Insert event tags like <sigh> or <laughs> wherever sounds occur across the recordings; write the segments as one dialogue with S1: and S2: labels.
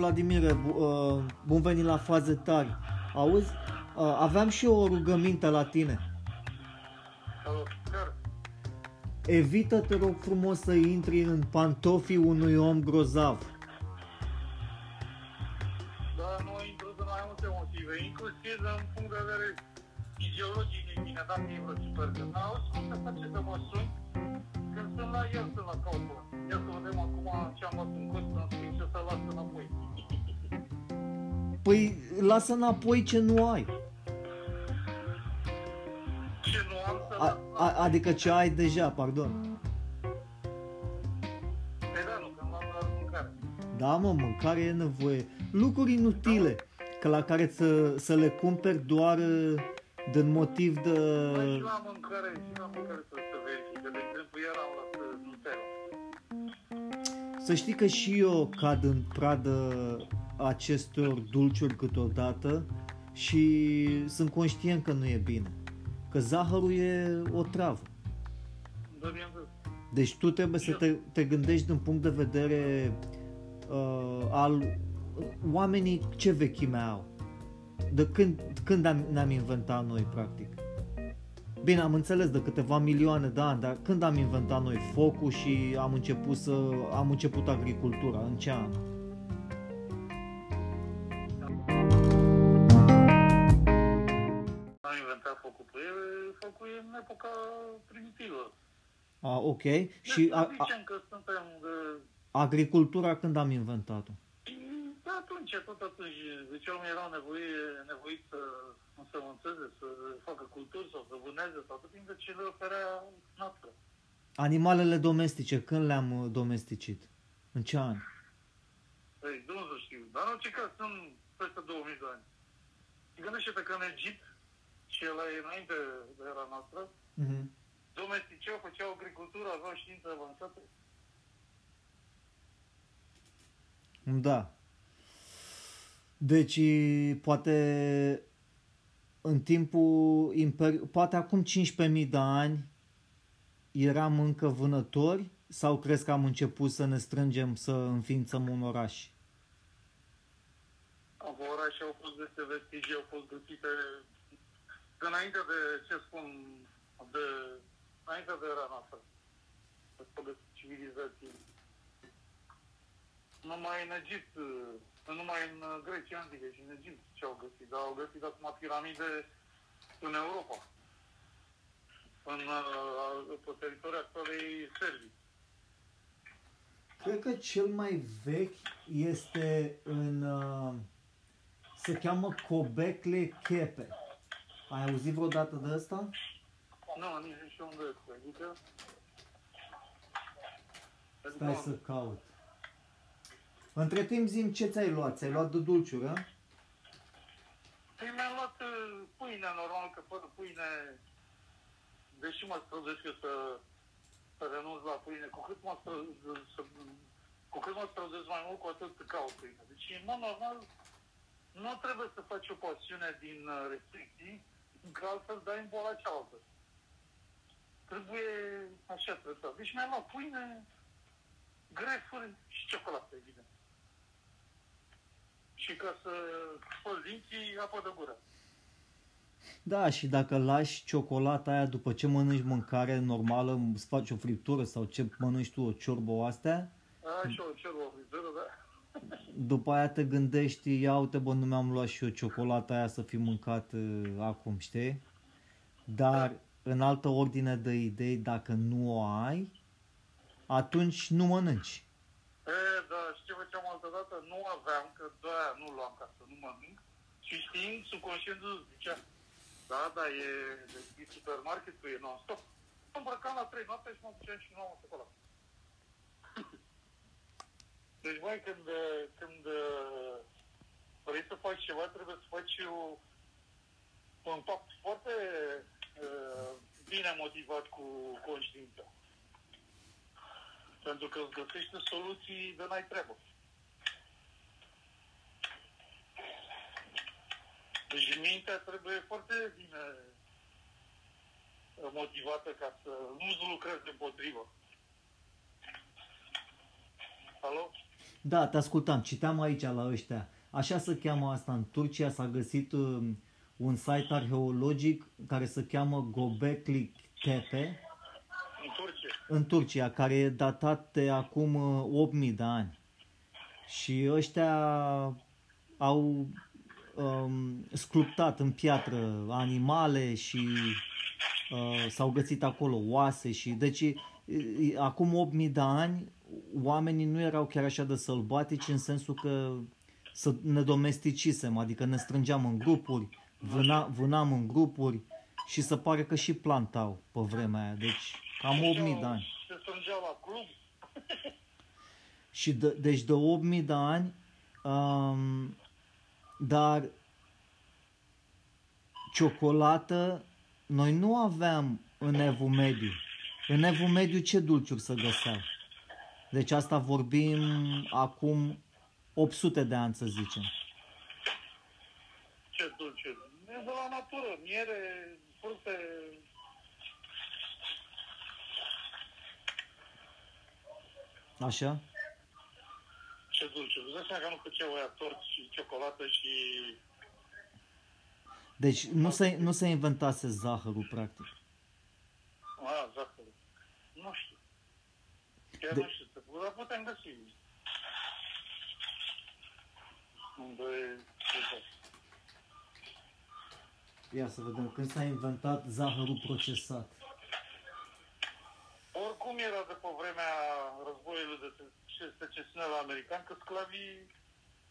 S1: Vladimir, bu- uh, bun venit la faze tari. Auzi, uh, aveam și eu o rugăminte la tine.
S2: Salut, chiar.
S1: Evită, te rog frumos, să intri în pantofii unui om grozav.
S2: Dar nu intru de mai multe motive, inclusiv în punct de vedere fiziologic din mine, dacă e vreo super că n-auzi cum se face să mă sun când sunt la el, sunt la caută. Ia să vedem acum ce am luat în cost în spui și o să las înapoi.
S1: Păi, lasă înapoi ce nu ai.
S2: Ce nu am să
S1: A, a, adică ce ai deja, pardon.
S2: Păi da, nu, că am luat doar mâncare.
S1: Da, mă, mâncare e nevoie. Lucruri inutile, că la care să, să le cumperi doar uh, din motiv de...
S2: Păi și la mâncare, și la mâncare trebuie să verifice. De exemplu, ieri am luat uh, Nutella.
S1: Să știi că și eu cad în pradă acestor dulciuri câteodată și sunt conștient că nu e bine. Că zahărul e o travă.
S2: Da, bineînțeles.
S1: Deci tu trebuie să te, te gândești din punct de vedere uh, al oamenii ce vechime au. De când, când am, ne-am inventat noi, practic. Bine, am înțeles de câteva milioane de ani, dar când am inventat noi focul și am început să am început agricultura? În ce an?
S2: Inventat focul pe el, focul e în epoca primitivă.
S1: A, ok.
S2: Și
S1: Și a, a,
S2: zicem că suntem de...
S1: agricultura când am inventat-o?
S2: De atunci, tot atunci, deci oamenii erau nevoie, nevoiți să însămânțeze, să facă culturi sau să vâneze sau tot timp ce le oferea natura.
S1: Animalele domestice, când le-am uh, domesticit? În ce an?
S2: Păi, nu să știu, dar în orice caz sunt peste 2000 de ani. Și gândește-te că în Egipt, și ăla e înainte de era noastră,
S1: Mhm.
S2: domesticeu, făceau agricultură, aveau știință avansată.
S1: Da. Deci, poate în timpul imperi... poate acum 15.000 de ani eram încă vânători sau crezi că am început să ne strângem să înființăm un oraș?
S2: Acum orașe au fost deste vestigii, au fost găsite de înainte de, ce spun, de, înainte de era noastră. De civilizații. Numai în Egipt, nu numai în Grecia antică și în Egipt ce au găsit, dar au găsit acum piramide în Europa. În, uh, pe teritoriul actualei Serbii.
S1: Cred că cel mai vechi este în... Uh, se cheamă Cobekle Kepe. Ai auzit vreodată de asta?
S2: Nu, nici nu știu unde este. Adică...
S1: Stai să caut. Între timp zim ce ți-ai luat? Ți-ai luat de dulciură?
S2: Păi mi-am luat uh, pâine, normal că fără pâine, deși mă străduiesc eu să, să renunț la pâine, cu cât mă străduiesc, să, cu cât mă străduiesc mai mult, cu atât caut pâine. Deci, în mod normal, nu trebuie să faci o pasiune din uh, restricții, că altfel dai în boala cealaltă. Trebuie așa trăsat. Deci mi-am luat pâine, grefuri și ciocolată, evident. Și ca să spăl dinții, apă de gură.
S1: Da, și dacă lași ciocolata aia după ce mănânci mâncare normală, îți faci o friptură sau ce mănânci tu, o ciorbă o astea,
S2: Așa, o cer o frizeră, da.
S1: După aia te gândești, ia uite bă, nu mi-am luat și eu ciocolata aia să fi mâncat uh, acum, știi? Dar în altă ordine de idei, dacă nu o ai, atunci nu mănânci.
S2: E, da, și ce făceam altă dată? Nu aveam, că de aia nu luam ca să nu mănânc. Și știind, subconștientul zicea, da, da, e deschis supermarketul, e non-stop. Mă îmbrăcam la 3 noapte și mă duceam și nu am ciocolată. Deci, mai când, când uh, vrei să faci ceva, trebuie să faci o, un pact foarte uh, bine motivat cu conștiința. Pentru că îți găsește soluții de n-ai treabă. Deci mintea trebuie foarte bine motivată ca să nu lucrezi împotrivă. Alo?
S1: Da, te ascultam, citeam aici la ăștia. Așa se cheamă asta în Turcia, s-a găsit uh, un site arheologic care se cheamă Gobekli Tepe
S2: În Turcia.
S1: în Turcia, care e datat de acum uh, 8000 de ani. Și ăștia au um, sculptat în piatră animale și uh, s-au găsit acolo oase și deci e- e- acum 8000 de ani oamenii nu erau chiar așa de sălbatici în sensul că să ne domesticisem, adică ne strângeam în grupuri, vâna, vânam în grupuri și se pare că și plantau pe vremea aia, deci cam 8000 de ani.
S2: Se strângeau la club.
S1: Și de, deci de 8000 de ani, um, dar ciocolată, noi nu aveam în Evul Mediu. În Evul Mediu ce dulciuri să găseau? Deci asta vorbim acum 800 de ani, să zicem.
S2: Ce dulce. E de la natură. Miere, fructe.
S1: Așa?
S2: Ce dulce. Îți dai seama că nu făceau aia tort și ciocolată și...
S1: Deci nu se, nu se inventase zahărul, practic.
S2: A, zahăr. Nu știu. Chiar
S1: De-
S2: nu știu. Ce- Dar putem găsi. Unde e...
S1: Ia să vedem, când s-a inventat zahărul procesat.
S2: Oricum era de pe vremea războiului de se- secesiune la americani, că sclavii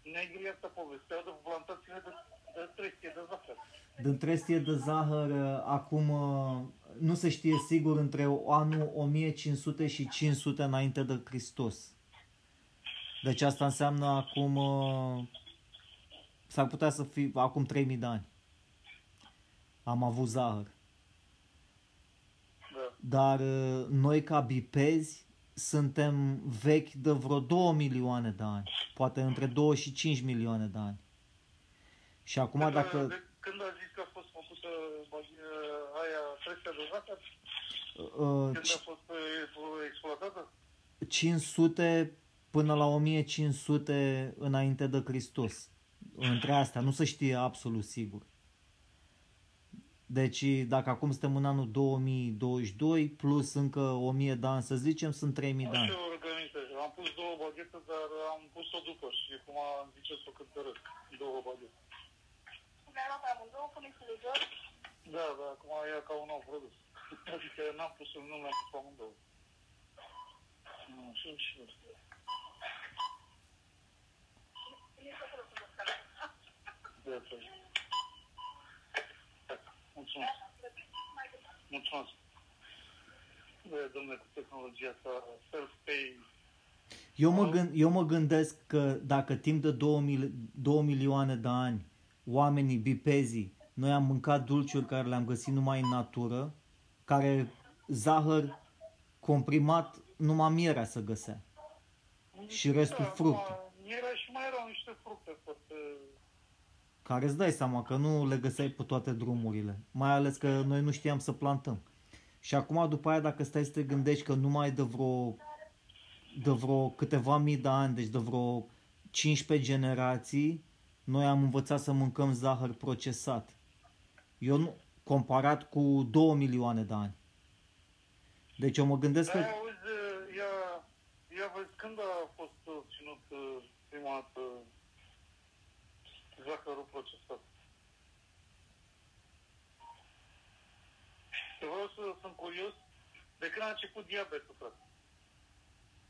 S2: negri asta povesteau de plantațiile de, de trestie de zahăr.
S1: Din trestie de zahăr, uh, acum uh, nu se știe sigur între anul 1500 și 500 înainte de Hristos. Deci asta înseamnă acum, uh, s-ar putea să fie acum 3000 de ani. Am avut zahăr.
S2: Da.
S1: Dar uh, noi ca bipezi suntem vechi de vreo 2 milioane de ani. Poate între 2 și 5 milioane de ani. Și acum
S2: Când a-
S1: dacă...
S2: de, când a zis că a fost făcută uh, aia trestia de zahăr,
S1: uh,
S2: când a fost uh, exploatată?
S1: 500 până la 1500 înainte de Hristos. Între astea, nu se știe absolut sigur. Deci, dacă acum suntem în anul 2022, plus încă 1000 de ani, să zicem, sunt 3000 de
S2: Nu
S1: ani.
S2: știu organizare. Am pus două baghete, dar am pus-o după și acum am zice să o cântăresc. Două baghete.
S3: Le-ai luat pe amândouă, puneți de jos.
S2: Da, da, acum e ca un nou produs. <laughs> Adică n-am pus nu le-am pus pe amândouă. Nu, și și ăsta. De atunci. Mulțumesc. Mulțumesc. De, domnule, cu tehnologia asta, self-pay,
S1: Eu mă, gând, eu mă gândesc că dacă timp de 2, mil, 2 milioane de ani oamenii bipezii, noi am mâncat dulciuri care le-am găsit numai în natură, care zahăr comprimat numai mierea să găsea. Și restul
S2: da,
S1: fructe.
S2: acum Era și mai erau niște fructe foarte...
S1: Care îți dai seama că nu le găseai pe toate drumurile. Mai ales că noi nu știam să plantăm. Și acum, după aia, dacă stai să te gândești că numai de vreo, de vreo câteva mii de ani, deci de vreo 15 generații, noi am învățat să mâncăm zahăr procesat. Eu nu, comparat cu 2 milioane de ani. Deci eu mă gândesc
S2: Da,
S1: că...
S2: auzi, ia, ia vezi, când a fost obținut uh, prima dată zahărul procesat? Și vreau să sunt curios de când a început diabetul, frate.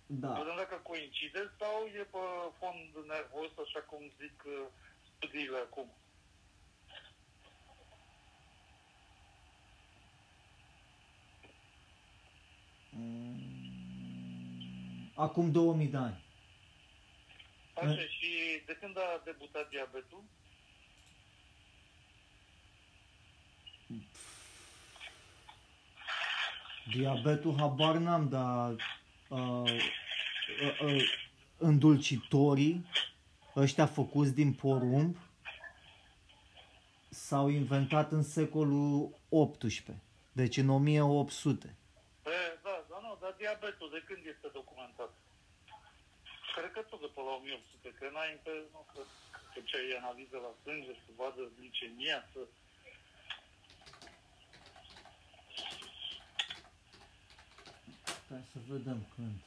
S1: Da.
S2: Vedem dacă coincide sau e pe fond nervos, așa cum zic uh, studiile acum.
S1: Acum 2000 de ani.
S2: Așa,
S1: Eh.
S2: și de când a debutat diabetul?
S1: Diabetul habar n-am, dar uh, uh, uh, îndulcitorii ăștia făcuți din porumb s-au inventat în secolul XVIII, deci în 1800.
S2: E, da, da, nu, dar diabetul de când este documentat? Cred că tot de pe la 1800, că înainte, nu cred că ce ai analiză la sânge, să vadă glicemia, să...
S1: Hai să vedem când.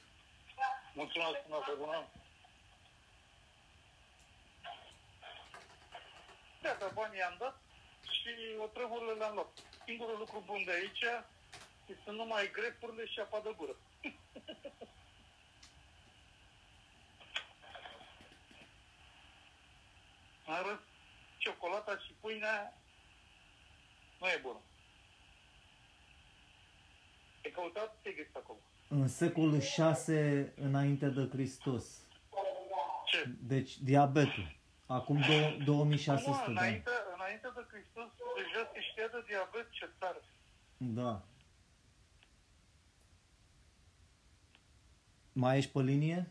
S2: Mulțumesc, noapte bună! Iată, banii i-am dat și o treburile le-am luat. Singurul lucru bun de aici este numai grepurile și apa de gură. <laughs> În rest, ciocolata și pâinea nu e bună. E căutat, te găsit acolo.
S1: În secolul 6 înainte de Hristos.
S2: Ce?
S1: Deci diabetul. Acum dou- 2600
S2: Acum,
S1: de ani.
S2: înainte, înainte de Hristos, deja se știa de diabet ce tare.
S1: Da. Mai ești pe linie?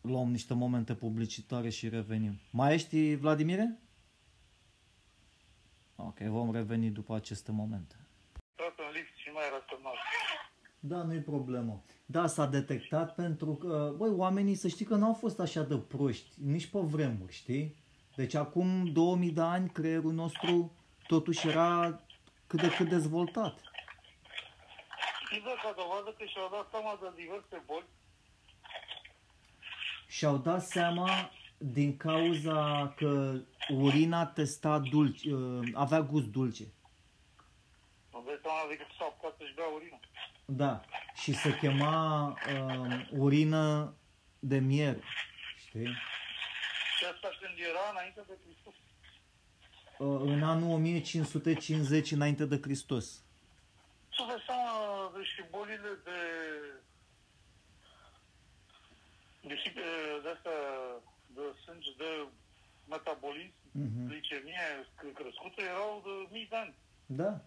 S1: Luăm niște momente publicitare și revenim. Mai ești, Vladimire? Ok, vom reveni după aceste momente.
S2: Tot în lift și mai era semnal.
S1: Da, nu-i problemă. Da, s-a detectat pentru că, băi, oamenii să știi că nu au fost așa de proști, nici pe vremuri, știi? Deci acum 2000 de ani creierul nostru totuși era cât de cât dezvoltat.
S2: Și de ca dovadă că și-au dat seama de diverse boli,
S1: Și-au dat seama din cauza că urina testa dulce, uh, avea gust dulce.
S2: nu dai seama decât s-au apucat să-și bea urină.
S1: Da, și se chema uh, urină de miere, știi?
S2: Și asta când era înainte de Hristos.
S1: Uh, în anul 1550 înainte de Hristos.
S2: Să dai seama de și bolile de de, și, de, de astea, de sânge, de metabolism,
S1: Mhm.
S2: glicemie sc- crescută, erau de mii de ani.
S1: Da.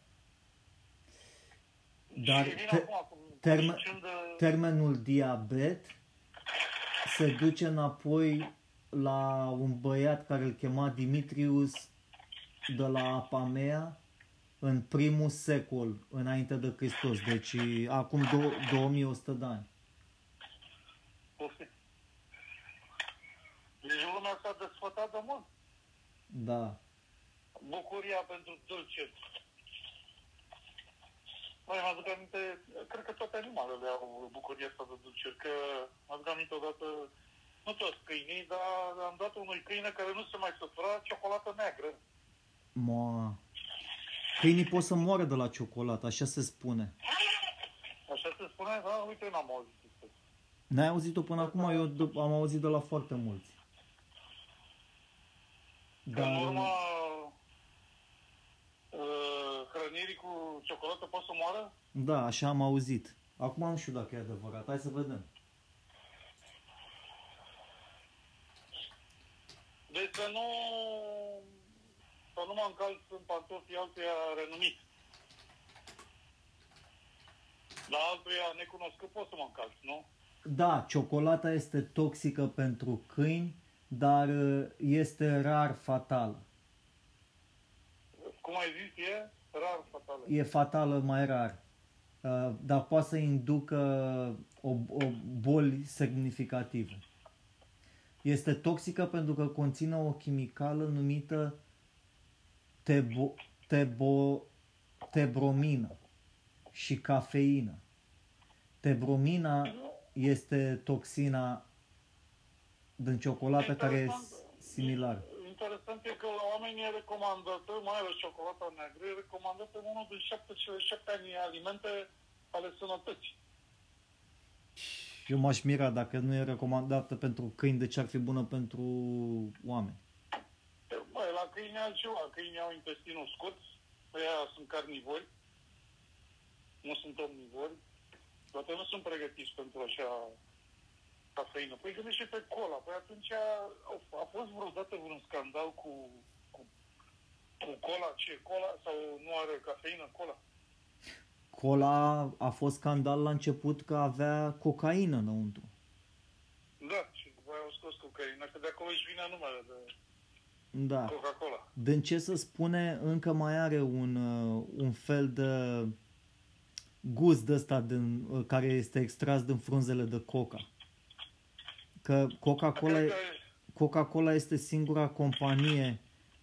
S1: Dar
S2: și vin
S1: te-
S2: acum, cu
S1: termen-
S2: zicând de,
S1: termenul diabet se duce înapoi la un băiat care îl chema Dimitrius de la Apamea în primul secol înainte de Hristos, deci acum dou- 2100 de ani.
S2: Poftim. Deci lumea s-a desfătat de mult.
S1: Da.
S2: Bucuria pentru dulce. Mai mă aduc aminte, cred că toate animalele au bucuria asta de dulce, că mă aduc aminte odată, nu toți câinii, dar am dat unui câine care nu se mai sătura ciocolată neagră.
S1: Moa. Câinii pot să moară de la ciocolată, așa se spune.
S2: Așa se spune, da, uite, n-am auzit asta.
S1: N-ai auzit-o până acum? Eu d- am auzit de la foarte mulți.
S2: Că în urma
S1: Dar,
S2: uh, hrănirii cu ciocolată pot să moară?
S1: da, așa am auzit. Acum nu știu dacă e adevărat. Hai să vedem.
S2: Deci să nu, să nu mă încalț în pantofii altuia renumit. La altuia necunoscut pot să mă încalț, nu?
S1: Da, ciocolata este toxică pentru câini, dar uh, este rar fatală.
S2: Cum ai zis, e rar fatală.
S1: E fatală mai rar, uh, dar poate să inducă o, o boli semnificative. Este toxică pentru că conține o chimicală numită tebo, tebo, tebromină și cafeină. Tebromina este toxina din ciocolată care e similară.
S2: Interesant e că la oamenii e recomandată, mai ales ciocolata neagră, e recomandată unul din șapte, cele șapte ani alimente ale sănătății.
S1: Eu m-aș mira dacă nu e recomandată pentru câini, de ce ar fi bună pentru oameni?
S2: Băi, la câini e altceva. Câinii au intestinul scurt, ăia sunt carnivori, nu sunt omnivori, toate nu sunt pregătiți pentru așa cafeină. Păi gândește-te cola. Păi atunci a, a fost vreodată vreun scandal cu, cu, cu cola? Ce cola? Sau nu are cafeină cola?
S1: Cola a fost scandal la început că avea cocaină înăuntru.
S2: Da, și după aia au scos cocaina, că de acolo își vine numele de
S1: Da.
S2: Coca-Cola.
S1: Din ce să spune, încă mai are un, uh, un fel de gust de ăsta din, uh, care este extras din frunzele de coca. Că Coca-Cola,
S2: Cred că
S1: Coca-Cola este singura companie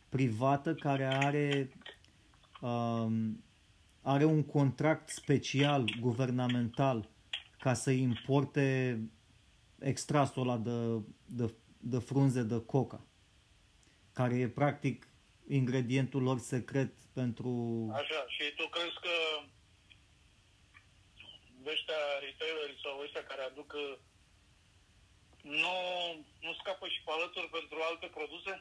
S1: privată care are um, are un contract special guvernamental ca să importe extrasul ăla de, de, de frunze de coca, care e practic ingredientul lor secret pentru...
S2: Așa, și tu crezi că ăștia retaileri sau ăștia care aduc uh, nu, nu scapă și pe alături pentru alte produse?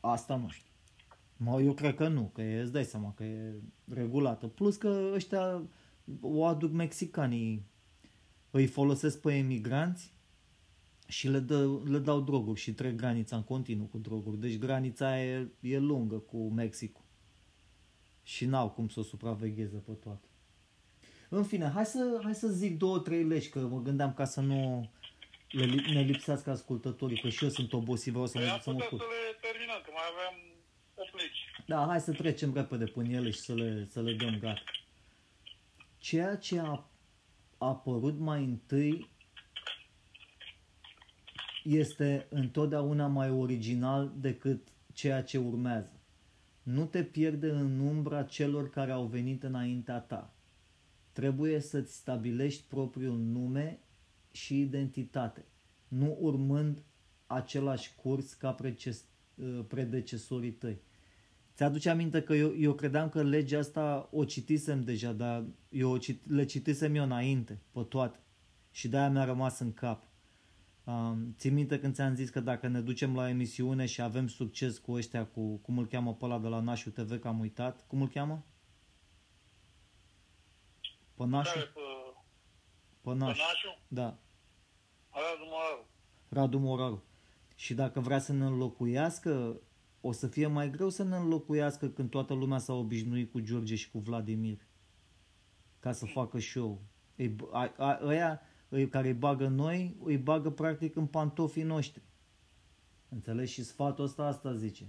S1: Asta nu știu. Mă, eu cred că nu, că e, îți dai seama că e regulată. Plus că ăștia o aduc mexicanii, îi folosesc pe emigranți și le, dă, le dau droguri și trec granița în continuu cu droguri. Deci granița aia e, e lungă cu Mexicul. Și n-au cum să o supravegheze pe toate. În fine, hai să, hai să zic două, trei legi, că mă gândeam ca să nu le, li- ne lipsească ascultătorii, că și eu sunt obosit, vreau să
S2: Păi
S1: mă,
S2: am
S1: să mă
S2: putea
S1: culc.
S2: să le terminăm, că mai aveam 8 legi.
S1: Da, hai să trecem repede până ele și să le, să le dăm gata. Ceea ce a apărut mai întâi este întotdeauna mai original decât ceea ce urmează. Nu te pierde în umbra celor care au venit înaintea ta. Trebuie să-ți stabilești propriul nume și identitate, nu urmând același curs ca preces- predecesorii tăi. Ți-aduce aminte că eu, eu credeam că legea asta o citisem deja, dar eu o cit, le citisem eu înainte, pe toate. Și de-aia mi-a rămas în cap. Um, ții minte când ți-am zis că dacă ne ducem la emisiune și avem succes cu ăștia, cu, cum îl cheamă pe ăla de la Nașu TV, că am uitat, cum îl cheamă? Pe Nașu?
S2: Care pe,
S1: Pe
S2: pe
S1: Nașu,
S2: nașul?
S1: da.
S2: Alea numărul.
S1: Radu Moraru. Și dacă vrea să ne înlocuiască, o să fie mai greu să ne înlocuiască când toată lumea s-a obișnuit cu George și cu Vladimir. Ca să facă show. Ei, a, a, ăia îi, care îi bagă noi, îi bagă practic în pantofii noștri. Înțelegi? Și sfatul ăsta asta zice.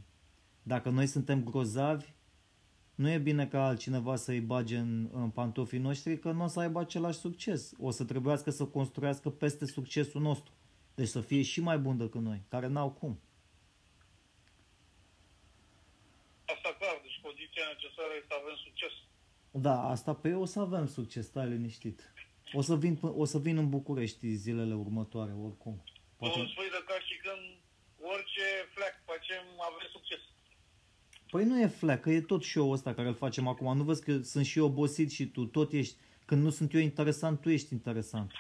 S1: Dacă noi suntem grozavi, nu e bine ca altcineva să îi bage în, în pantofii noștri, că nu o să aibă același succes. O să trebuiască să construiască peste succesul nostru. Deci să fie și mai bun decât noi, care n-au cum.
S2: Asta clar, deci condiția necesară este să avem succes.
S1: Da, asta pe eu o să avem succes, stai liniștit. O să vin, p- o să vin în București zilele următoare, oricum.
S2: Tu
S1: Poate...
S2: îmi spui de ca și când orice fleac facem, avem succes.
S1: Păi nu e fleac, că e tot show-ul ăsta care îl facem acum. Nu vezi că sunt și eu obosit și tu tot ești... Când nu sunt eu interesant, tu ești interesant.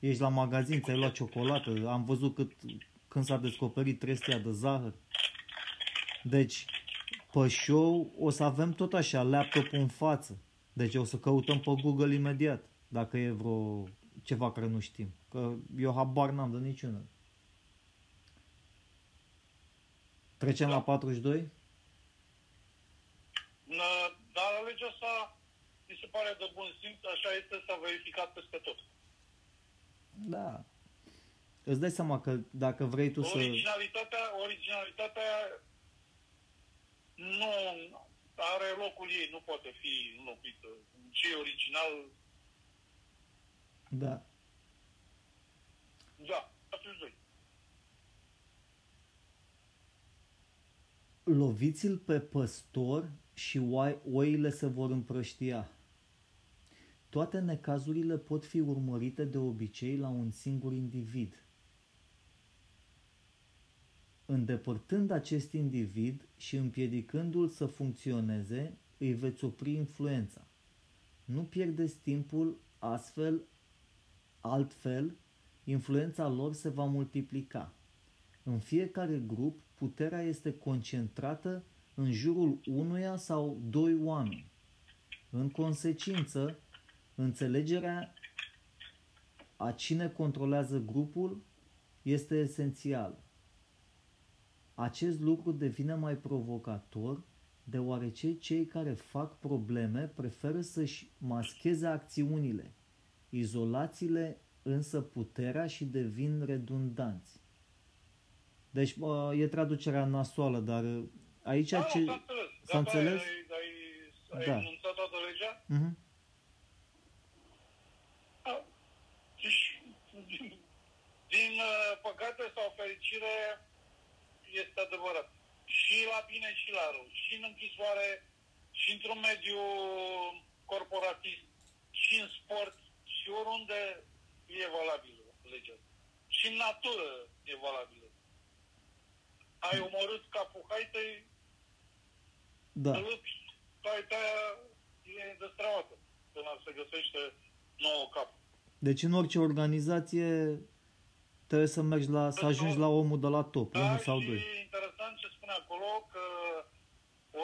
S1: Ești la magazin, ți-ai luat ciocolată, am văzut cât, când s-a descoperit trestia de zahăr. Deci, pe show o să avem tot așa, laptop în față. Deci o să căutăm pe Google imediat, dacă e vreo ceva care nu știm. Că eu habar n-am de niciunul. Trecem la 42?
S2: N- Dar legea asta mi se pare de bun simț, așa este, s-a verificat peste tot.
S1: Da. Îți dai seama că dacă vrei tu să...
S2: Originalitatea, originalitatea nu are locul ei, nu poate fi înlocuită. Ce e original,
S1: Da.
S2: da, 42.
S1: Loviți-l pe păstor și oai, oile se vor împrăștia. Toate necazurile pot fi urmărite de obicei la un singur individ. Îndepărtând acest individ și împiedicându-l să funcționeze, îi veți opri influența. Nu pierdeți timpul astfel, altfel, influența lor se va multiplica. În fiecare grup, puterea este concentrată în jurul unuia sau doi oameni. În consecință, înțelegerea a cine controlează grupul este esențială. Acest lucru devine mai provocator deoarece cei care fac probleme preferă să-și mascheze acțiunile, izolațiile însă puterea și devin redundanți. Deci bă, e traducerea nasoală, dar uh, aici
S2: Da,
S1: ce...
S2: s-a înțeles.
S1: S-a
S2: Gata,
S1: înțeles?
S2: Ai, ai, ai
S1: Da.
S2: enunțat toată toată legea?
S1: Mhm.
S2: Da. Și, din uh, păcate sau fericire, este adevărat. Și la bine și la rău. Și în închisoare, și într-un mediu corporatist, și în sport, și oriunde e valabilă legea. Și în natură e valabilă. Ai omorât capul haitei,
S1: Da.
S2: da. lupți, haita aia e destravată până se găsește nouă cap.
S1: Deci în orice organizație trebuie să mergi la, să ajungi la omul de la top,
S2: Dar
S1: unul sau
S2: și
S1: doi.
S2: interesant ce spune acolo că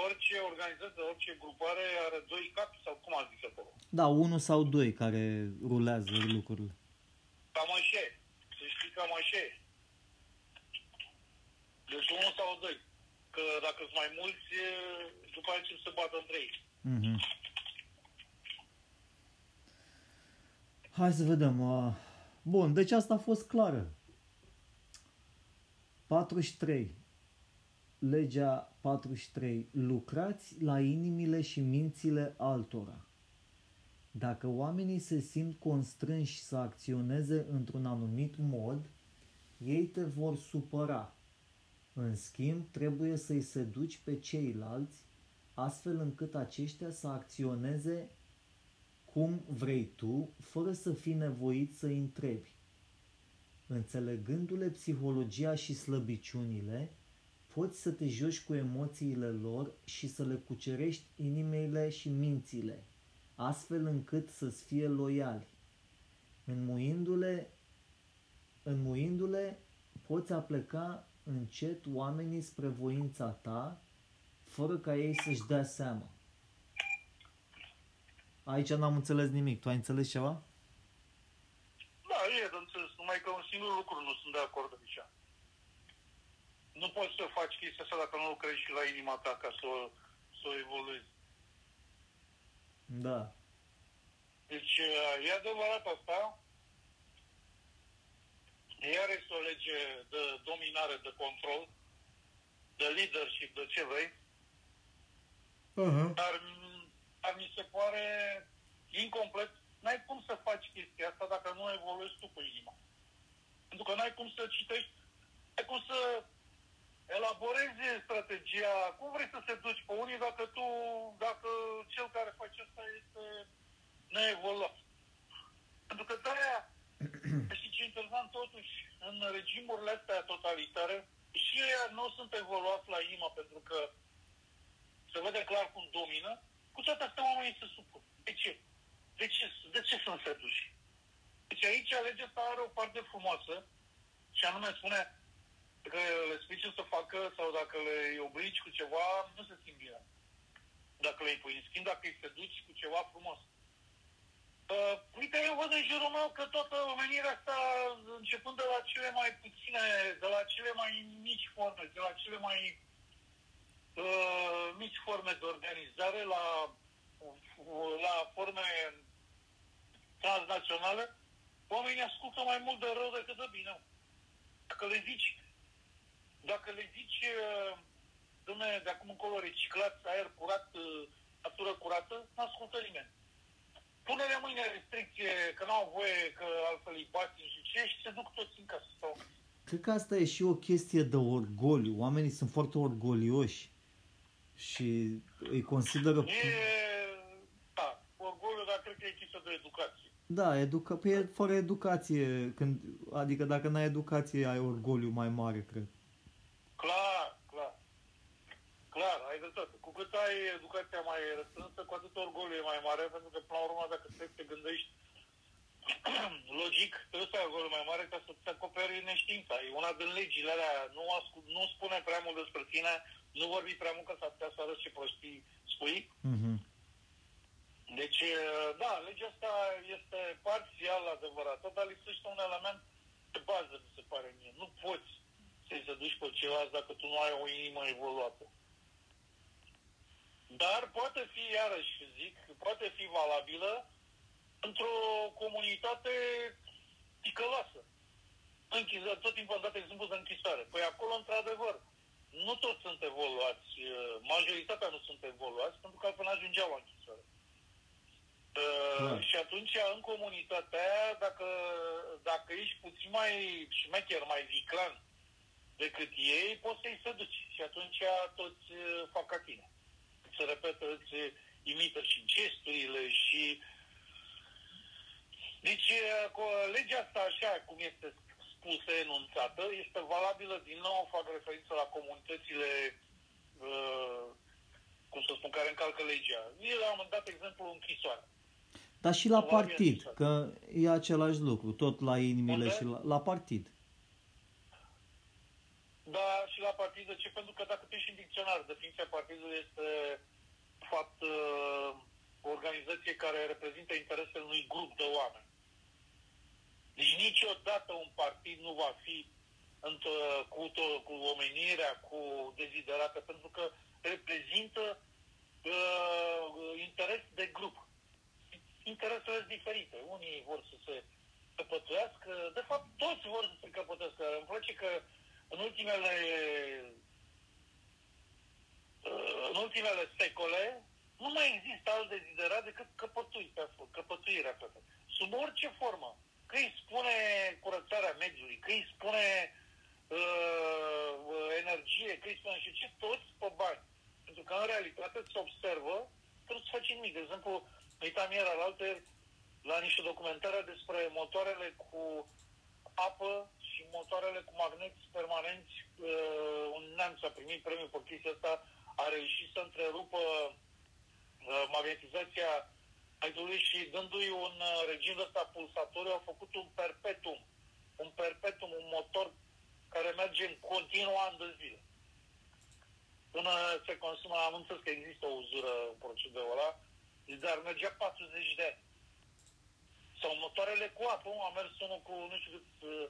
S2: orice organizație, orice grupare are doi capi sau cum a zis acolo.
S1: Da, unul sau doi care rulează lucrurile.
S2: Cam așa e. Să știi cam așa e. Deci unul sau doi. Că dacă sunt mai mulți, e, după aceea încep să bată între ei.
S1: Mhm. Hai să vedem. uh, Bun, deci asta a fost clară. 43. Legea 43. Lucrați la inimile și mințile altora. Dacă oamenii se simt constrânși să acționeze într-un anumit mod, ei te vor supăra. În schimb, trebuie să-i seduci pe ceilalți astfel încât aceștia să acționeze cum vrei tu, fără să fii nevoit să întrebi. Înțelegându-le psihologia și slăbiciunile, poți să te joci cu emoțiile lor și să le cucerești inimile și mințile, astfel încât să-ți fie loiali. Înmuindu-le, înmuindu-le, poți apleca încet oamenii spre voința ta, fără ca ei să-și dea seama. Aici n-am înțeles nimic. Tu ai înțeles ceva?
S2: Da, e de înțeles, numai că un singur lucru nu sunt de acord aici. Nu poți să faci chestia asta dacă nu lucrezi și la inima ta ca să, o- să o evoluezi.
S1: Da.
S2: Deci e adevărat asta. Iar este o lege de dominare, de control, de leadership, de ce vrei.
S1: Uh-huh.
S2: Dar, dar mi se pare incomplet. N-ai cum să faci chestia asta dacă nu evoluezi tu cu inima. Pentru că n-ai cum să citești, n-ai cum să elaborezi strategia, cum vrei să te duci pe unii dacă tu, dacă cel care face asta este neevoluat. Pentru că de-aia, știi ce e interesant totuși, în regimurile astea totalitare, și ei nu sunt evoluați la inima pentru că se vede clar cum domină, cu toate astea oamenii se supun. De ce? De ce, de ce sunt seduși? Deci aici legea asta are o parte frumoasă și anume spune că le spui ce să facă sau dacă le obligi cu ceva, nu se simt bine. Dacă le impui. În schimb, dacă îi seduci cu ceva frumos. Uh, uite, eu văd în jurul meu că toată omenirea asta, începând de la cele mai puține, de la cele mai mici forme, de la cele mai uh, mici forme de organizare la, la forme transnaționale, oamenii ascultă mai mult de rău decât de bine. Dacă le zici, dacă le zici, uh, domne, de acum încolo reciclați aer curat, uh, natură curată, nu ascultă nimeni. Pune-le mâine restricție că nu au voie, că altfel îi bați și ce și se duc toți în casă. Sau...
S1: Cred că asta e și o chestie de orgoliu. Oamenii sunt foarte orgolioși și îi consideră...
S2: E, da, orgoliu, dar cred că e chestia de educație.
S1: Da, educa... Păi e fără educație. Când... Adică dacă n-ai educație, ai orgoliu mai mare, cred.
S2: Clar, clar. Clar, ai dreptate. Cu cât ai educația mai restrânsă, cu atât orgoliu e mai mare, pentru că, până la urmă, dacă te, te gândești <clears throat> logic, trebuie să ai orgoliu mai mare ca să-ți acoperi neștiința. E una din legile alea. Nu, ascult, nu spune prea mult despre tine, nu vorbi prea mult, că s-ar putea să arăți ce prostii spui.
S1: Mhm.
S2: Deci, da, legea asta este parțial adevărată, dar lipsește un element de bază, mi se pare mie. Nu poți să-i se duci pe ceilalți dacă tu nu ai o inimă evoluată. Dar poate fi, iarăși zic, poate fi valabilă într-o comunitate ticăloasă. Închisă, tot timpul am dat exemplu de închisoare. Păi acolo, într-adevăr, nu toți sunt evoluați, majoritatea nu sunt evoluați, pentru că altfel ajungeau la închisoare. Uh,
S1: Clar.
S2: și atunci, în comunitatea aia, dacă, dacă ești puțin mai șmecher, mai viclan decât ei, poți să-i seduci. Și atunci toți uh, fac ca tine. Se repetă, îți imită și gesturile și... Deci, uh, co- legea asta, așa cum este spusă, enunțată, este valabilă, din nou fac referință la comunitățile uh, cum să spun, care încalcă legea. Eu am dat exemplu închisoare.
S1: Dar și la
S2: Probabil
S1: partid,
S2: exact.
S1: că e același lucru, tot la inimile
S2: Unde?
S1: și la, la partid.
S2: Da, și la partid, de ce? Pentru că dacă tu ești în dicționar, definiția partidului este, de fapt, uh, o organizație care reprezintă interesele unui grup de oameni. Deci niciodată un partid nu va fi într- cu, to- cu omenirea, cu deziderată, pentru că reprezintă uh, interes de grup. Interesele sunt diferite. Unii vor să se căpătuiască, de fapt toți vor să se căpătuiască. Îmi place că în ultimele uh, în ultimele secole nu mai există alt deziderat decât căpătuirea, căpătuirea asta. Sub orice formă. Că îi spune curățarea mediului, că îi spune uh, uh, energie, că îi spune și ce, toți pe bani. Pentru că în realitate se observă că nu se face nimic. De exemplu, uitam ieri alaltă la niște documentare despre motoarele cu apă și motoarele cu magneți permanenți. Uh, un neamț a primit premiul pe chestia asta, a reușit să întrerupă uh, magnetizația aidului și dându-i un uh, regim de ăsta pulsatoriu, au făcut un perpetuum. Un perpetuum, un motor care merge în continuu ani de zile. Până se consumă, am înțeles că există o uzură în procedeul ăla, dar mergea 40 de ani. Sau motoarele cu apă, am mers unul cu nu știu cât uh,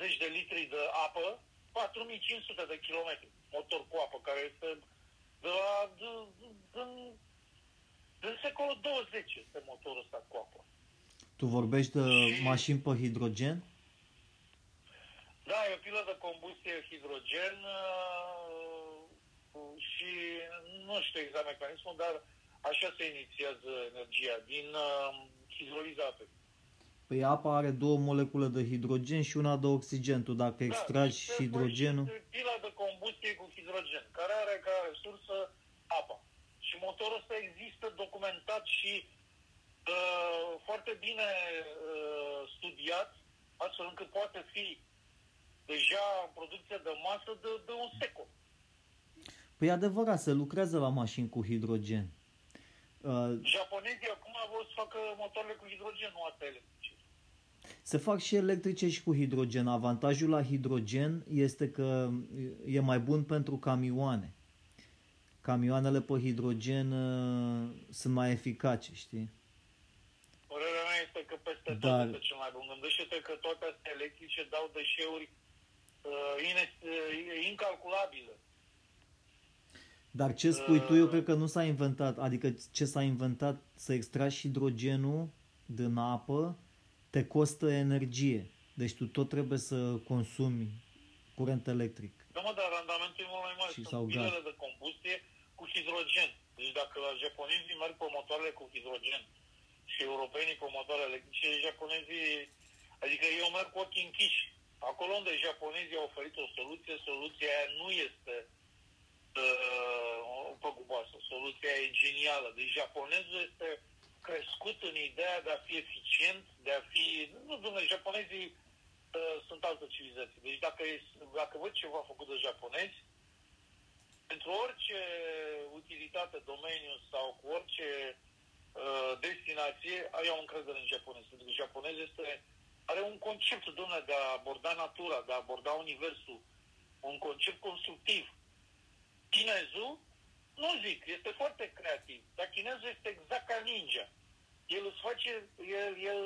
S2: zeci de litri de apă, 4500 de kilometri, motor cu apă, care este de la, de, de, din, din secolul 20 este motorul ăsta cu apă.
S1: Tu vorbești de
S2: Și-
S1: mașini pe hidrogen?
S2: Da, e o pilă de combustie hidrogen uh, și nu știu exact mecanismul, dar așa se inițiază energia, din uh, hidroliza apei.
S1: Păi apa are două molecule de hidrogen și una de oxigen. Tu dacă extragi
S2: deci se
S1: hidrogenul...
S2: folosește Pila de combustie cu hidrogen, care are ca resursă apa. Și motorul ăsta există documentat și uh, foarte bine uh, studiat, astfel încât poate fi deja în producție de masă de, de un secol.
S1: Păi e adevărat, se lucrează la mașini cu hidrogen. Uh,
S2: Japonezii acum vor să facă motoarele cu hidrogen, nu astea electrice.
S1: Se fac și electrice și cu hidrogen. Avantajul la hidrogen este că e mai bun pentru camioane. Camioanele pe hidrogen uh, sunt mai eficace, știi?
S2: Părerea mea este că peste tot
S1: Dar-
S2: este cel mai bun. Gândește-te că toate astea electrice dau deșeuri uh, ine- uh, incalculabile.
S1: Dar ce spui tu, eu cred că nu s-a inventat. Adică ce s-a inventat să extragi hidrogenul din apă, te costă energie. Deci tu tot trebuie să consumi curent electric.
S2: Da, mă, dar randamentul e mult mai mare.
S1: Și
S2: Sunt
S1: sau gaz.
S2: pilele de combustie cu hidrogen. Deci dacă la japonezii merg pe motoarele cu hidrogen și europenii pe motoare electrice, japonezii, adică eu merg cu ochii închiși. Acolo unde japonezii au oferit o soluție, soluția aia nu este uh, păguboasă. Soluția e genială. Deci japonezul este crescut în ideea de a fi eficient, de a fi... Nu, domnule, japonezii uh, sunt altă civilizație. Deci dacă, e, dacă văd ceva făcut de japonezi, pentru orice utilitate, domeniu sau cu orice uh, destinație, eu am încredere în japonez. Pentru că japonez este, are un concept, domnule, de a aborda natura, de a aborda universul, un concept constructiv. Chinezul, nu zic, este foarte creativ, dar chinezul este exact ca ninja. El îți face, el, el,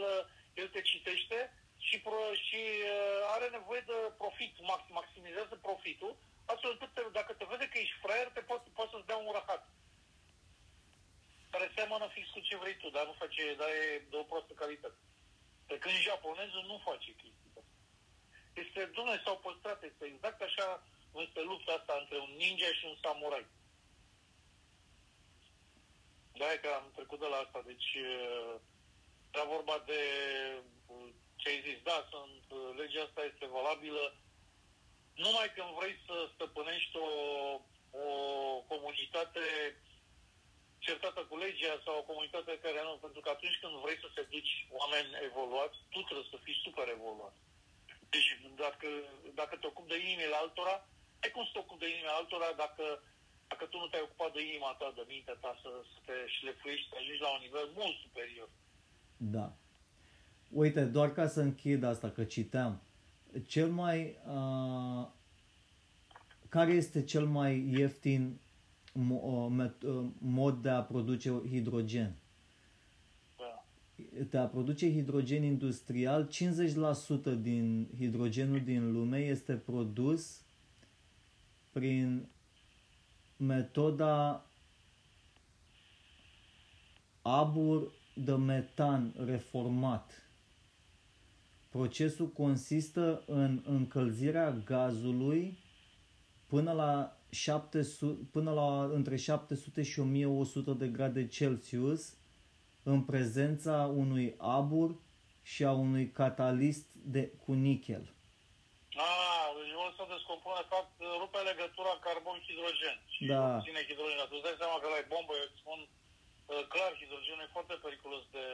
S2: el te citește și, pro, și uh, are nevoie de profit, max, maximizează profitul, astfel încât te, dacă te vede că ești fraier, te poate, poate să-ți dea un rahat. Care seamănă fix cu ce vrei tu, dar nu face, dar e de o prostă calitate. Pe când japonezul nu face chestia asta. Este, dumne, s-au păstrat, este exact așa este lupta asta între un ninja și un samurai. Da, că am trecut de la asta. Deci, uh, era vorba de uh, ce ai zis. Da, sunt, uh, legea asta este valabilă. Numai când vrei să stăpânești o, o comunitate certată cu legea sau o comunitate care nu, pentru că atunci când vrei să te duci oameni evoluați, tu trebuie să fii super evoluat. Deci dacă, dacă te ocupi de inimile altora, ai cum să te ocupi de inimile altora dacă, dacă tu nu te-ai ocupat de inima ta, de mintea ta, să, să te șlefuiești, să ajungi la un nivel mult superior.
S1: Da. Uite, doar ca să închid asta, că citeam. Cel mai... Uh, care este cel mai ieftin mod de a produce hidrogen.
S2: Da.
S1: De a produce hidrogen industrial, 50% din hidrogenul din lume este produs prin metoda abur de metan reformat. Procesul consistă în încălzirea gazului până la 700, până la între 700 și 1100 de grade Celsius în prezența unui abur și a unui catalist de, cu nichel.
S2: Ah, deci o să descompune, de fapt, rupe legătura carbon-hidrogen și
S1: da.
S2: obține hidrogen. Tu îți dai seama că la bombă, eu îți spun uh, clar, hidrogenul e foarte periculos de,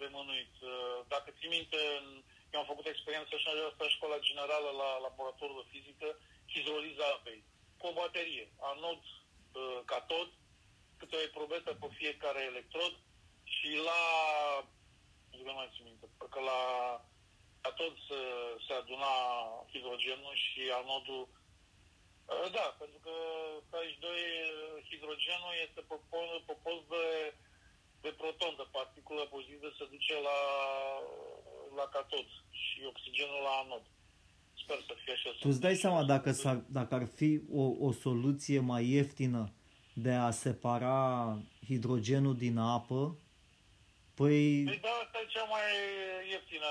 S2: de mânuit. Uh, dacă ții minte, eu am făcut experiență și în școala generală la laboratorul de fizică, hidroliza apei cu o baterie, anod, uh, catod, câte o probetă pe fiecare electrod și la, nu mai țin minte, că la catod se, se aduna hidrogenul și anodul uh, da, pentru că H2 hidrogenul este pe, pe post de, de proton, de particulă pozitivă, se duce la, la catod și oxigenul la anod. Sper să fie așa.
S1: Tu îți dai seama dacă, s-ar, dacă ar fi o, o soluție mai ieftină de a separa hidrogenul din apă, păi...
S2: Păi da, asta e cea mai ieftină.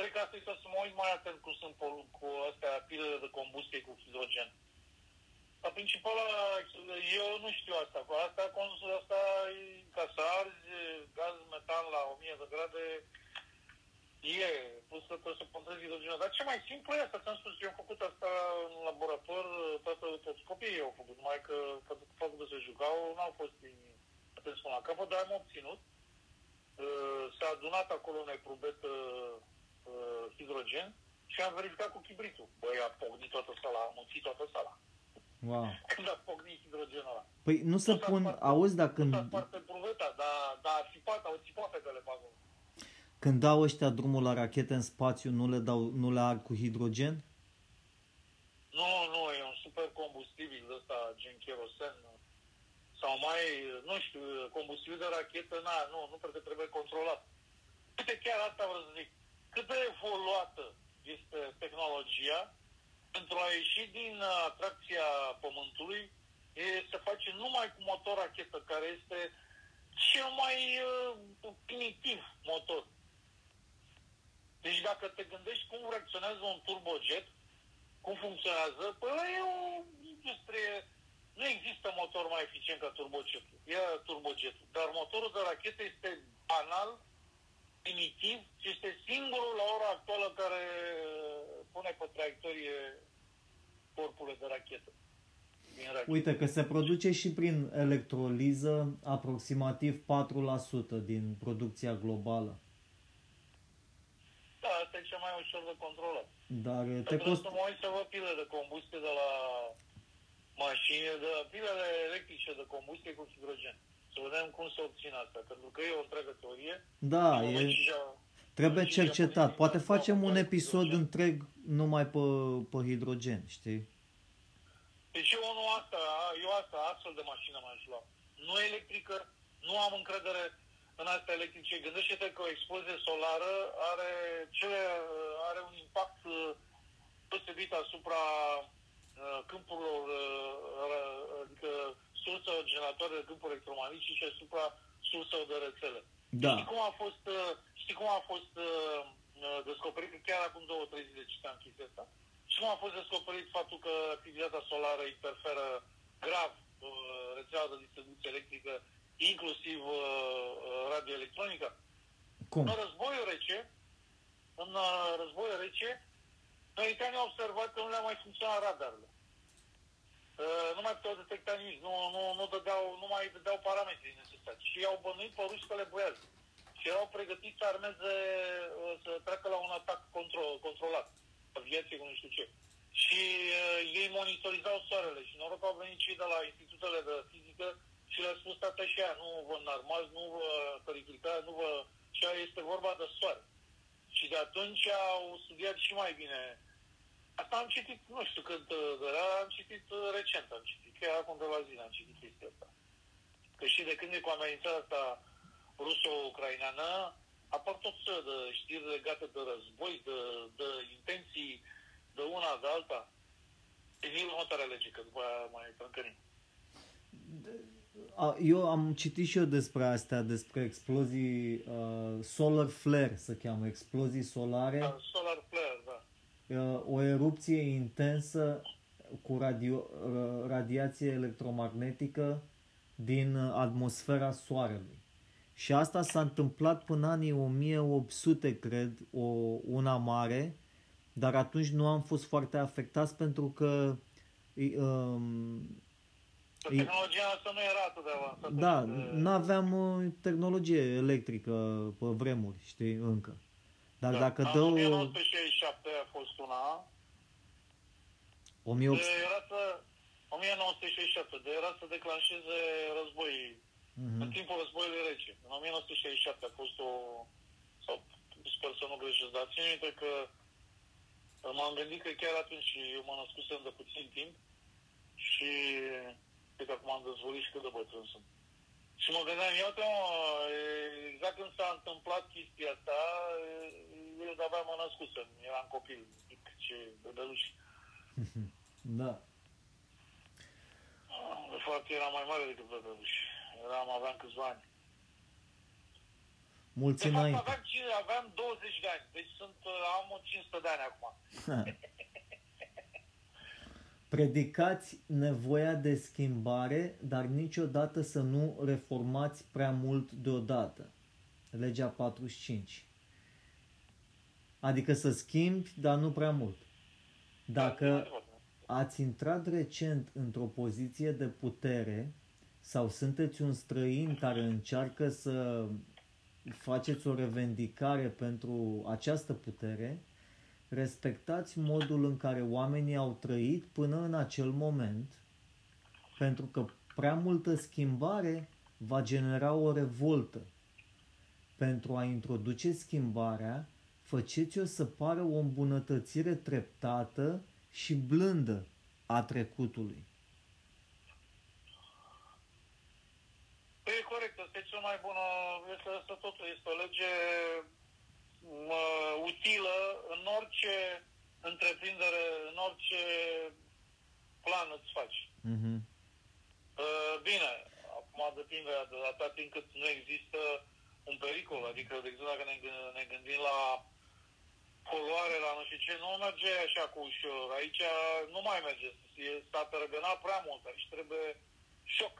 S2: Cred că asta e să mă uit mai atent cum sunt cu astea pilele de combustie cu hidrogen. Dar principala, eu nu știu asta. Cu asta, asta e ca să arzi gaz metan la 1000 de grade, E, plus că trebuie să păstrezi hidrogenul. Dar ce mai simplu e asta? Ți-am spus, eu am făcut asta în laborator, toată, toți copiii au făcut, numai că pentru că faptul că se jucau, n-au fost atent spun la capăt, dar am obținut. Uh, s-a adunat acolo un eprubet uh, uh, hidrogen și am verificat cu chibritul. Băi, a pognit toată sala, a muncit toată sala.
S1: Wow.
S2: Când a pognit hidrogenul ăla.
S1: Păi nu se pun, auzi, dacă...
S2: Nu s-a spart eprubeta, dar, dar a țipat, au țipat pe pe acolo.
S1: Când dau ăștia drumul la rachete în spațiu, nu le, dau, nu le arg cu hidrogen?
S2: Nu, nu, e un super combustibil ăsta, gen kerosen. Sau mai, nu știu, combustibil de rachetă, na, nu, nu cred că trebuie controlat. Uite, chiar asta vreau să zic. Cât de evoluată este tehnologia pentru a ieși din atracția Pământului, e, se face numai cu motor rachetă, care este cel mai uh, primitiv motor. Deci dacă te gândești cum reacționează un turbojet, cum funcționează, păi e o industrie, nu există motor mai eficient ca turbojetul. E turbojetul. Dar motorul de rachetă este banal, primitiv și este singurul la ora actuală care pune pe traiectorie corpurile de rachetă.
S1: Uite că se produce și prin electroliză aproximativ 4% din producția globală.
S2: Da, asta e cea mai ușor de controlat.
S1: Dar
S2: te cost... să mă uit să văd pile de combustie de la mașini, de pilele electrice de combustie cu hidrogen. Să vedem cum se obține asta, pentru că e o întreagă teorie.
S1: Da, e... Trebuie cercetat. Poate facem un episod hidrogen. întreg numai pe, pe hidrogen, știi?
S2: Deci eu nu asta, eu asta, astfel de mașină m-aș lua. Nu electrică, nu am încredere în astea electrice. Gândește-te că o explozie solară are, ce, are un impact uh, deosebit asupra uh, câmpurilor, uh, adică surselor generatoare de câmpuri electromagnetice și asupra surselor de rețele.
S1: Da.
S2: Știi cum a fost, știi cum a fost descoperit, chiar acum două, trei zile citeam chestia asta, și cum a fost descoperit faptul că activitatea solară interferă grav rețeaua de distribuție electrică inclusiv uh, radioelectronica.
S1: Cum?
S2: În războiul rece, în uh, războiul rece, americanii au observat că nu le-a mai funcționat radarele. Uh, nu mai puteau detecta nimic, nu, nu, nu, dădeau, nu mai dădeau parametrii necesari. Și au bănuit pe ruși că le boiază. Și erau pregătiți să armeze, uh, să treacă la un atac control, controlat, aviație cu nu știu ce. Și uh, ei monitorizau soarele și noroc au venit cei de la institutele de fizică și le-a spus tata și aia, nu vă înarmați, nu vă periclitați, nu vă... Și aia este vorba de soare. Și de atunci au studiat și mai bine. Asta am citit, nu știu când era, am citit uh, recent, am citit, chiar acum de la zi am citit chestia asta. Că și de când e cu amenințarea asta ruso-ucraineană, apar tot felul de știri legate de război, de, de intenții de una, de alta. E următoarea lege, că după aia mai trâncărim.
S1: A, Eu am citit și eu despre astea, despre explozii uh, solar flare, se cheamă, explozii solare,
S2: Da, Solar flare, da.
S1: uh, o erupție intensă cu radio, uh, radiație electromagnetică din uh, atmosfera Soarelui. Și asta s-a întâmplat până anii 1800, cred, o, una mare, dar atunci nu am fost foarte afectați pentru că i- um,
S2: Că
S1: E-
S2: tehnologia asta nu era atât de avansată.
S1: Da,
S2: încât,
S1: nu aveam uh, tehnologie electrică pe vremuri, știi, încă. Dar dacă
S2: în
S1: dă o
S2: 1967 a fost una,
S1: 1800...
S2: de era să, 1967, de era să declanșeze război, în
S1: Mhm.
S2: timpul războiului rece. În 1967 a fost o, sau sper să nu greșesc, dar țin minte că m-am gândit că chiar atunci eu mă născusem de puțin timp și cred că acum am dezvolit și cât de bătrân sunt. Și mă gândeam, iată, mă, exact când s-a întâmplat chestia asta, eu de-abia mă născusem, eram copil, mic, ce bebeluș. <laughs>
S1: Da.
S2: De fapt, eram mai mare decât bebeluș. Eram, aveam câțiva ani.
S1: Mulți
S2: De fapt,
S1: înainte.
S2: aveam, cin- aveam 20 de ani, deci sunt, am 500 de ani acum. <laughs>
S1: Predicați nevoia de schimbare, dar niciodată să nu reformați prea mult deodată. Legea 45. Adică să schimbi, dar nu prea mult. Dacă ați intrat recent într-o poziție de putere sau sunteți un străin care încearcă să faceți o revendicare pentru această putere, respectați modul în care oamenii au trăit până în acel moment, pentru că prea multă schimbare va genera o revoltă. Pentru a introduce schimbarea, faceți-o să pară o îmbunătățire treptată și blândă a trecutului.
S2: Păi e corect, asta e cea mai bună, este asta totul, este o lege mă, utilă în orice întreprindere, în orice plan îți faci.
S1: Mhm.
S2: Uh, Bine, acum depinde de atât timp cât nu există un pericol, adică, de exemplu, dacă ne, gâ- ne gândim la poluare, la nu știu ce, nu merge așa cu ușor. Aici nu mai merge, E- s-a tărăgănat prea mult, aici trebuie șoc.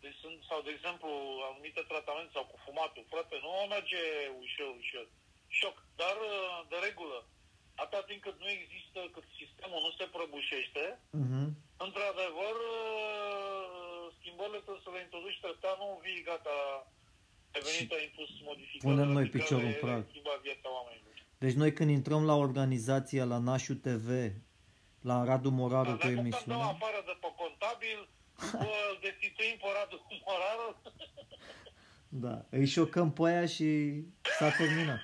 S2: Deci sunt, sau, de exemplu, anumite tratamente sau cu fumatul, frate, nu merge ușor, ușor. Șoc. Dar, uh, de regulă, atâta timp cât nu există, cât sistemul nu se prăbușește,
S1: Mhm.
S2: Într-adevăr, uh, schimbările trebuie să le introduci treptat, nu vii gata, ai venit, ai impus modificări.
S1: punem noi
S2: radicale,
S1: piciorul în prag.
S2: ai schimbat viața oamenilor.
S1: Deci noi când intrăm la organizația, la Nașu TV, la Radu Moraru
S2: Dar
S1: cu
S2: dacă dăm
S1: emisiunea,
S2: afară de pe contabil, <laughs> bă, îl destituim pe Radu Moraru, <laughs>
S1: da, îi șocăm pe aia și s-a terminat.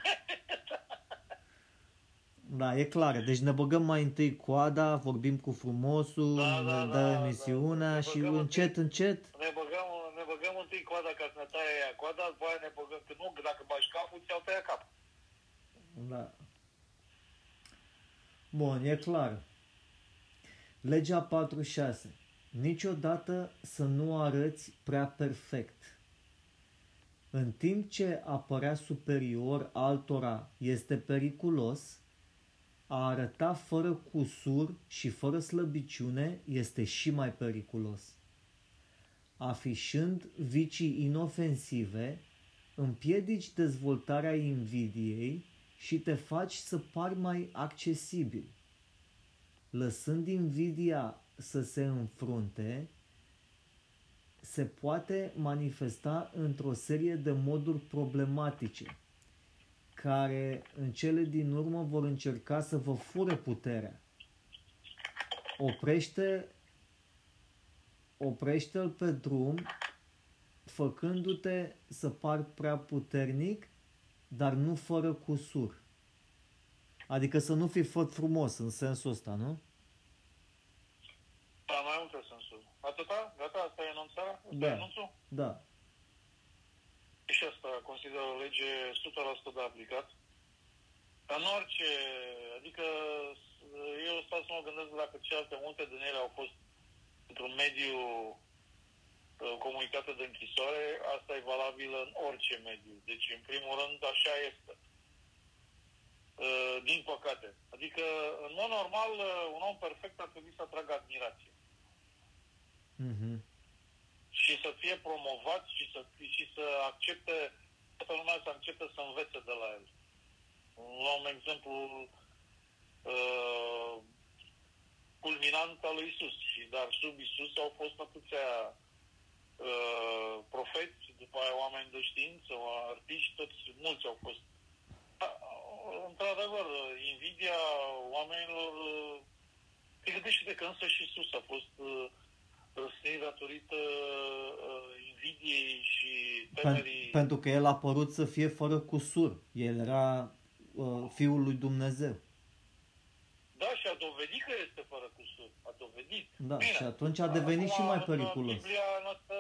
S1: Da, e clar. Deci ne băgăm mai întâi coada, vorbim cu frumosul,
S2: Da, da,
S1: ne
S2: da,
S1: dă
S2: da,
S1: emisiunea
S2: ne
S1: și
S2: băgăm
S1: încet, încet,
S2: ne băgăm, ne băgăm întâi coada ca să ne taie ea coada, după aia ne băgăm, că nu, că dacă bași capul, ți-au tăiat capul.
S1: Da. Bun, e clar. Legea 46. Niciodată să nu arăți prea perfect. În timp ce a părea superior altora este periculos, a arăta fără cusur și fără slăbiciune este și mai periculos. afișând vicii inofensive, împiedici dezvoltarea invidiei și te faci să pari mai accesibil. Lăsând invidia să se înfrunte, se poate manifesta într-o serie de moduri problematice, care în cele din urmă vor încerca să vă fure puterea. Oprește oprește-l pe drum făcându-te să pari prea puternic, dar nu fără cusur. Adică să nu fii făt frumos în sensul ăsta, nu?
S2: Da, mai multe sensuri. Atâta? Gata? Asta e enunțarea? Asta
S1: Da.
S2: e enunțul?
S1: Da.
S2: Și asta consider o lege 100% de aplicat. În orice, adică eu stau să mă gândesc dacă celelalte multe din ele au fost într-un mediu uh, comunitate de închisoare, asta e valabil în orice mediu. Deci, în primul rând, așa este. Uh, Din păcate. Adică, în mod normal, uh, un om perfect ar trebui să atragă admirație.
S1: Mhm.
S2: Și să fie promovat și să, și să accepte, toată lumea să accepte să învețe de la el. Luăm exemplu uh, culminant al lui Isus, și dar sub Isus au fost atâția uh, profeți, după aia oameni de știință, artiști, toți, mulți au fost. Da, într-adevăr, invidia oamenilor uh, te gândește de că însă și Isus a fost uh, răstit datorită uh, invidiei și temerii.
S1: Pen- pentru că el a părut să fie fără cusur. El era uh, Fiul lui Dumnezeu.
S2: Da, și a dovedit că este fără cusur. A dovedit.
S1: Da, și atunci a devenit și mai periculos.
S2: Biblia noastră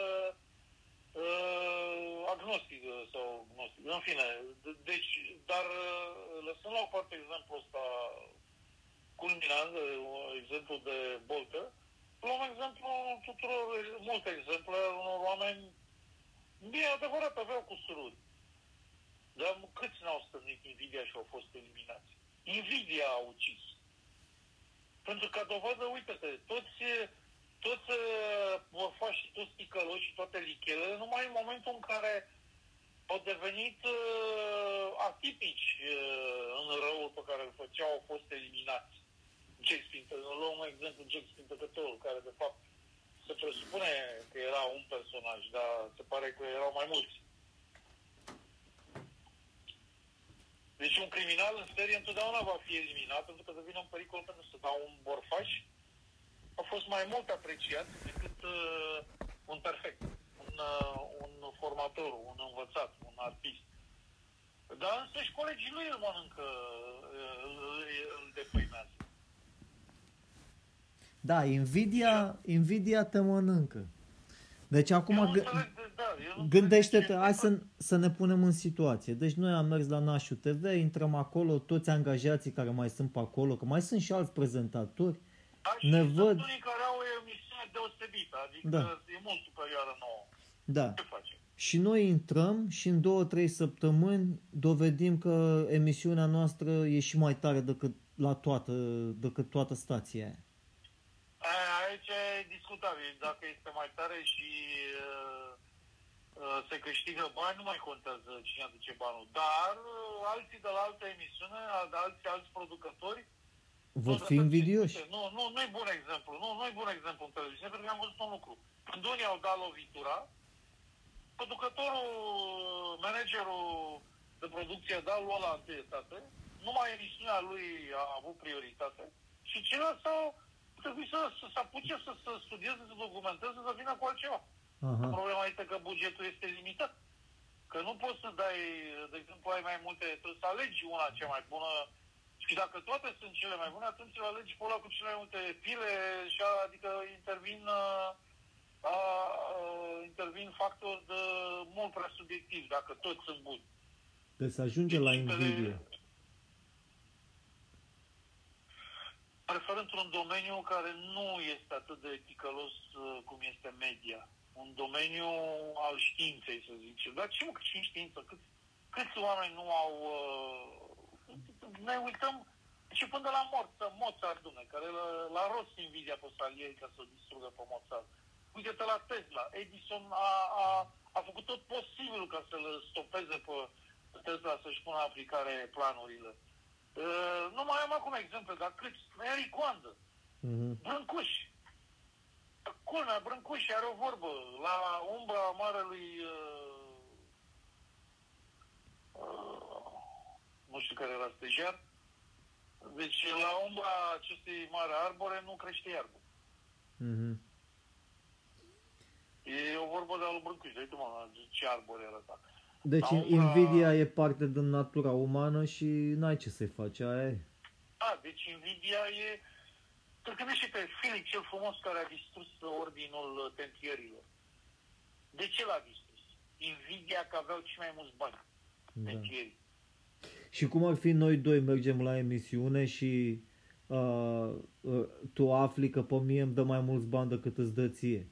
S2: uh, agnostică sau gnostic. În fine, de- deci, dar uh, lăsând la o parte exemplul ăsta culminant, uh, exemplu de boltă, luăm exemplu tuturor, multe exemple ale unor oameni, bine, adevărat, aveau cusururi. Dar câți n-au stănit invidia și au fost eliminați? Invidia a ucis. Pentru că dovadă, uite-te, toți, toți morfași și toți ticăloși și toate lichelele, numai în momentul în care au devenit uh, atipici uh, în răul pe care îl făceau, au fost eliminați. Jack Spinter, luăm un exemplu Jack Spintecătorul, care de fapt se presupune că era un personaj, dar se pare că erau mai mulți. Deci un criminal în serie întotdeauna va fi eliminat pentru că devine un pericol pentru să dau un borfaș. A fost mai mult apreciat decât uh, un perfect, un, uh, un formator, un învățat, un artist. Dar însă și colegii lui îl mănâncă, uh, îl, îl depăimează.
S1: Da, invidia, invidia te mănâncă. Deci acum
S2: Eu nu
S1: gă-
S2: înțeleg de- da, eu nu
S1: gândește-te,
S2: înțeleg
S1: hai
S2: ce-
S1: să, să ne punem în situație. Deci noi am mers la Nașu TV, intrăm acolo, toți angajații care mai sunt pe acolo, că mai sunt și alți prezentatori,
S2: Da, și
S1: ne
S2: sunt
S1: văd.
S2: unii care au o emisiune deosebită, adică
S1: Da.
S2: e mult superioară nouă.
S1: da.
S2: Ce facem?
S1: Și noi intrăm și în două, trei săptămâni dovedim că emisiunea noastră e și mai tare decât la toată, decât toată stația aia.
S2: Aia, aici e discutabil. Dacă este mai tare și uh, uh, se câștigă bani, nu mai contează cine aduce banul. Dar uh, alții de la altă emisiune, de alții alți producători,
S1: Vor
S2: tot
S1: fi
S2: atât
S1: invidioși.
S2: Nu, nu, nu e bun exemplu. Nu, nu e bun exemplu în televiziune, pentru că am văzut un lucru. Când unii au dat lovitura, producătorul, managerul de producție a dat lua la întâietate, numai emisiunea lui a avut prioritate și ceilalți au trebuit să, să se apuce să, să studieze, să documenteze, să vină cu altceva.
S1: Aha.
S2: Problema este că bugetul este limitat. Că nu poți să dai, de exemplu, ai mai multe, trebuie să alegi una cea mai bună și dacă toate sunt cele mai bune, atunci îl alegi pe ăla cu cele mai multe pile și a, adică intervin, uh, a, uh, intervin factori de mult prea subiectiv, dacă toți sunt buni.
S1: Deci se ajunge la invidie.
S2: Prefer într-un domeniu care nu este atât de ticălos uh, cum este media. Un domeniu al științei, să zicem. Dar ce mă, că și în știință? Cât, câți oameni nu au... Uh, ne uităm, începând de la Mozart, Mozart dumne, care l-a rost invidia pe Salieri ca să o distrugă pe Mozart. Uite-te la Tesla. Edison a, a, a făcut tot posibilul ca să-l stopeze pe Tesla să-și pună în aplicare planurile. Uh, nu mai am acum exemple, dar câți? Mary Coandă,
S1: Mhm.
S2: Brâncuș. Culmea, Brâncuș are o vorbă la umbra marelui uh, uh, nu știu care era stejar. Deci la umbra acestui mare arbore nu crește iarbă.
S1: Mhm.
S2: E o vorbă de al lui Brâncuș, de uite mă, ce arbore era ăsta.
S1: Deci
S2: La umbra-
S1: invidia e parte din natura umană și n-ai ce să-i faci, aia e.
S2: A, deci invidia e... Te gândește pe Filip cel frumos care a distrus ordinul templierilor. De ce l-a distrus? Invidia că aveau cei mai mulți bani
S1: Da.
S2: templierii.
S1: Și cum ar fi noi doi mergem la emisiune și uh, uh, tu afli că pe mie îmi dă mai mulți bani decât îți dă ție.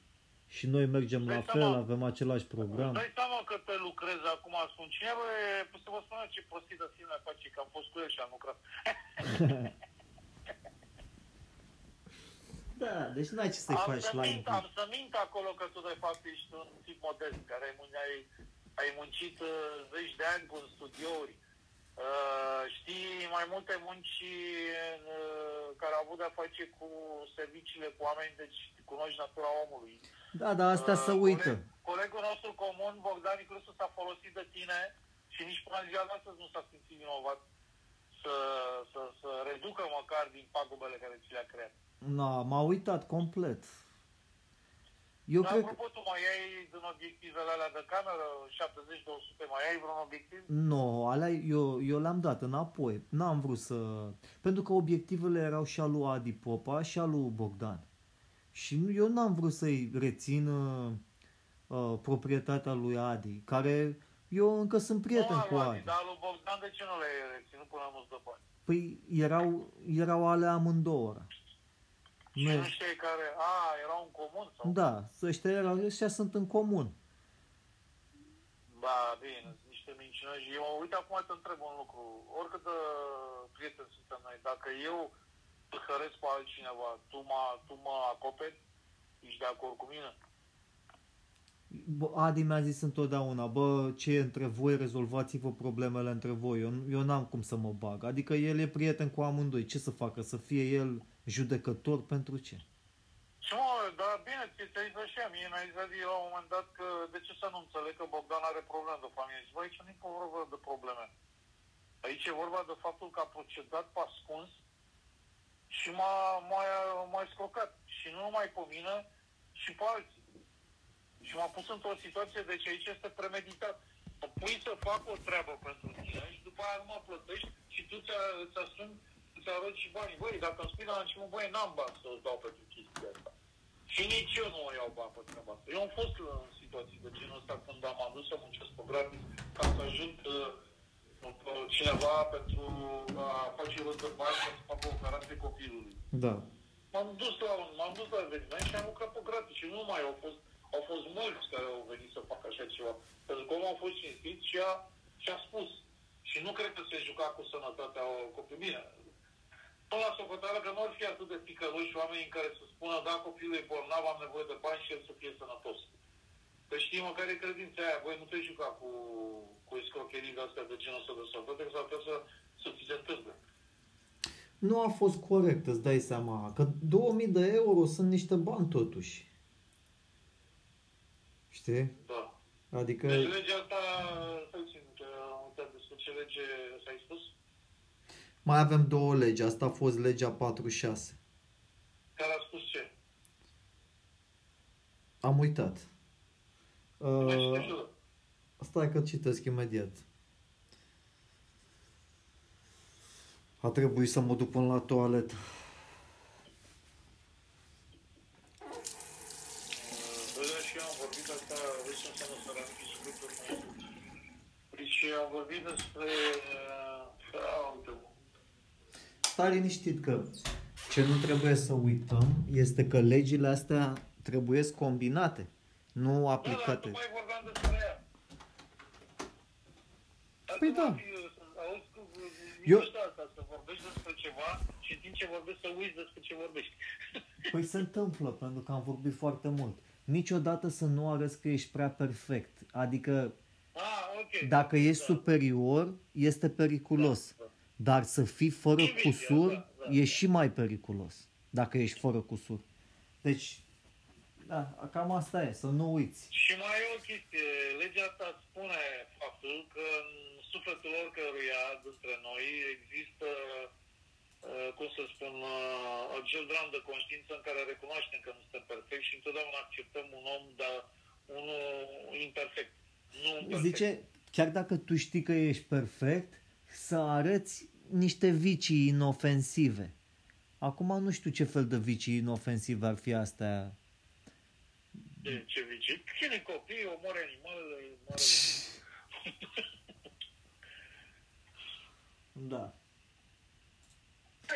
S1: Și noi mergem la
S2: Dai
S1: fel,
S2: seama-
S1: avem același program.
S2: Îți dai seama că te lucrezi acum, spun cineva, e, să vă spun eu ce prostii de film face, că am fost cu el și am lucrat. <laughs>
S1: Da, deci n-ai ce să-i
S2: am,
S1: faci
S2: să
S1: la
S2: mint,
S1: invidia.
S2: am să mint acolo că tu de fapt ești un tip modest, care ai, mun- ai, ai muncit uh, zeci de ani în studiouri. Uh, știi mai multe munci uh, care au avut de-a face cu serviciile, cu oameni, deci cunoști natura omului.
S1: Da, dar asta
S2: Uh,
S1: se uită.
S2: Coleg, colegul nostru comun, Bogdan Nicrusu, s-a folosit de tine și nici până în ziua de astăzi nu s-a simțit vinovat să, să, să reducă măcar din pagubele care ți le-a creat.
S1: Na, m-a uitat complet. Eu
S2: Dar
S1: cred că...
S2: apropo, tu mai ai din obiectivele alea de cameră, 70-200, mai ai vreun obiectiv?
S1: Nu, alea eu, eu le-am dat înapoi. N-am vrut să... Pentru că obiectivele erau și al lui Adi Popa și al lui Bogdan. Și nu- eu n-am vrut să-i rețin uh, uh, proprietatea lui Adi, care eu încă sunt prieten
S2: nu,
S1: cu
S2: Adi,
S1: Adi.
S2: Dar lui Bogdan, de ce nu le-ai reținut până nu-ți dă bani?
S1: Păi erau, erau ale amândouă.
S2: Și
S1: Nu.
S2: nu știi care, a, erau în comun sau?
S1: Da, să ăștia, erau, ăștia sunt în comun.
S2: Ba, bine, sunt niște mincinoși. Eu, uite, acum te întreb un lucru. Oricât de prieteni suntem noi, dacă eu îl hăresc pe altcineva, tu mă, tu mă acoperi? Ești de acord cu mine?
S1: Bă, Adi mi-a zis întotdeauna, bă, ce e între voi, rezolvați-vă problemele între voi. Eu, eu n-am cum să mă bag. Adică el e prieten cu amândoi. Ce să facă? Să fie el judecător pentru ce?
S2: Și mă, dar bine, ți ți-ai zis așa, mie mi-ai zis la un moment dat că de ce să nu înțeleg că Bogdan are probleme de familie. Zic, bă, aici nu e vorba de probleme. Aici e vorba de faptul că a procedat pe ascuns și m-a, m-a, m-a escrocat. Și nu numai pe mine, și pe alții. Și m-a pus într-o situație, deci aici este premeditat. Mă pui să fac o treabă pentru tine și după aia nu mă plătești și tu ți- îți asumi, îți arăți și banii. Băi, dacă îmi spui la început, băi, n-am bani să-ți dau pentru chestia asta. Și nici eu nu o iau bani pe treaba asta. Eu am fost în situații de genul ăsta când am adus să muncesc pe gratis ca să ajut uh, uh, cineva pentru a face rost de bani ca să facă o operație copilului.
S1: Da.
S2: M-am dus la un, m-am dus la eveniment și am lucrat pe gratis și nu mai au fost, au fost mulți care au venit să facă așa ceva. Pentru că omul a fost cinstit și a, și a spus. Și nu cred că se juca cu sănătatea copilului. Bine, până la socoteală că nu ar fi atât de ticăloși oamenii în care să spună, da, copilul e bolnav, am nevoie de bani și el să fie sănătos. Că știi măcar e credința aia, băi, nu te juca cu, cu escrocherii de astea de genul ăsta de sănătate, că s-ar putea să, să ți se întâmple.
S1: Nu a fost corect, îți dai seama, că 2000 de euro sunt niște bani totuși. Știi?
S2: Da.
S1: Adică
S2: Deci legea asta, să țin, că am uitat despre ce lege s-ai spus?
S1: Mai avem două legi. Asta a fost legea 46.
S2: Care a spus ce?
S1: Am uitat.
S2: Mai
S1: Uh,
S2: știu eu.
S1: stai că citesc imediat. A trebuit să mă duc până la toaletă.
S2: Vedea și eu am vorbit asta, vezi ce înseamnă să ramifici lucruri. Deci am vorbit despre... uh, A, uite, mă.
S1: Stai liniștit că ce nu trebuie să uităm este că legile astea trebuie combinate, nu
S2: Da, dar
S1: aplicate.
S2: tu mai vorbeam despre ea. Dar
S1: Păi
S2: tu
S1: da.
S2: mai fi, Auzi că
S1: Eu-
S2: eu... asta, să vorbești despre ceva și în timp ce vorbești să uiți despre ce vorbești. <laughs>
S1: Păi se întâmplă, pentru că am vorbit foarte mult. niciodată să nu arăți că ești prea perfect. Adică
S2: Ah, ok.
S1: dacă ești
S2: Da.
S1: superior, este periculos.
S2: Da, da.
S1: Dar să fii fără
S2: Invidia,
S1: cusur
S2: da, da,
S1: e
S2: da.
S1: și mai periculos. Dacă ești fără cusur. Deci, da, cam asta e, să nu uiți.
S2: Și mai e o chestie. Legea asta spune faptul că în sufletul oricăruia dintre noi există, uh, cum să spun, uh, acel dram de conștiință în care recunoaștem că nu suntem perfecti și întotdeauna acceptăm un om, dar unul imperfect. Nu un perfect.
S1: Zice, chiar dacă tu știi că ești perfect, să arăți niște vicii inofensive. Acum nu știu ce fel de vicii inofensive ar fi astea.
S2: Ce, ce vicii? Cine copii, omoare animalele, omoare...
S1: Da.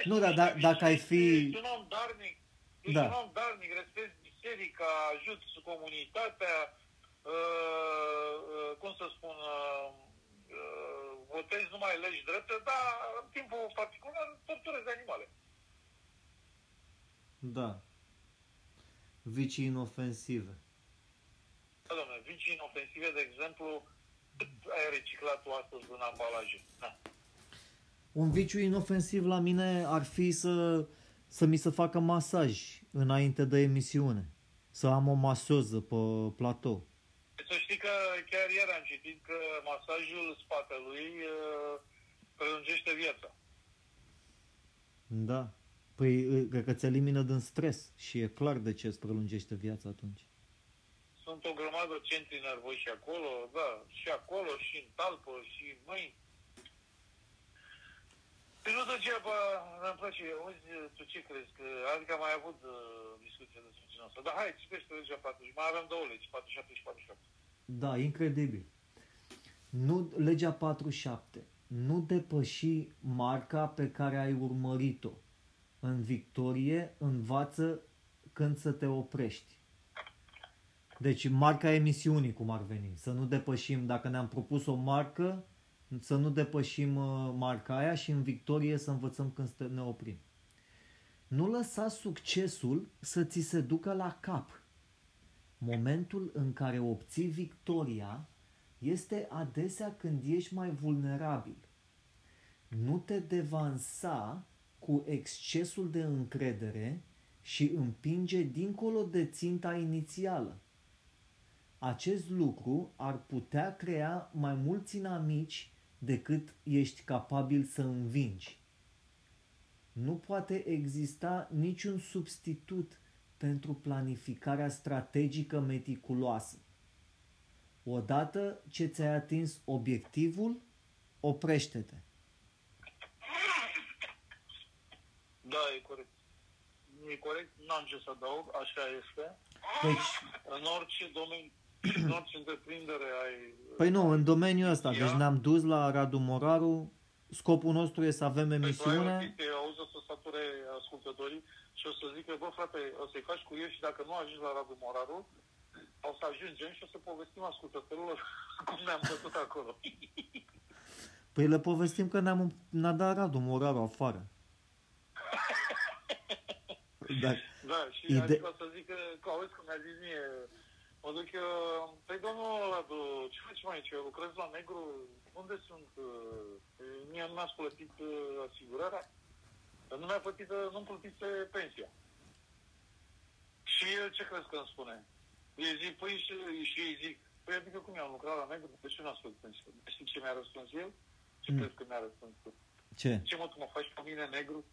S1: Nu, dar da- dacă ai fi-
S2: Ești un om darnic, ești
S1: Da.
S2: un om darnic, respecti biserica, ajuți comunitatea, uh, uh, cum să spun, uh, uh, votezi numai legi drepte, dar în timpul particular torturezi animale.
S1: Da. Vicii inofensive.
S2: Da, domnule, vicii inofensive, de exemplu, cât ai reciclat tu astăzi în ambalaje? Da.
S1: Un viciu inofensiv la mine ar fi să, să mi se facă masaj înainte de emisiune. Să am o masoză pe platou.
S2: Să știi că chiar ieri am citit că masajul spatelui uh, prelungește viața.
S1: Da. Păi, ă, cred că ți elimină din stres și e clar de ce îți prelungește viața atunci.
S2: Sunt o grămadă de centri nervoși și acolo, da, și acolo, și în talpă, și în mâini. Păi nu degeaba, îmi place, auzi, tu ce crezi? Că, adică am mai avut uh, discuție despre genul ăsta. Dar hai, citește legea 40, mai avem două legi, 47 și 48.
S1: Da, incredibil. Nu, legea 47. Nu depăși marca pe care ai urmărit-o. În victorie, învață când să te oprești. Deci marca emisiunii, cum ar veni. Să nu depășim, dacă ne-am propus o marcă, să nu depășim uh, marca aia și în victorie să învățăm când să ne oprim. Nu lăsa succesul să ți se ducă la cap. Momentul în care obții victoria este adesea când ești mai vulnerabil. Nu te devansa cu excesul de încredere și împinge dincolo de ținta inițială. Acest lucru ar putea crea mai mulți inamici decât ești capabil să învingi. Nu poate exista niciun substitut pentru planificarea strategică meticuloasă. Odată ce ți-ai atins obiectivul, oprește-te.
S2: Da, e corect. E corect, n-am ce să adaug, așa este.
S1: Deci,
S2: În orice domeniu, în <clears throat> orice întreprindere ai...
S1: păi nu, în domeniul ăsta,
S2: Ia.
S1: deci ne-am dus la Radu Moraru, scopul nostru e să avem
S2: Păi tu ai o
S1: emisiune.
S2: chestie, auzi, o să sature ascultătorii și o să zică, bă frate, o să-i faci cu el și dacă nu ajungi la Radu Moraru, o să ajungem și o să povestim ascultătorilor <laughs> cum ne-am bătut acolo. <laughs>
S1: Păi le povestim că ne-am, ne-a dat Radu Moraru afară. <laughs> Dar,
S2: Da, și
S1: Ide-
S2: Ide... adică o să zic că, că auzi cum mi-a zis mie, mă duc eu, păi domnul Radu, ce faci mai aici? Lucrez la negru? Unde sunt? uh, Mie nu mi-ați plătit uh, asigurarea? Nu mi-a plătit, uh, nu-mi plătise pensia. Și el ce crezi că îmi spune? Eu zic, păi și, și ei zic, păi adică cum eu am lucrat la negru, de ce nu ați plătit pensia? Știi ce mi-a răspuns el? Ce
S1: Mm.
S2: crezi că mi-a răspuns tu?
S1: ce?
S2: Ce mă, tu mă faci pe mine negru?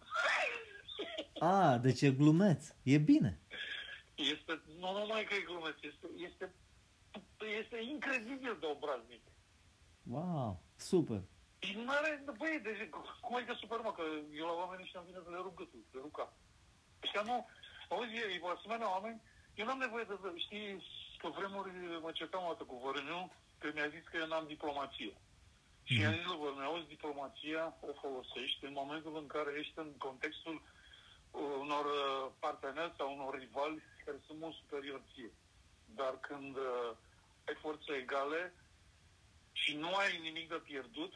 S1: A, deci e glumeț. E bine. <laughs>
S2: Este, nu numai că e glumeț, este, este, este incredibil de obraznic.
S1: Wow, super.
S2: Și nu are, băi, deci, cum adică super, mă, că eu la oameni ăștia îmi vine să le rup gâtul, să le rup cap. Ăștia nu, auzi, e asemenea oameni, eu n-am nevoie de, știi, că vremuri mă certam o dată cu Vărâniu, că mi-a zis că eu n-am diplomație. Și
S1: Mhm.
S2: i-am zis lui Vărâniu, auzi, diplomația o folosești în momentul în care ești în contextul unor uh, parteneri sau unor rivali care sunt mult superior ție. Dar când uh, ai forțe egale și nu ai nimic de pierdut,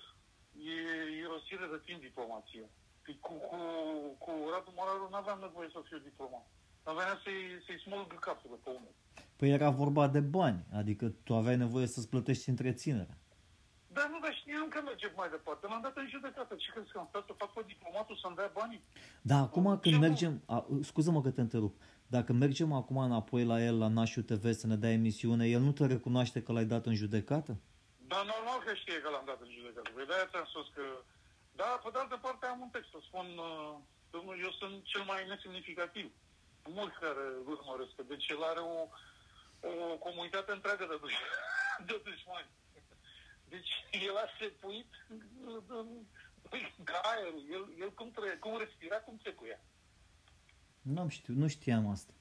S2: e irosire de timp diplomația. Păi Cu, cu, cu Radu Moraru nu aveam nevoie să fiu diplomat. Dar venea să-i, să-i smulg capul de pe umăr.
S1: Păi era vorba de bani, adică tu aveai nevoie să-ți plătești întreținerea.
S2: Dar nu, dar știam că mergem mai departe. L-am dat în judecată. Ce crezi că am stat să fac pe diplomatul să-mi dea banii?
S1: Da, acum
S2: Ce
S1: când
S2: nu?
S1: mergem, a, scuză-mă că te întrerup, dacă mergem acum înapoi la el, la Nașu TV, să ne dea emisiune, el nu te recunoaște că l-ai dat în judecată?
S2: Dar normal că știe că l-am dat în judecată. Păi de-aia ți-am spus că... Da, pe de altă parte am un text să spun... Uh, domnul, eu sunt cel mai nesemnificativ. Mulți care îl urmăresc. Deci el are o, o comunitate întreagă de, duș- <laughs> de dușmani. Deci el a sepuit ca aerul. El, el cum, trăie, cum respira, cum secuia.
S1: Nu știu, nu știam asta.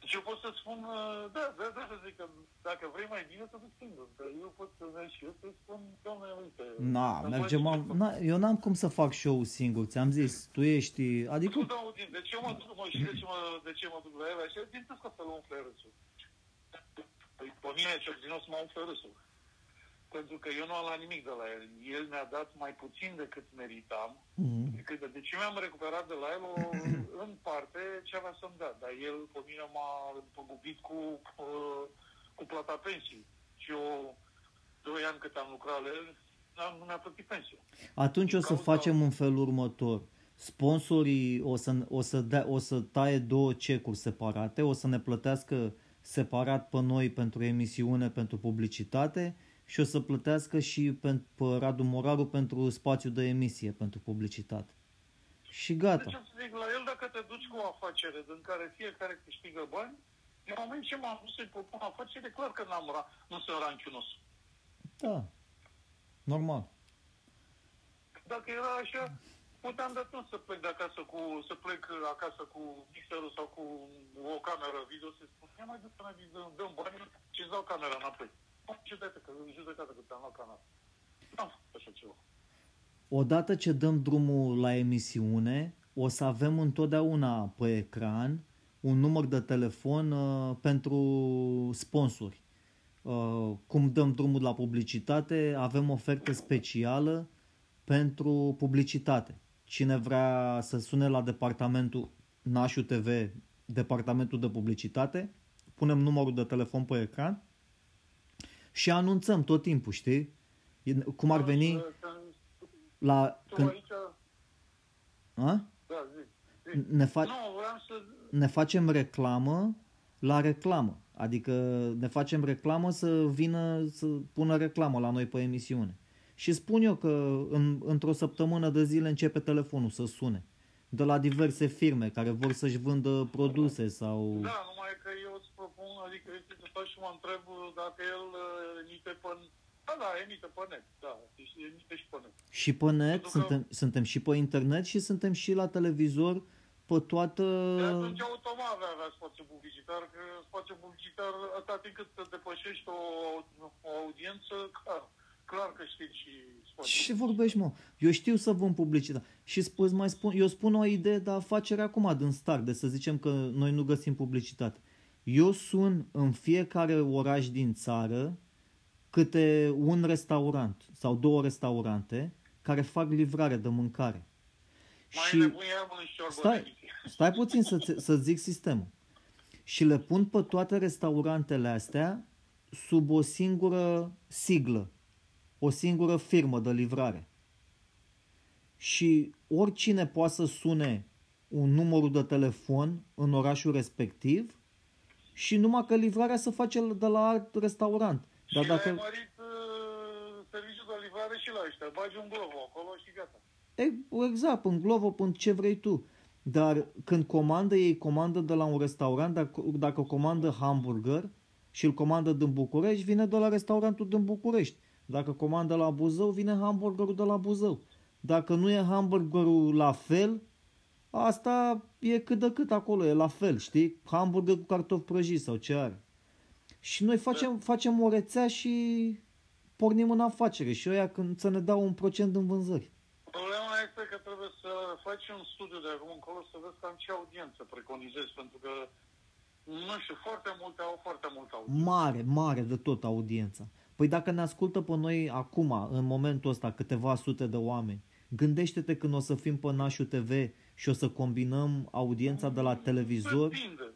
S2: Deci eu pot să spun, uh, da, da, da, să zic că dacă vrei mai bine, să te singur. Dar eu pot să merg și eu să spun, doamne, uite.
S1: Na,
S2: am
S1: mergem,
S2: văzut
S1: am,
S2: că-
S1: na, eu n-am cum să fac show singur, ți-am zis, tu ești, adică,
S2: Nu dau din, de ce mă duc, mă, și de ce mă, de ce mă duc la el așa? Din tot ca să-l umfle râsul. Păi, pe mine ce din nou să mă umfle râsul. Pentru că eu nu am luat nimic de la el. El mi-a dat mai puțin decât meritam.
S1: Mhm.
S2: Decât, deci eu mi-am recuperat de la el o, <clears throat> în parte ce avea să-mi dea. Dar el pe mine m-a păgubit cu, uh, cu plata pensii. Și eu, doi ani cât am lucrat la el, n-am, nu mi-a plătit pensie.
S1: atunci o să
S2: cauza-
S1: facem în felul următor. Sponsorii o să, o, să dea, o să taie două cecuri separate, o să ne plătească separat pe noi pentru emisiune, pentru publicitate și o să plătească și pe, pe Radu Moraru pentru spațiu de emisie, pentru publicitate. Și gata.
S2: Deci, o să zic, la el dacă te duci cu o afacere din care fiecare câștigă bani, în moment ce m-am dus să-i propun afacere, clar că n-am ra- nu sunt ranciunos.
S1: Da. Normal.
S2: Dacă era așa, puteam de atunci să plec de acasă cu, să plec acasă cu mixerul sau cu o cameră video să spun, ia mai du-te la video, dăm bani și îți dau camera înapoi. Am judecată, că judecată că ți-am luat camera. N-am făcut așa ceva.
S1: Odată ce dăm drumul la emisiune, o să avem întotdeauna pe ecran un număr de telefon uh, pentru sponsori. Uh, cum dăm drumul la publicitate, avem ofertă specială pentru publicitate. Cine vrea să sune la departamentul Nașu TV, departamentul de publicitate, punem numărul de telefon pe ecran și anunțăm tot timpul, știi? E- Cum ar veni
S2: Când
S1: la...
S2: Tu
S1: Când,
S2: aici,
S1: a?
S2: da, zi. zi.
S1: Ne, fa-
S2: Nu, vreau să...
S1: ne facem reclamă la reclamă. Adică ne facem reclamă să vină să pună reclamă la noi pe emisiune. Și spun eu că în, într-o săptămână de zile începe telefonul să sune. De la diverse firme care vor să-și vândă produse sau...
S2: Da, numai că eu îți propun, adică este să faci și mă întreb dacă el uh, emite pe... Da, da, emite pe net, da, deci emite și pe net.
S1: Și pe net,
S2: Pentru că-
S1: suntem, suntem și pe internet și suntem și la televizor pe toată...
S2: De atunci automat vei avea spațiu publicitar, că spațiu publicitar, atâta timp cât te depășești o, o audiență, clar, clar că știi și spațiu.
S1: Ce vorbești, mă? Eu știu să vând publicitate. Și spus, mai spun, eu spun o idee de afacere acum din start, de să zicem că noi nu găsim publicitate. Eu sun în fiecare oraș din țară câte un restaurant sau două restaurante care fac livrare de mâncare.
S2: Mai
S1: și
S2: nebunia mă în șorbă
S1: stai,
S2: de emisie.
S1: stai puțin să, să zic sistemul. Și le pun pe toate restaurantele astea sub o singură siglă, o singură firmă de livrare. Și oricine poate să sune un număr de telefon în orașul respectiv și numai că livrarea se face de la alt restaurant. Dar
S2: și
S1: dacă...
S2: ai mărit uh, serviciul de livrare și la ăștia, bagi un globo acolo și gata.
S1: E, exact, în Glovo, în ce vrei tu. Dar când comandă, ei comandă de la un restaurant, dacă, dacă comandă hamburger și îl comandă din București, vine de la restaurantul din București. Dacă comandă la Buzău, vine hamburgerul de la Buzău. Dacă nu e hamburgerul la fel, asta e cât de cât acolo, e la fel, știi? Hamburger cu cartofi prăjiți sau ce are. Și noi facem, facem o rețea și pornim în afacere și ăia când să ne dau un procent în vânzări.
S2: Problema este că trebuie să faci un studiu de acum încolo să vezi cam ce audiență preconizezi, pentru că, nu știu, foarte multe au foarte multă audiență.
S1: Mare, mare de tot audiența. Păi dacă ne ascultă pe noi acum, în momentul ăsta, câteva sute de oameni, gândește-te când o să fim pe Nașu TV și o să combinăm audiența de la televizor,
S2: Depinde.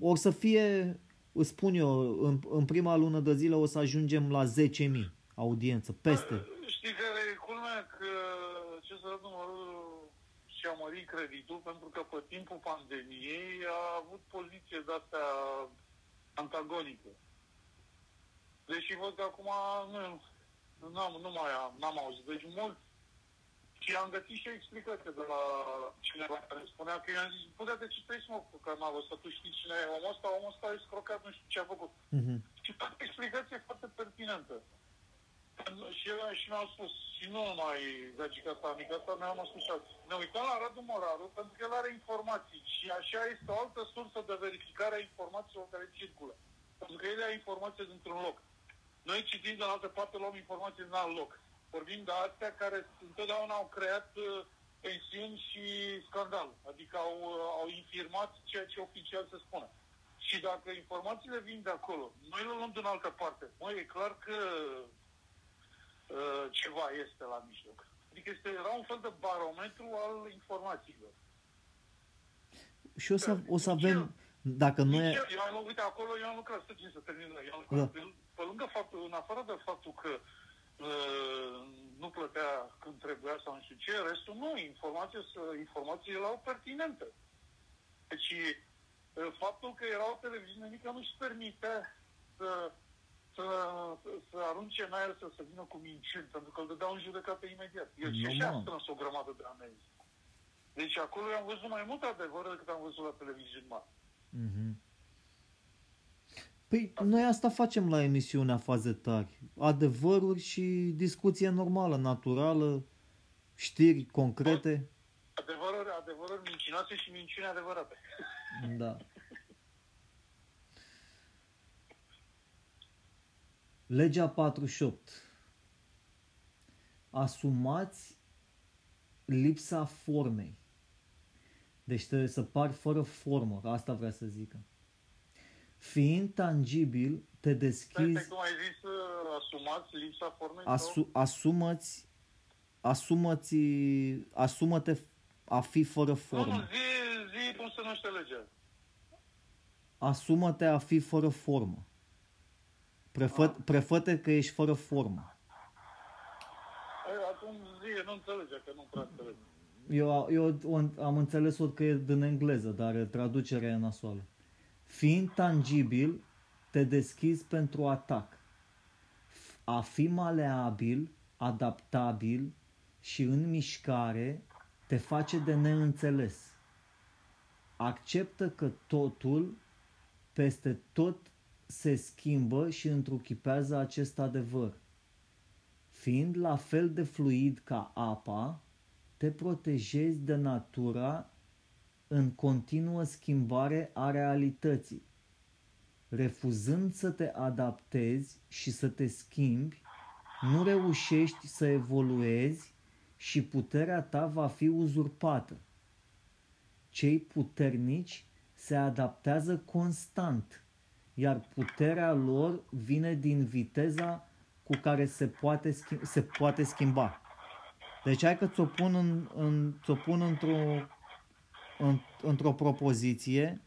S1: o să fie îți spun eu, în, în prima lună de zile o să ajungem la 10.000 audiență, peste.
S2: Știi care e culmea? Că ce să numărul și-a mărit creditul pentru că pe timpul pandemiei a avut poziție de-astea antagonică. Deși văd că acum nu, n-am, nu mai am, n-am auzit. Deci mult și am găsit și o explicație de la cineva care spunea că i-am zis, bă, de ce trebuie să mă că m-a lăsat, tu știi cine e omul ăsta, omul ăsta e scrocat, nu știu ce a făcut.
S1: Mhm.
S2: Și toată explicație foarte pertinentă. Și el și mi-au spus, și nu numai gagica asta, amica asta, mi-am spus și alții. Ne uităm la Radu Moraru pentru că el are informații și așa este o altă sursă de verificare a informațiilor care circulă. Pentru că el ia informații dintr-un loc. Noi citim de altă parte, luăm informații din alt loc. Vorbim de astea care întotdeauna au creat uh, tensiuni și scandal. Adică au, uh, au infirmat ceea ce oficial se spune. Și dacă informațiile vin de acolo, noi le luăm din altă parte. Măi, e clar că uh, ceva este la mijloc. Adică este, era un fel de barometru al informațiilor.
S1: Și o să, o să avem, dacă nu e...
S2: Eu, eu am, uite, acolo eu am lucrat, să să termin, eu am lucrat, da. pe lângă faptul, în afară de faptul că uh, nu plătea când trebuia sau nu știu ce, restul nu, informații, informațiile erau pertinente. Deci, uh, faptul că era o televiziune mică nu-și permite să, să, să arunce în aer să se vină cu minciuni, pentru că îl dădeau în judecată imediat. El și așa a strâns o grămadă de amenzi. Deci acolo am văzut mai mult adevăr decât am văzut la televiziuni mari.
S1: Mm-hmm. Păi noi asta facem la emisiunea Faze Tari. Adevăruri și discuție normală, naturală, știri concrete.
S2: Adevăruri, adevăruri mincinoase și minciuni adevărate.
S1: Da. <laughs> Legea 48. Asumați lipsa formei. Deci trebuie să pari fără formă. Asta vrea să zică. Fiind tangibil, te deschizi...
S2: Stai, cum ai zis, uh, asumați lipsa formei?
S1: Asu, asumă-ți, asumă-ți, asumă-te a fi fără formă.
S2: Nu, nu, zi, zi cum se numește legea.
S1: Asumă-te a fi fără formă. Prefă,
S2: Ah.
S1: prefăte că ești fără formă.
S2: Ei, Acum zi, nu înțelege, că nu prea înțeleg.
S1: Eu, eu o- am înțeles-o că e din engleză, dar traducerea e nasoală. Fiind tangibil, te deschizi pentru atac. A fi maleabil, adaptabil și în mișcare te face de neînțeles. Acceptă că totul peste tot se schimbă și întruchipează acest adevăr. Fiind la fel de fluid ca apa, te protejezi de natura în continuă schimbare a realității. Refuzând să te adaptezi și să te schimbi, nu reușești să evoluezi și puterea ta va fi uzurpată. Cei puternici se adaptează constant, iar puterea lor vine din viteza cu care se poate, schimba, se poate schimba. Deci hai că ți-o pun, în, în, ți-o pun într-o, în, într-o propoziție.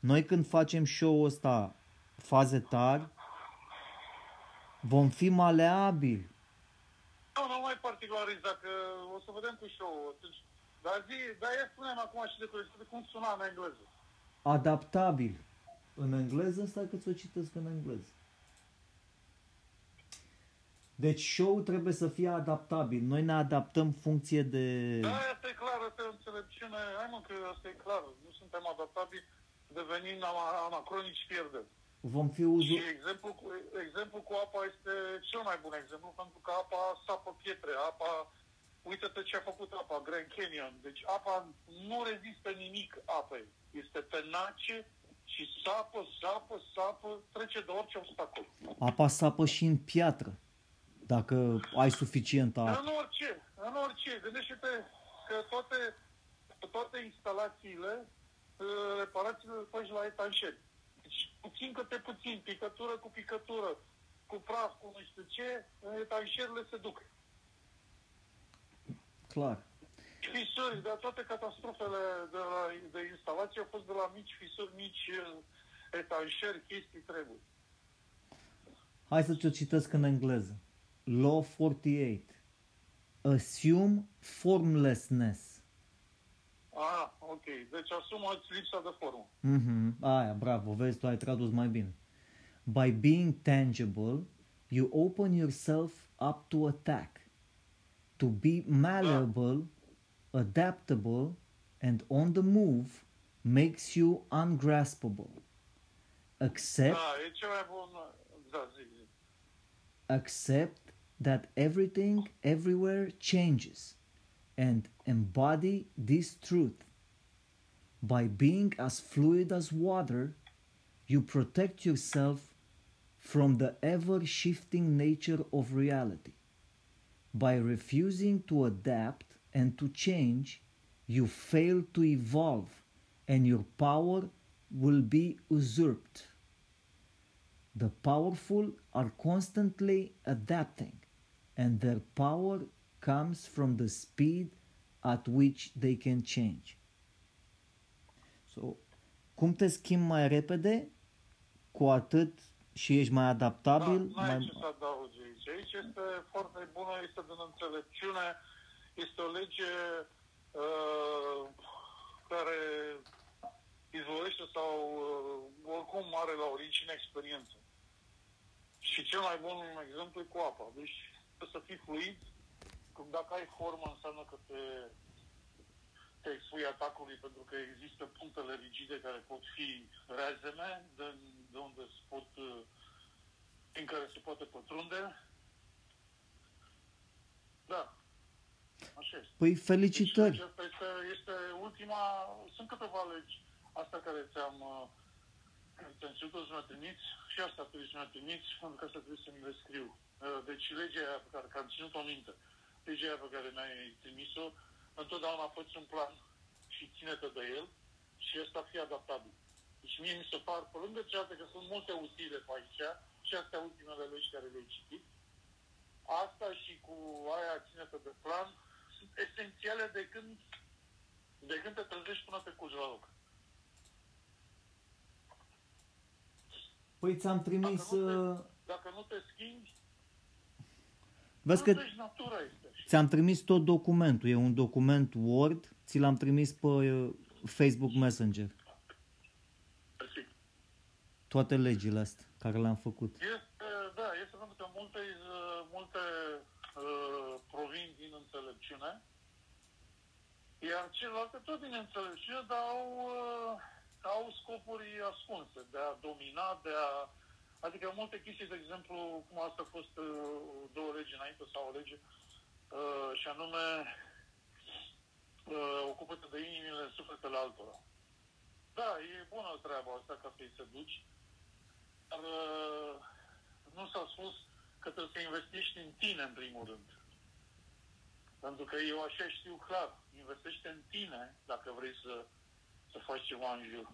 S1: Noi când facem show-ul ăsta, faze tari, vom fi maleabili.
S2: Nu, nu mai particulariz, dacă o să vedem cu show-ul. Deci, dar zi, dar ia spune acum și de curiozitate cum suna în engleză.
S1: Adaptabil. În engleză, stai că ți-o citesc în engleză. Deci show trebuie să fie adaptabil. Noi ne adaptăm funcție de...
S2: Da, asta e clar, asta e o înțelepciune. Hai mă, că asta e clar. Nu suntem adaptabili, devenim ama- anacronici pierdem.
S1: Vom fi
S2: Și
S1: uzur...
S2: exemplu cu, exemplu cu apa este cel mai bun exemplu, pentru că apa sapă pietre, apa, uite-te ce a făcut apa, Grand Canyon. Deci apa nu rezistă nimic apei. Este tenace și sapă, sapă, sapă, trece de orice obstacol.
S1: Apa sapă și în piatră. Dacă ai suficientă apă.
S2: În orice, în orice. Gândește-te că toate, toate instalațiile, uh, reparațiile le faci la etanșeri. Deci puțin câte puțin, picătură cu picătură, cu praf, cu nu știu ce, etanșerile se duc.
S1: Clar.
S2: Fisuri, dar toate catastrofele de, la, de instalație au fost de la mici fisuri, mici uh, Să înșeri chestii trebuie.
S1: Hai să ți-o citesc în engleză. Law 48. Assume formlessness.
S2: Ah, ok. Deci asumă-ți lipsa de formă.
S1: Mhm, aia, bravo, vezi, tu ai tradus mai bine. By being tangible, you open yourself up to attack. To be malleable, adaptable, and on the move makes you ungraspable. Accept
S2: Da, e cel mai bun... Da, zic, zic.
S1: accept that everything everywhere changes and embody this truth. By being as fluid as water, you protect yourself from the ever shifting nature of reality. By refusing to adapt and to change, you fail to evolve and your power will be usurped. The powerful are constantly adapting, and their power comes from the speed at which they can change. So, cum te schimbi mai repede, cu atât și ești mai adaptabil,
S2: Da, n-ai
S1: mai...
S2: ce să adaugi aici. Aici este foarte bună, este din înțelepciune, este o lege uh, care izvolește sau uh, oricum are la origine experiență. Și cel mai bun exemplu e cu apa. Deci trebuie să fii fluid, cum dacă ai formă înseamnă că te, te expui atacului pentru că există punctele rigide care pot fi rezeme, de, de unde se pot, uh, prin care se poate pătrunde. Da. Așa este.
S1: Păi
S2: Deci,
S1: felicitări!
S2: aceasta este, este ultima, sunt câteva legi, asta care ți-am, uh, ți-am cerut să mă trimiți și asta trebuie să mă trimiți, pentru că asta trebuie să mi le scriu. Uh, Deci legea aia pe care, că am ținut-o minte, legea aia pe care mi-ai trimis-o, întotdeauna faci un plan și ține-te de el și ăsta fie adaptabil. Deci mie mi se par, pe lângă cealaltă, că sunt multe utile pe aici, și astea ultimele legi care le-ai citit, asta și cu aia ține-te de plan, sunt esențiale de când, de când te trezești până te culci la loc.
S1: Păi ți-am trimis...
S2: Dacă nu
S1: uh,
S2: te, dacă nu te schimbi,
S1: Vezi
S2: nu
S1: că
S2: deci natura este.
S1: ți-am trimis tot documentul. E un document Word, ți l-am trimis pe uh, Facebook Messenger.
S2: Perfect.
S1: Toate legile astea care le-am făcut.
S2: Este, da, este pentru că multe, uh, multe uh, provin din înțelepciune, iar celelalte tot din înțelepciune, dar au, uh, au scopuri ascunse, de a domina, de a... Adică multe chestii, de exemplu, cum asta a fost uh, două legi înainte sau o lege, uh, și anume uh, ocupă-te de inimile, sufletele altora. Da, e bună treaba asta ca să-i seduci, dar uh, nu s-a spus că trebuie să investești în tine, în primul rând. Pentru că eu așa știu clar, investește în tine dacă vrei să, să faci ceva în jur.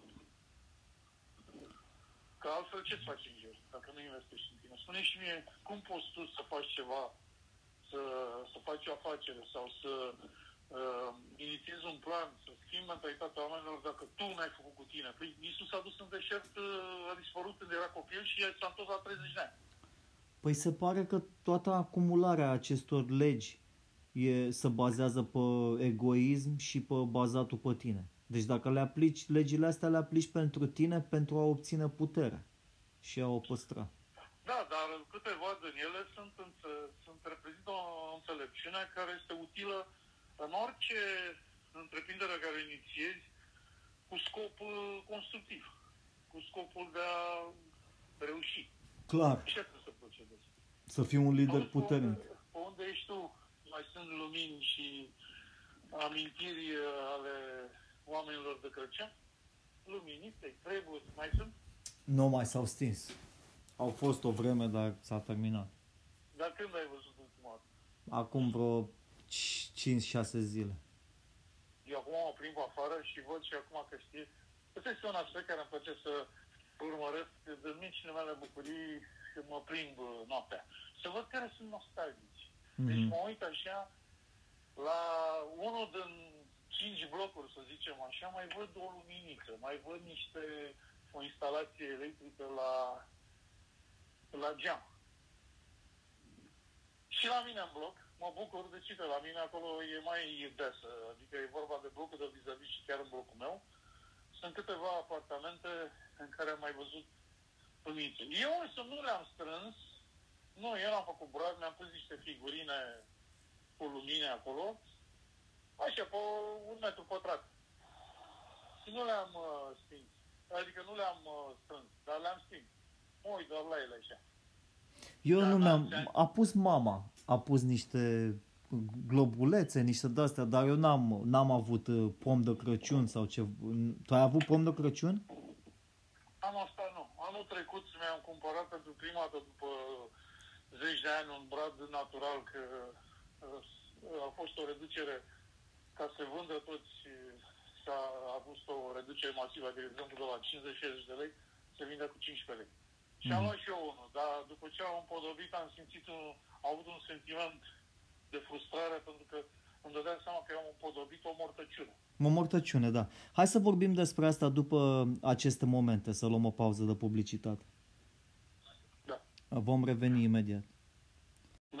S2: Că altfel ce-ți faci în jur dacă nu investești în tine? spune și mie, cum poți tu să faci ceva, să, să faci o afacere sau să uh, inițiezi un plan, să schimbi mentalitatea oamenilor dacă tu n-ai făcut cu tine? Păi Iisus a dus în deșert, uh, a dispărut când era copil și s-a întors la 30 de ani.
S1: Păi se pare că toată acumularea acestor legi e, se bazează pe egoism și pe bazatul pe tine. Deci dacă le aplici, legile astea le aplici pentru tine pentru a obține putere și a o păstra.
S2: Da, dar câteva din ele sunt, înțe- sunt reprezintă o înțelepciune care este utilă în orice întreprindere care inițiezi cu scop uh, constructiv, cu scopul de a reuși.
S1: Clar.
S2: Și așa trebuie să procedezi.
S1: Să fii un lider
S2: Auzi,
S1: puternic.
S2: Pe unde, pe unde ești tu, mai sunt lumini și amintiri uh, ale oamenilor de Crăciun? Luminite, treburi, mai sunt?
S1: Nu mai s-au stins. Au fost o vreme, dar s-a terminat.
S2: Dar când ai văzut ultima dată?
S1: Acum vreo 5-6 zile.
S2: Eu acum mă plimb afară și văd și acum că știi, ăsta este un aspect care îmi place să urmăresc de micile mele bucurii când mă plimb uh, noaptea. Să văd care sunt nostalgici. Deci
S1: Mhm.
S2: mă uit așa la unul din cinci blocuri, să zicem așa, mai văd o luminiță, mai văd niște o instalație electrică la, la geam. Și la mine în bloc, mă bucur de ce la mine acolo e mai desă, adică e vorba de blocul de vis-a-vis și chiar în blocul meu. Sunt câteva apartamente în care am mai văzut luminițe. Eu însă nu le-am strâns, nu, eu n-am făcut brad, mi-am pus niște figurine cu lumine acolo, așa, pe un metru pătrat. Și nu le-am uh, stins. Adică nu le-am uh, strâns, dar le-am stins. Mă uit doar la ele așa.
S1: Eu
S2: Da,
S1: nu
S2: da,
S1: mi-am...
S2: da.
S1: A pus mama, a pus niște globulețe, niște de-astea, dar eu n-am, n-am avut uh, pom de Crăciun sau ce... Tu ai avut pom de Crăciun?
S2: Am asta nu. Anul trecut mi-am cumpărat pentru prima dată după zeci de ani un brad natural că uh, a fost o reducere ca să vândă toți s-a a fost o reducere masivă, de exemplu de la 50-60 de lei se vinde cu 15 lei. Și am
S1: Mhm.
S2: luat și eu unul, dar după ce am împodobit am simțit un, am avut un sentiment de frustrare pentru că îmi dădeam seama că am împodobit o mortăciune.
S1: O mortăciune, da. Hai să vorbim despre asta după aceste momente, să luăm o pauză de publicitate.
S2: Da.
S1: Vom reveni imediat.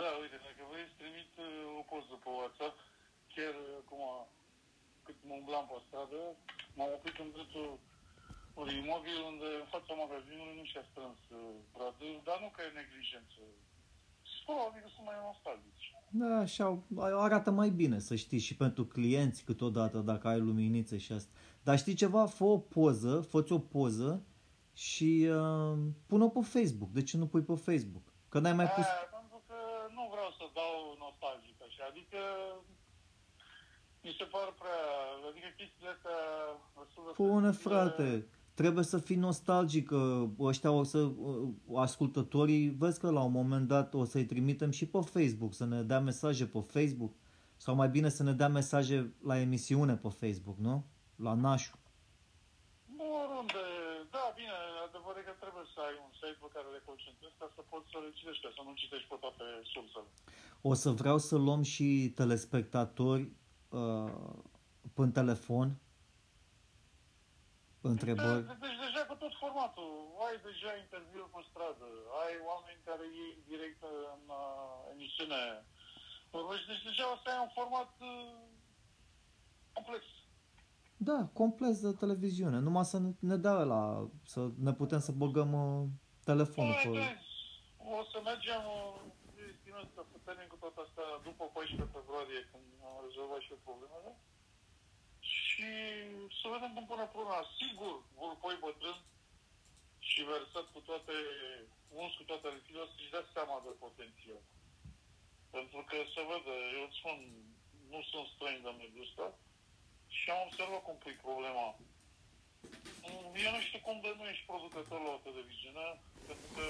S2: Da, uite, dacă vrei să trimit uh, o poză pe WhatsApp, chiar uh, acum cât mă umblam pe stradă, m-am oprit în dreptul unui imobil unde în fața magazinului nu și-a strâns uh, bradul, dar nu că e neglijență. Probabil că sunt mai nostalgici.
S1: Da, așa arată mai bine, să știi, și pentru clienți câteodată, dacă ai luminițe și asta. Dar știi ceva? Fă o poză, fă o poză și uh, pun-o pe Facebook. De ce nu pui pe Facebook? Că n-ai mai pus...
S2: Aia, pentru că nu vreau să dau nostalgic așa, adică mi se par prea, adică chestiile astea destul de
S1: Pune,
S2: sensibile.
S1: frate, trebuie să fii nostalgic, că ăștia o să, uh, ascultătorii, vezi că la un moment dat o să-i trimitem și pe Facebook, să ne dea mesaje pe Facebook, sau mai bine să ne dea mesaje la emisiune pe Facebook, nu? La Nașu.
S2: Nu oriunde, da, bine, adevărul e că trebuie să ai un site pe care le concentrezi ca să poți să le citești, ca să nu citești pe toate sursele.
S1: O să vreau să luăm și telespectatori uh, pe telefon, întrebări.
S2: Deci, deci deja cu tot formatul, ai deja interviuri pe stradă, ai oameni care iei direct în uh, emisiune. Vorbești, deci deja o să ai un format uh, complex.
S1: Da, complet de televiziune, numai să ne, ne dea la să ne putem să băgăm uh, telefonul
S2: Băi,
S1: pe...
S2: vezi, O să mergem, uh, eu estimez că să termin cu tot asta după 14 februarie, când am rezolvat și eu problemele. Și să vedem cum pune problema. Sigur, vulpoi bătrân și versat cu toate, uns cu toate lichidele, să-și dea seama de potențial. Pentru că se vede, eu îți spun, nu sunt străin de mediul ăsta și am observat cum pui problema. Eu nu știu cum de nu ești producător la o televiziune, pentru că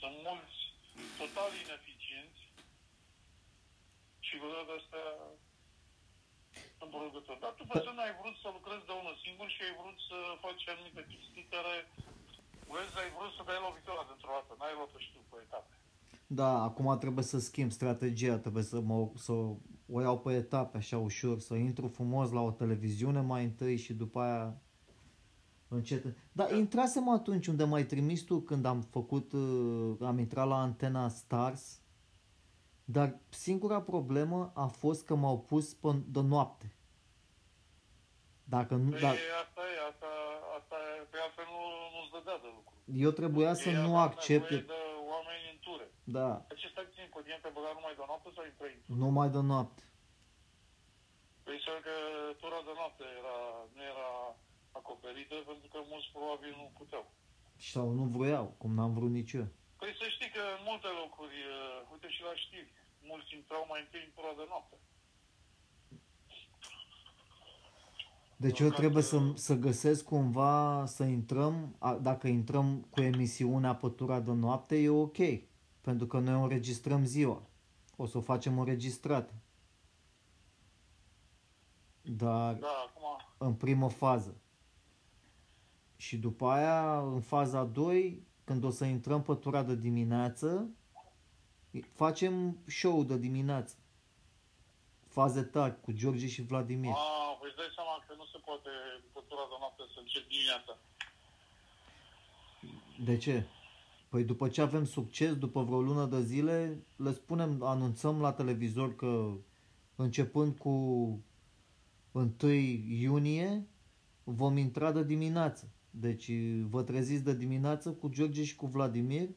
S2: sunt mulți total ineficienți și cu toate astea sunt producători. Dar tu pe să nu ai vrut să lucrezi de unul singur și ai vrut să faci anumite chestii care vezi, ai vrut să dai lovitura dintr-o dată, n-ai luat-o și tu pe etape.
S1: Da, acum trebuie să schimb strategia, trebuie să, mă, să o iau pe etape așa ușor, să intru frumos la o televiziune mai întâi și după aia încet. Dar intrasem atunci unde m-ai trimis tu când am făcut, uh, am intrat la antena Stars, dar singura problemă a fost că m-au pus pe, de noapte. Dacă nu,
S2: Păi
S1: da,
S2: asta e, asta, asta e, pe altfel nu, nu-ți dădea de lucru.
S1: eu trebuia să
S2: Ei
S1: nu
S2: aveau
S1: accept,
S2: nevoie de oameni în ture.
S1: da,
S2: Acesta țin cu tine te băga numai de noapte sau intrai în tur?
S1: numai de noapte.
S2: Păi să că tura de noapte era, nu era acoperită pentru că mulți probabil nu puteau.
S1: Sau nu vroiau, cum n-am vrut nici eu.
S2: Păi să știi că în multe locuri, uh, uite și la știri, mulți intrau mai întâi în tura de noapte.
S1: Deci eu trebuie să, să găsesc cumva să intrăm, a, dacă intrăm cu emisiunea pe tura de noapte, e ok. Pentru că noi o înregistrăm ziua. O să o facem înregistrată. Dar
S2: Da, acum,
S1: în primă fază. Și după aia, în faza 2, când o să intrăm pe tura de dimineață, facem show de dimineață. Faze tari cu George și Vladimir.
S2: a, păi îți dai seama că nu se poate după tura de noapte să încep dimineața.
S1: De ce? Păi după ce avem succes, după vreo lună de zile, le spunem, anunțăm la televizor că începând cu 1 iunie vom intra de dimineață. Deci vă treziți de dimineață cu George și cu Vladimir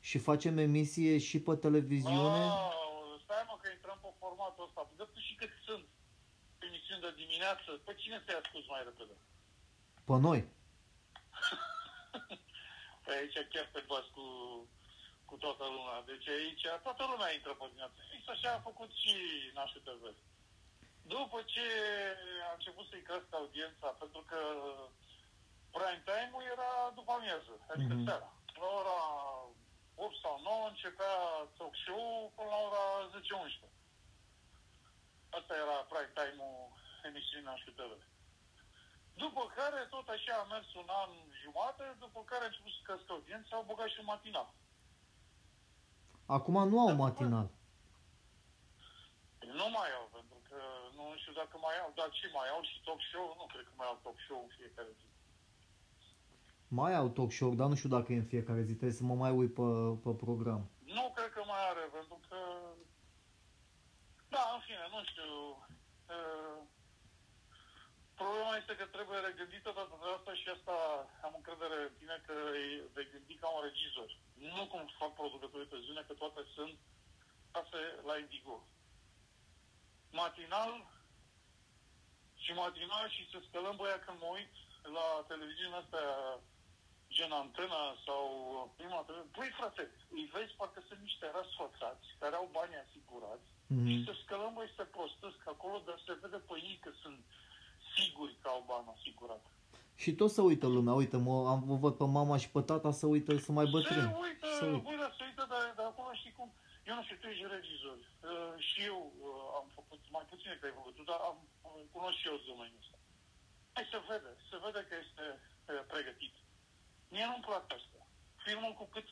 S1: și facem emisie și pe televiziune.
S2: Oh, stai mă că intrăm pe formatul ăsta. Dă tu și cât sunt emisiuni de dimineață. Pe cine te-ai ascult mai repede?
S1: Pe noi. <laughs>
S2: Păi aici chiar te bați cu, cu toată lumea. Deci aici toată lumea intră pe dimineață. Fix așa a făcut și Nașul TV. După ce a început să-i crească audiența, pentru că prime time-ul era după amiază, adică
S1: Mhm.
S2: mm-hmm. seara. La ora 8 sau 9 începea talk show până la ora 10-11. Asta era prime time-ul emisiunii Nașul TV. După care, tot așa a mers un an jumate, după care a început să crească audiența, au băgat și un matinal.
S1: Acum nu au matinal.
S2: Nu mai au, pentru că nu știu dacă mai au, dar ce mai au și talk show? Nu cred că mai au talk show în fiecare zi.
S1: Mai au talk show, dar nu știu dacă e în fiecare zi, trebuie să mă mai uit pe, pe program.
S2: Nu cred că mai are, pentru că... Da, în fine, nu știu. Uh, Problema este că trebuie regândită toată de asta și asta am încredere în tine că e vei gândi ca un regizor. Nu cum fac producătorii pe zune, că toate sunt case la Indigo. Matinal și matinal și să scălăm băia când mă uit la televiziunea asta gen antena sau prima televiziune. Păi frate, îi vezi parcă sunt niște răsfățați care au bani asigurați
S1: Mhm.
S2: și să scălăm băi se prostesc acolo, dar se vede pe ei că sunt siguri că au bani asigurat.
S1: Și tot să uită lumea, uite, mă, am, vă văd pe mama și pe tata să uită, să mai bătrâni.
S2: Se uită,
S1: Să uită.
S2: uite, se uită, dar, dar acolo știi cum, eu nu știu, tu ești regizor uh, și eu uh, am făcut, mai puține că ai făcut tu, dar am, uh, cunosc și eu domeniul ăsta. Hai să vede, se vede că este uh, pregătit. Mie nu-mi plac asta. Filmul cu cât,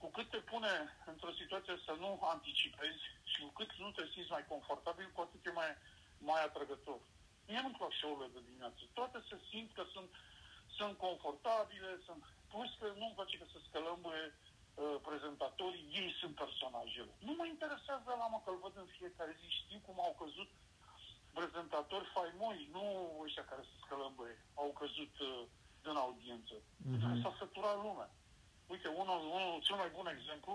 S2: cu cât te pune într-o situație să nu anticipezi și cu cât nu te simți mai confortabil, cu atât e mai, mai atrăgător. Mie nu-mi plac show-urile de dimineață. Toate se simt că sunt, sunt confortabile, sunt... Plus că nu-mi place că se scălămbuie uh, prezentatorii, ei sunt personajele. Nu mă interesează la mă că-l văd în fiecare zi, știu cum au căzut prezentatori faimoși, nu ăștia care se scălămbăie, au căzut uh, din audiență. Pentru că
S1: Mhm.
S2: s-a săturat lumea. Uite, unul, unul, cel mai bun exemplu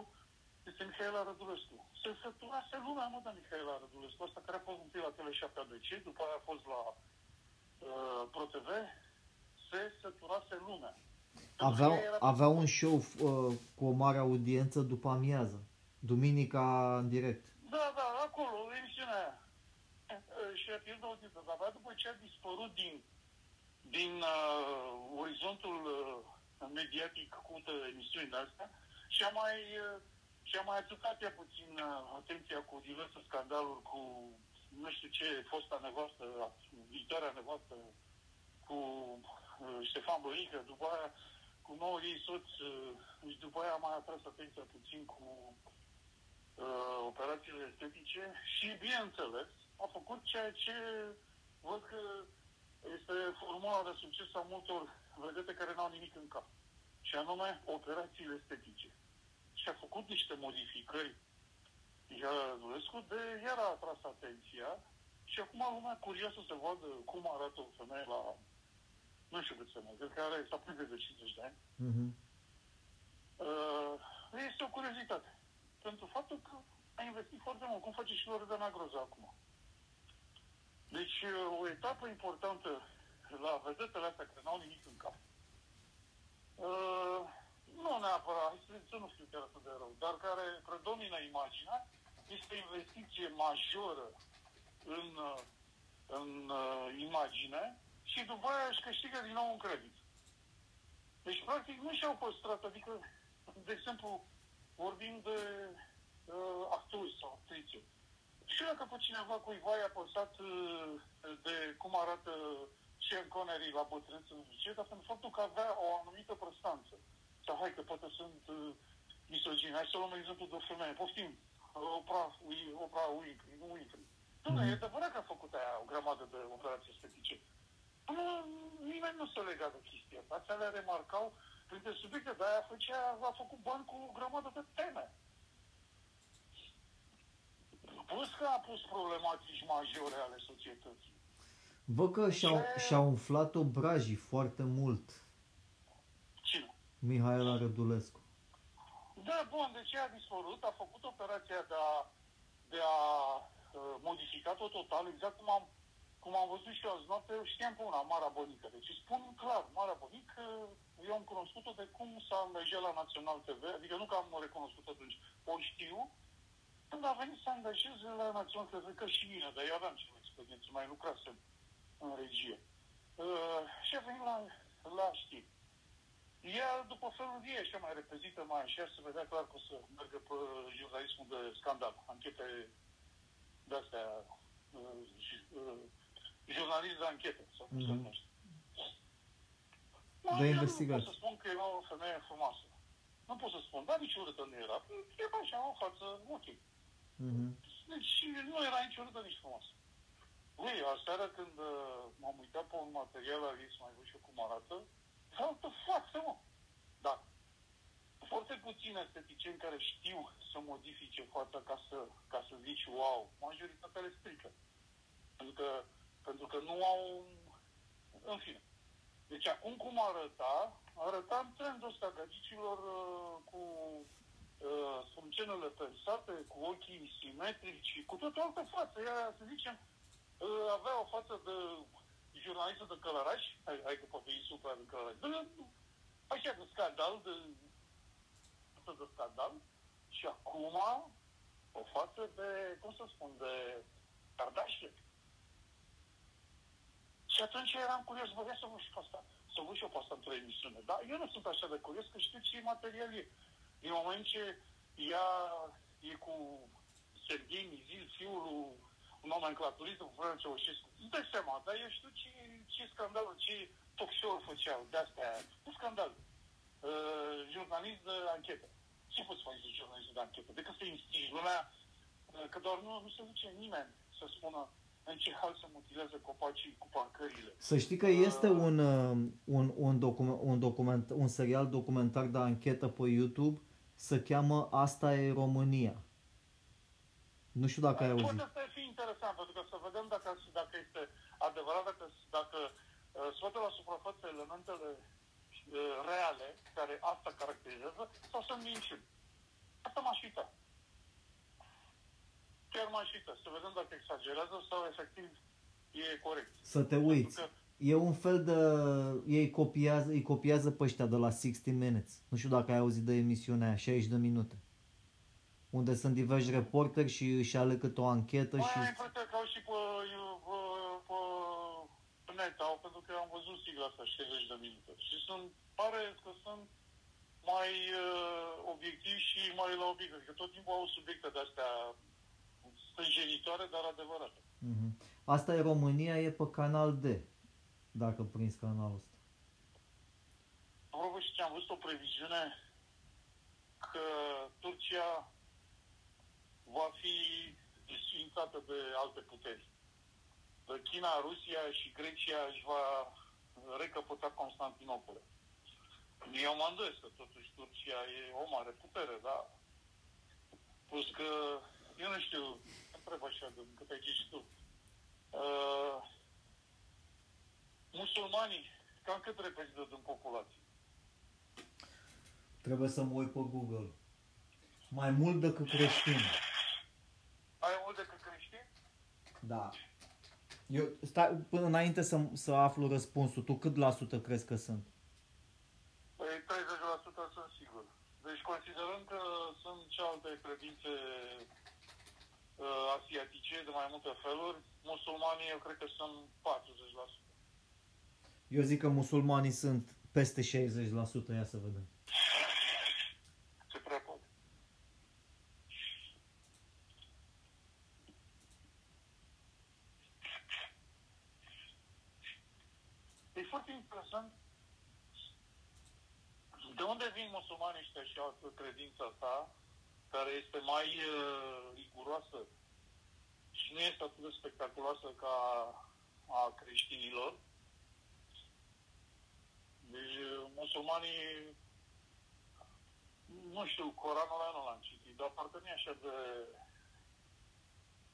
S2: este Mihaela Rădulescu. Se săturase lumea, mă, de Mihaela Rădulescu, asta care a fost întâi la Tele7 ADC, după aia a fost la uh, ProTV, se săturase lumea. Pentru
S1: Aveau,
S2: că era-
S1: aveau un show uh, cu o mare audiență după amiază. Duminica în direct.
S2: Da, da, acolo, emisiunea aia. Uh, Și a pierdut audiență, dar abia după ce a dispărut din, din uh, orizontul uh, mediatic cu emisiunile astea și a mai, uh, și a mai ațucat ea puțin uh, atenția cu diverse scandaluri cu nu știu ce, fosta nevastă, viitoarea nevastă, cu uh, Ștefan Bănică, după aia cu noul ei soț, uh, și după aia a mai atras atenția puțin cu uh, operațiile estetice și, bineînțeles, a făcut ceea ce văd că este formula de succes a multor vedete care n-au nimic în cap. Și anume, operațiile estetice. Și a făcut niște modificări iar Rădulescu, de iar a atras atenția și acum lumea curioasă să vadă cum arată o femeie la nu știu cât femeie, cred că are s-a de 50 de ani.
S1: Mhm.
S2: Uh, este o curiozitate. Pentru faptul că a investit foarte mult, cum face și Loredana Groza acum. Deci, uh, o etapă importantă la vedetele astea care n-au nimic în cap. Uh, nu neapărat, hai să- să nu fiu chiar atât de rău, dar care predomină imaginea, este o investiție majoră în, uh, în uh, imagine și după aia își câștigă din nou un credit. Deci, practic, nu și-au păstrat, adică, de exemplu, vorbim de uh, actori sau actrițe. Și dacă pe cineva cuiva i-a păsat uh, de cum arată Sean Connery la bătrânețe, nu știu ce, dar pentru faptul că avea o anumită prestanță. Sau hai că poate sunt uh, misogini. Hai să luăm exemplu de o femeie. Poftim, Oprah, Wi- Oprah Winfrey, nu Winfrey. Nu, e adevărat că a făcut aia o grămadă de operații estetice. Nu, nimeni nu se lega de chestia asta. Astea le remarcau printre subiecte, de aia făcea, a făcut bani cu o grămadă de teme. Plus că a pus problematici majore ale societății.
S1: Văd că și-au,
S2: Ce?
S1: și-au umflat obrajii foarte mult.
S2: Cine?
S1: Mihaela Rădulescu.
S2: Da, bun, de ce a dispărut? A făcut operația de a, de a uh, modifica-o total, exact cum am, cum am văzut și eu azi noapte, eu știam pe una, Mara Bănică. Deci spun clar, Mara Bănică, eu am cunoscut-o de cum s-a angajat la Național TV, adică nu că am recunoscut atunci, o știu, când a venit să angajeze la Național TV, că și mine, dar eu aveam ceva experiență, mai lucrasem în regie. Uh, și a venit la, la știri. Ea, după felul ei, așa mai repezită, mai așa, se vedea clar că o să meargă pe jurnalismul de scandal, anchete de-astea, uh, ju- uh, jurnalist de anchetă, sau cum se
S1: Mhm.
S2: numește.
S1: De
S2: eu
S1: investigație.
S2: Nu pot să spun că era o femeie frumoasă. Nu pot să spun, dar nici urâtă nu era. E așa, o față ok.
S1: Mhm.
S2: Deci nu era nici urâtă, nici frumoasă. Ui, aseară când uh, m-am uitat pe un material al ei să mai văd și eu cum arată, e altă față, mă. Da. Foarte puțini esteticieni care știu să modifice fața ca să, ca să zici wow. Majoritatea le strică. Pentru că, pentru că nu au... În fine. Deci acum cum arăta, arăta în trendul ăsta gagicilor uh, cu uh, sprâncenele pensate, cu ochii simetrici, cu tot o altă față. Ea, să zicem, uh, avea o față de jurnalistă de călăraș, hai, hai că poate e supra de călăraș, de, așa de scandal, de, față de scandal, și acum o față de, cum să spun, de Kardashian. Și atunci eram curios, bă, ia să văd și pe asta, să văd și eu pe asta într-o emisiune. Dar eu nu sunt așa de curios, că știu ce material e. Din moment ce ea e cu Serghei Mizil, fiul lui un nomenclaturist cu Florin Ceaușescu. Îți dai seama, dar eu știu ce, ce scandal, ce talk show-uri făceau, de-astea, nu scandal. Uh, jurnalist de anchetă. Ce poți face de jurnalist de anchetă? Decât să instigi lumea, uh, că doar nu, nu se duce nimeni să spună în ce hal se mutilează copacii cu parcările.
S1: Să știi că este un, uh, un, un, document, un, document, un serial documentar de anchetă pe YouTube, se cheamă Asta e România. Nu știu dacă ai auzit.
S2: Poate să fie interesant, pentru că să vedem dacă, dacă este adevărat, dacă, dacă uh, scoate la suprafață elementele uh, reale care asta caracterizează sau sunt minciuni. Asta m-aș uita. Chiar m-aș uita, să vedem dacă exagerează sau efectiv e corect.
S1: Să te uiți.
S2: Pentru că
S1: E un fel de... Ei copiază, îi copiază pe ăștia de la 60 Minutes. Nu știu dacă ai auzit de emisiunea aia, 60 de minute. Unde sunt diversi reporteri și își aleg câte o anchetă
S2: Mai
S1: și...
S2: am impresia că au și pe, pe, pe, pe net, au, pentru că am văzut sigla asta 60 de minute. Și sunt, pare că sunt mai uh, obiectivi și mai la obiect. Adică tot timpul au subiecte de-astea stânjenitoare, dar adevărate.
S1: Mhm. Asta e România, e pe canal D. Dacă prins canalul ăsta.
S2: Apropo și ce am văzut o previziune că Turcia va fi desfințată de alte puteri. China, Rusia și Grecia își va recăpăta Constantinopole. Eu mă îndoiesc că totuși Turcia e o mare putere, da? Plus că, eu nu știu, întreb așa, de cât ai și tu. Uh, musulmanii, cam cât reprezintă din populație?
S1: Trebuie să mă uit pe Google. Mai mult decât creștini.
S2: Ai mult decât creștini?
S1: Da. Eu, stai, până înainte să, să aflu răspunsul, tu cât la sută crezi că sunt?
S2: Păi 30% sunt sigur. Deci considerând că sunt și alte credințe uh, asiatice de mai multe feluri, musulmanii eu cred că sunt 40%.
S1: Eu zic că musulmanii sunt peste 60%, ia să vedem.
S2: Se prea poate. E foarte interesant de unde vin musulmanii ăștia și au credința asta, care este mai uh, riguroasă și nu este atât de spectaculoasă ca a creștinilor, Deci musulmanii, nu știu, Coranul ăla nu l-am citit, dar parcă nu e așa de...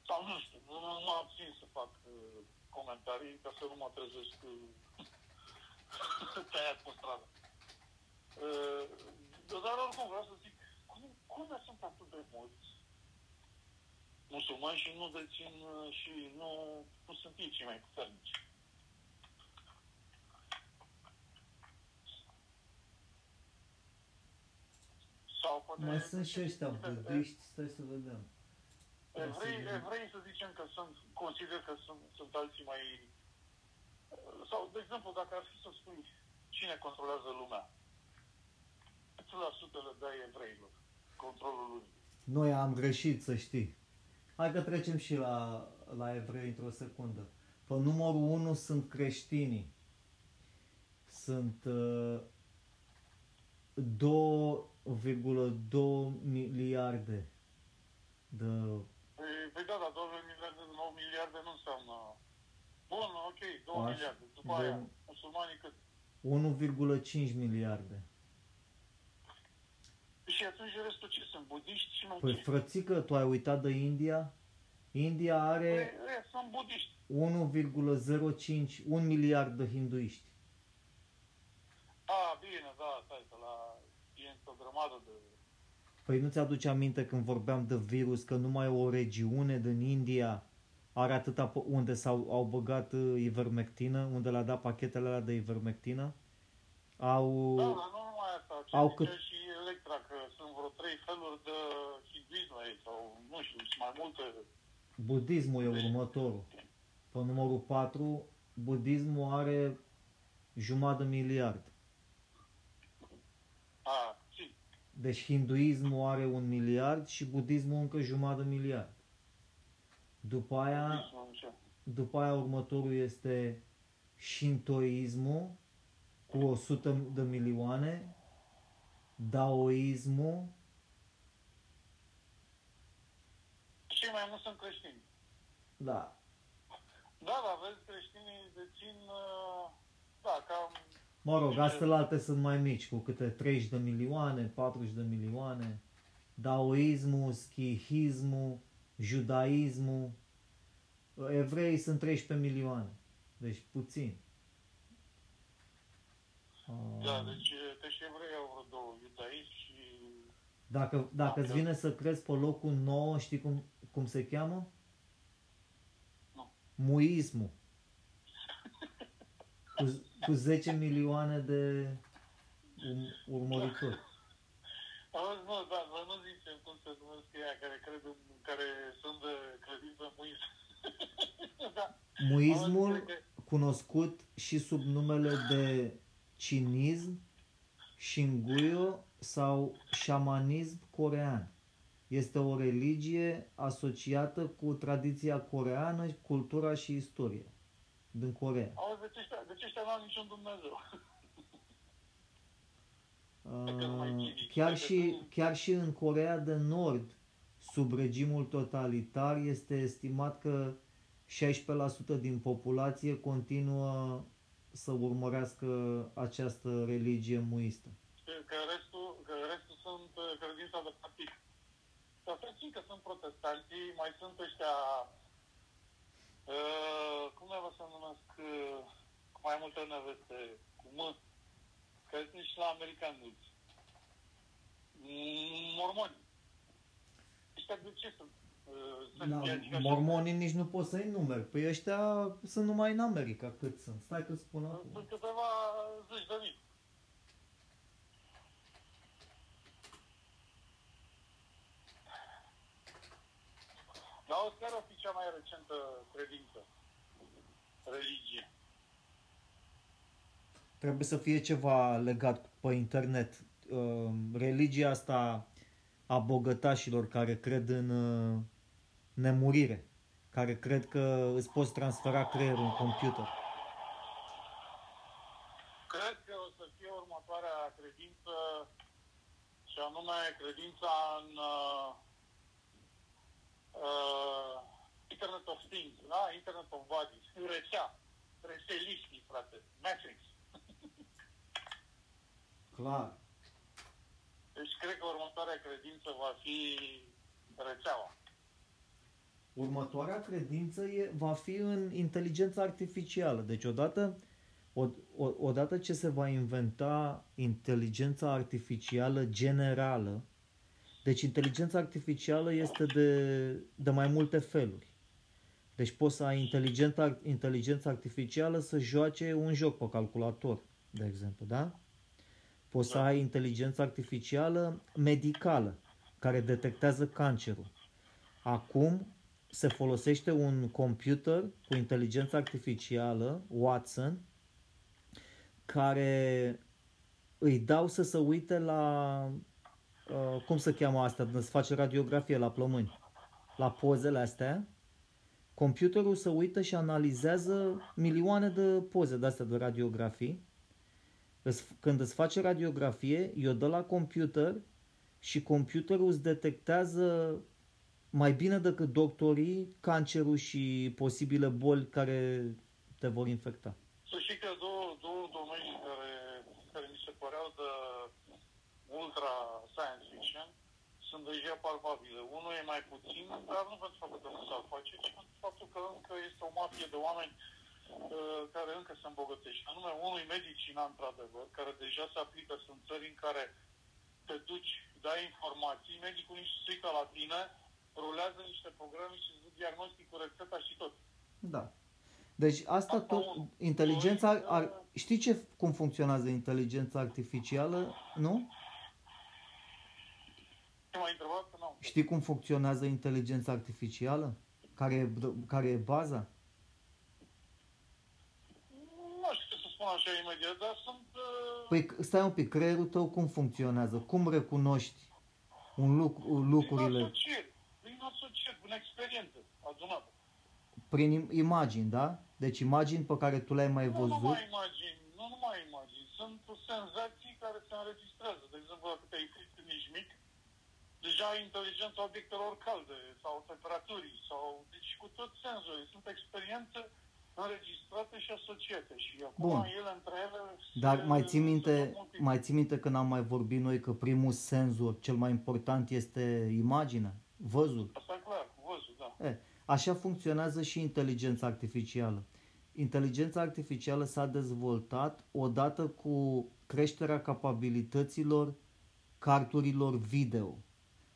S2: Sau nu știu, nu, nu mă abțin să fac uh, comentarii ca să nu mă trezesc uh, <laughs> tăiat pe stradă. Uh, dar oricum vreau să zic, cum, cum sunt atât de mulți musulmani și nu dețin uh, și nu, nu sunt ei cei mai puternici? Sau poate...
S1: Mai sunt și ăștia budiști, stai să vedem.
S2: Evrei, evrei să zicem că sunt, consider că sunt, sunt alții mai... Sau, de exemplu, dacă ar fi să spui cine controlează lumea, cât la sută le dai evreilor controlul lumii?
S1: Noi am greșit, să știi. Hai că trecem și la, la evrei într-o secundă. Pe numărul 1 sunt creștinii. Sunt uh, 2,2 miliarde de...
S2: Păi, păi da, dar 2 miliarde, 9 miliarde nu înseamnă... Bun, ok, 2
S1: Așa.
S2: miliarde. După
S1: De-
S2: aia, musulmanii cât?
S1: 1,5 miliarde.
S2: Și atunci restul ce sunt? Budiști și mai
S1: Păi
S2: ce?
S1: frățică, tu ai uitat de India? India
S2: Păi,
S1: are
S2: e, sunt budiști.
S1: 1,05, 1 miliard de hinduiști.
S2: A, bine, da, stai, că la... E o grămadă de...
S1: Păi nu ți-aduce aminte când vorbeam de virus că numai o regiune din India are atâta pe unde s-au au băgat uh, ivermectină, unde le-a dat pachetele alea de ivermectină? Au...
S2: Da, dar nu numai asta, ce
S1: au
S2: au
S1: cât-
S2: și Electra, că sunt vreo trei feluri de hinduism aici, sau nu știu, sunt mai multe.
S1: Budismul e următorul. Pe numărul 4, budismul are jumătate de miliard.
S2: A, zi,
S1: Deci hinduismul are un miliard și budismul încă jumătate de miliard. După aia,
S2: budismul, nu știu.
S1: după aia următorul este shintoismul cu 100 de milioane, daoismul,
S2: Cei mai mulți sunt creștini.
S1: da,
S2: Da, dar vezi, creștinii dețin, uh, da, cam,
S1: mă rog, astfel alte sunt mai mici, cu câte 30 de milioane, 40 de milioane, daoismul, schihismul, judaismul, evrei sunt 13 milioane, deci puțin.
S2: da,
S1: Ah.
S2: deci, deci evrei au vreo două, iudaism și,
S1: Dacă, dacă îți
S2: Da.
S1: vine să crezi pe locul 9, știi cum, cum se cheamă?
S2: Nu.
S1: Muismul. <laughs> Cu, cu 10 milioane de um, urmăritori. <laughs>
S2: Auzi, nu, da, să nu zicem cum se numesc ea care cred în, care sunt de credință muism. <laughs> da.
S1: Muismul,
S2: Auzi, cred
S1: cunoscut și sub numele de cinism, shinguyo sau șamanism corean. Este o religie asociată cu tradiția coreană, cultura și istoria din Corea.
S2: Auzi, deci ăștia, deci ăștia n-au niciun Dumnezeu. <laughs>
S1: Uh, chiar, și, chiar și în Corea de Nord, sub regimul totalitar, este estimat că 16% din populație continuă să urmărească această religie muistă.
S2: că restul, că restul sunt uh, credința de partid. Dar să știi că sunt protestanții, mai sunt ăștia, uh, cum le să numesc, uh, cu mai multe neveste, cu M, care sunt și la americani mulți. Mm, Mormoni. Ăștia de ce sunt? Uh, sunt
S1: La
S2: adică așa-
S1: mormonii nici nu poți să-i numeri. Păi ăștia sunt numai în America cât sunt. Stai că spun acum.
S2: Sunt câteva zeci de mii. Dar auzi, care o fi cea mai recentă credință? Religie.
S1: Trebuie să fie ceva legat pe internet. Uh, Religia asta a bogătașilor care cred în uh, nemurire, care cred că îți poți transfera creierul în computer.
S2: Cred că o să fie următoarea credință și anume credința în uh, uh, Internet of Things, da? Internet of Bodies, în rețea, rețeliștii, frate, Matrix. <laughs>
S1: Clar.
S2: Deci cred că următoarea credință va fi rețeaua.
S1: Următoarea credință e, va fi în inteligența artificială. Deci odată, o, o, odată ce se va inventa inteligența artificială generală, deci inteligența artificială este de, de mai multe feluri. Deci poți să ai inteligența, inteligența artificială să joace un joc pe calculator, de exemplu, da? Poți să ai inteligența artificială medicală, care detectează cancerul. Acum se folosește un computer cu inteligență artificială, Watson, care îi dau să se uite la, uh, cum se cheamă asta, să face radiografie la plămâni, la pozele astea, computerul se uită și analizează milioane de poze de astea de radiografii. Îți- Când îți face radiografie, eu dă la computer și computerul îți detectează mai bine decât doctorii cancerul și posibile boli care te vor infecta.
S2: Să știi că două, două domenii care, care mi se păreau de ultra science fiction sunt deja palpabile. Unul e mai puțin, dar nu pentru faptul că nu s-ar face, ci pentru faptul că încă este o mafie de oameni uh, care încă se îmbogățește. Anume, unui medicina, într-adevăr, care deja se aplică, sunt țări în care te duci, dai informații, medicul nici strică la tine, rulează niște programe și îți dă diagnosticul, rețeta și tot.
S1: Da. Deci asta
S2: Asta
S1: tot,
S2: unu.
S1: inteligența,
S2: Doi,
S1: ar,
S2: uh,
S1: știi ce, cum funcționează inteligența artificială, nu?
S2: Ce m-ai întrebat? Că n-am
S1: Știi cum funcționează inteligența artificială? Care e, care e baza?
S2: Nu știu ce să spun așa imediat, dar sunt... Uh,
S1: Păi stai un pic, creierul tău cum funcționează? Cum recunoști un lucru,
S2: prin
S1: lucrurile
S2: asocieri, prin asocieri, prin experiență adunată.
S1: prin im- imagini, da? Deci imagini pe care tu le-ai mai
S2: Nu
S1: văzut.
S2: numai imagini, nu numai imagini, sunt senzații care se înregistrează. De exemplu, dacă te-ai fric când ești mic, deja ai inteligența obiectelor calde sau temperaturii sau deci cu tot senzorii. Sunt experiențe înregistrate și asociate și acum
S1: Bun.
S2: ele între ele
S1: Dar
S2: se-
S1: mai ții
S2: se
S1: minte,
S2: fac multiple.
S1: mai ții minte când am mai vorbit noi că primul senzor, cel mai important este imaginea, văzul.
S2: Asta e clar, văzut, da.
S1: E, așa funcționează și inteligența artificială. Inteligența artificială s-a dezvoltat odată cu creșterea capabilităților carturilor video.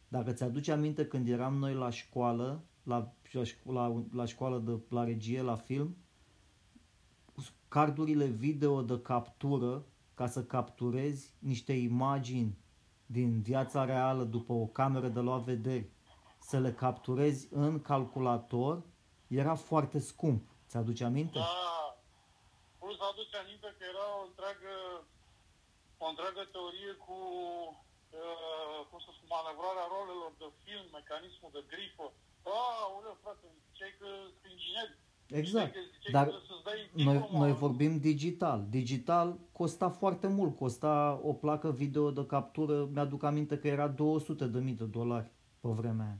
S1: Dacă ți-aduci aminte când eram noi la școală, la, la, șco- la, la școală de la regie, la film, cardurile video de captură ca să capturezi niște imagini din viața reală după o cameră de luat vederi, să le capturezi în calculator, era foarte scump. Ți-aduce aminte?
S2: Da, plus aduce aminte că era o întreagă, o întreagă teorie cu, uh, cum să spun, manevrarea rolelor de film, mecanismul de gripă. Ah, uleu, frate, ziceai că sunt inginer.
S1: Exact.
S2: Ziceai că- ziceai
S1: Dar
S2: că să-ți dai
S1: Noi,
S2: diploma.
S1: noi vorbim digital. Digital costa foarte mult. Costa o placă video de captură, mi-aduc aminte că era 200 de mii de dolari pe vremea aia.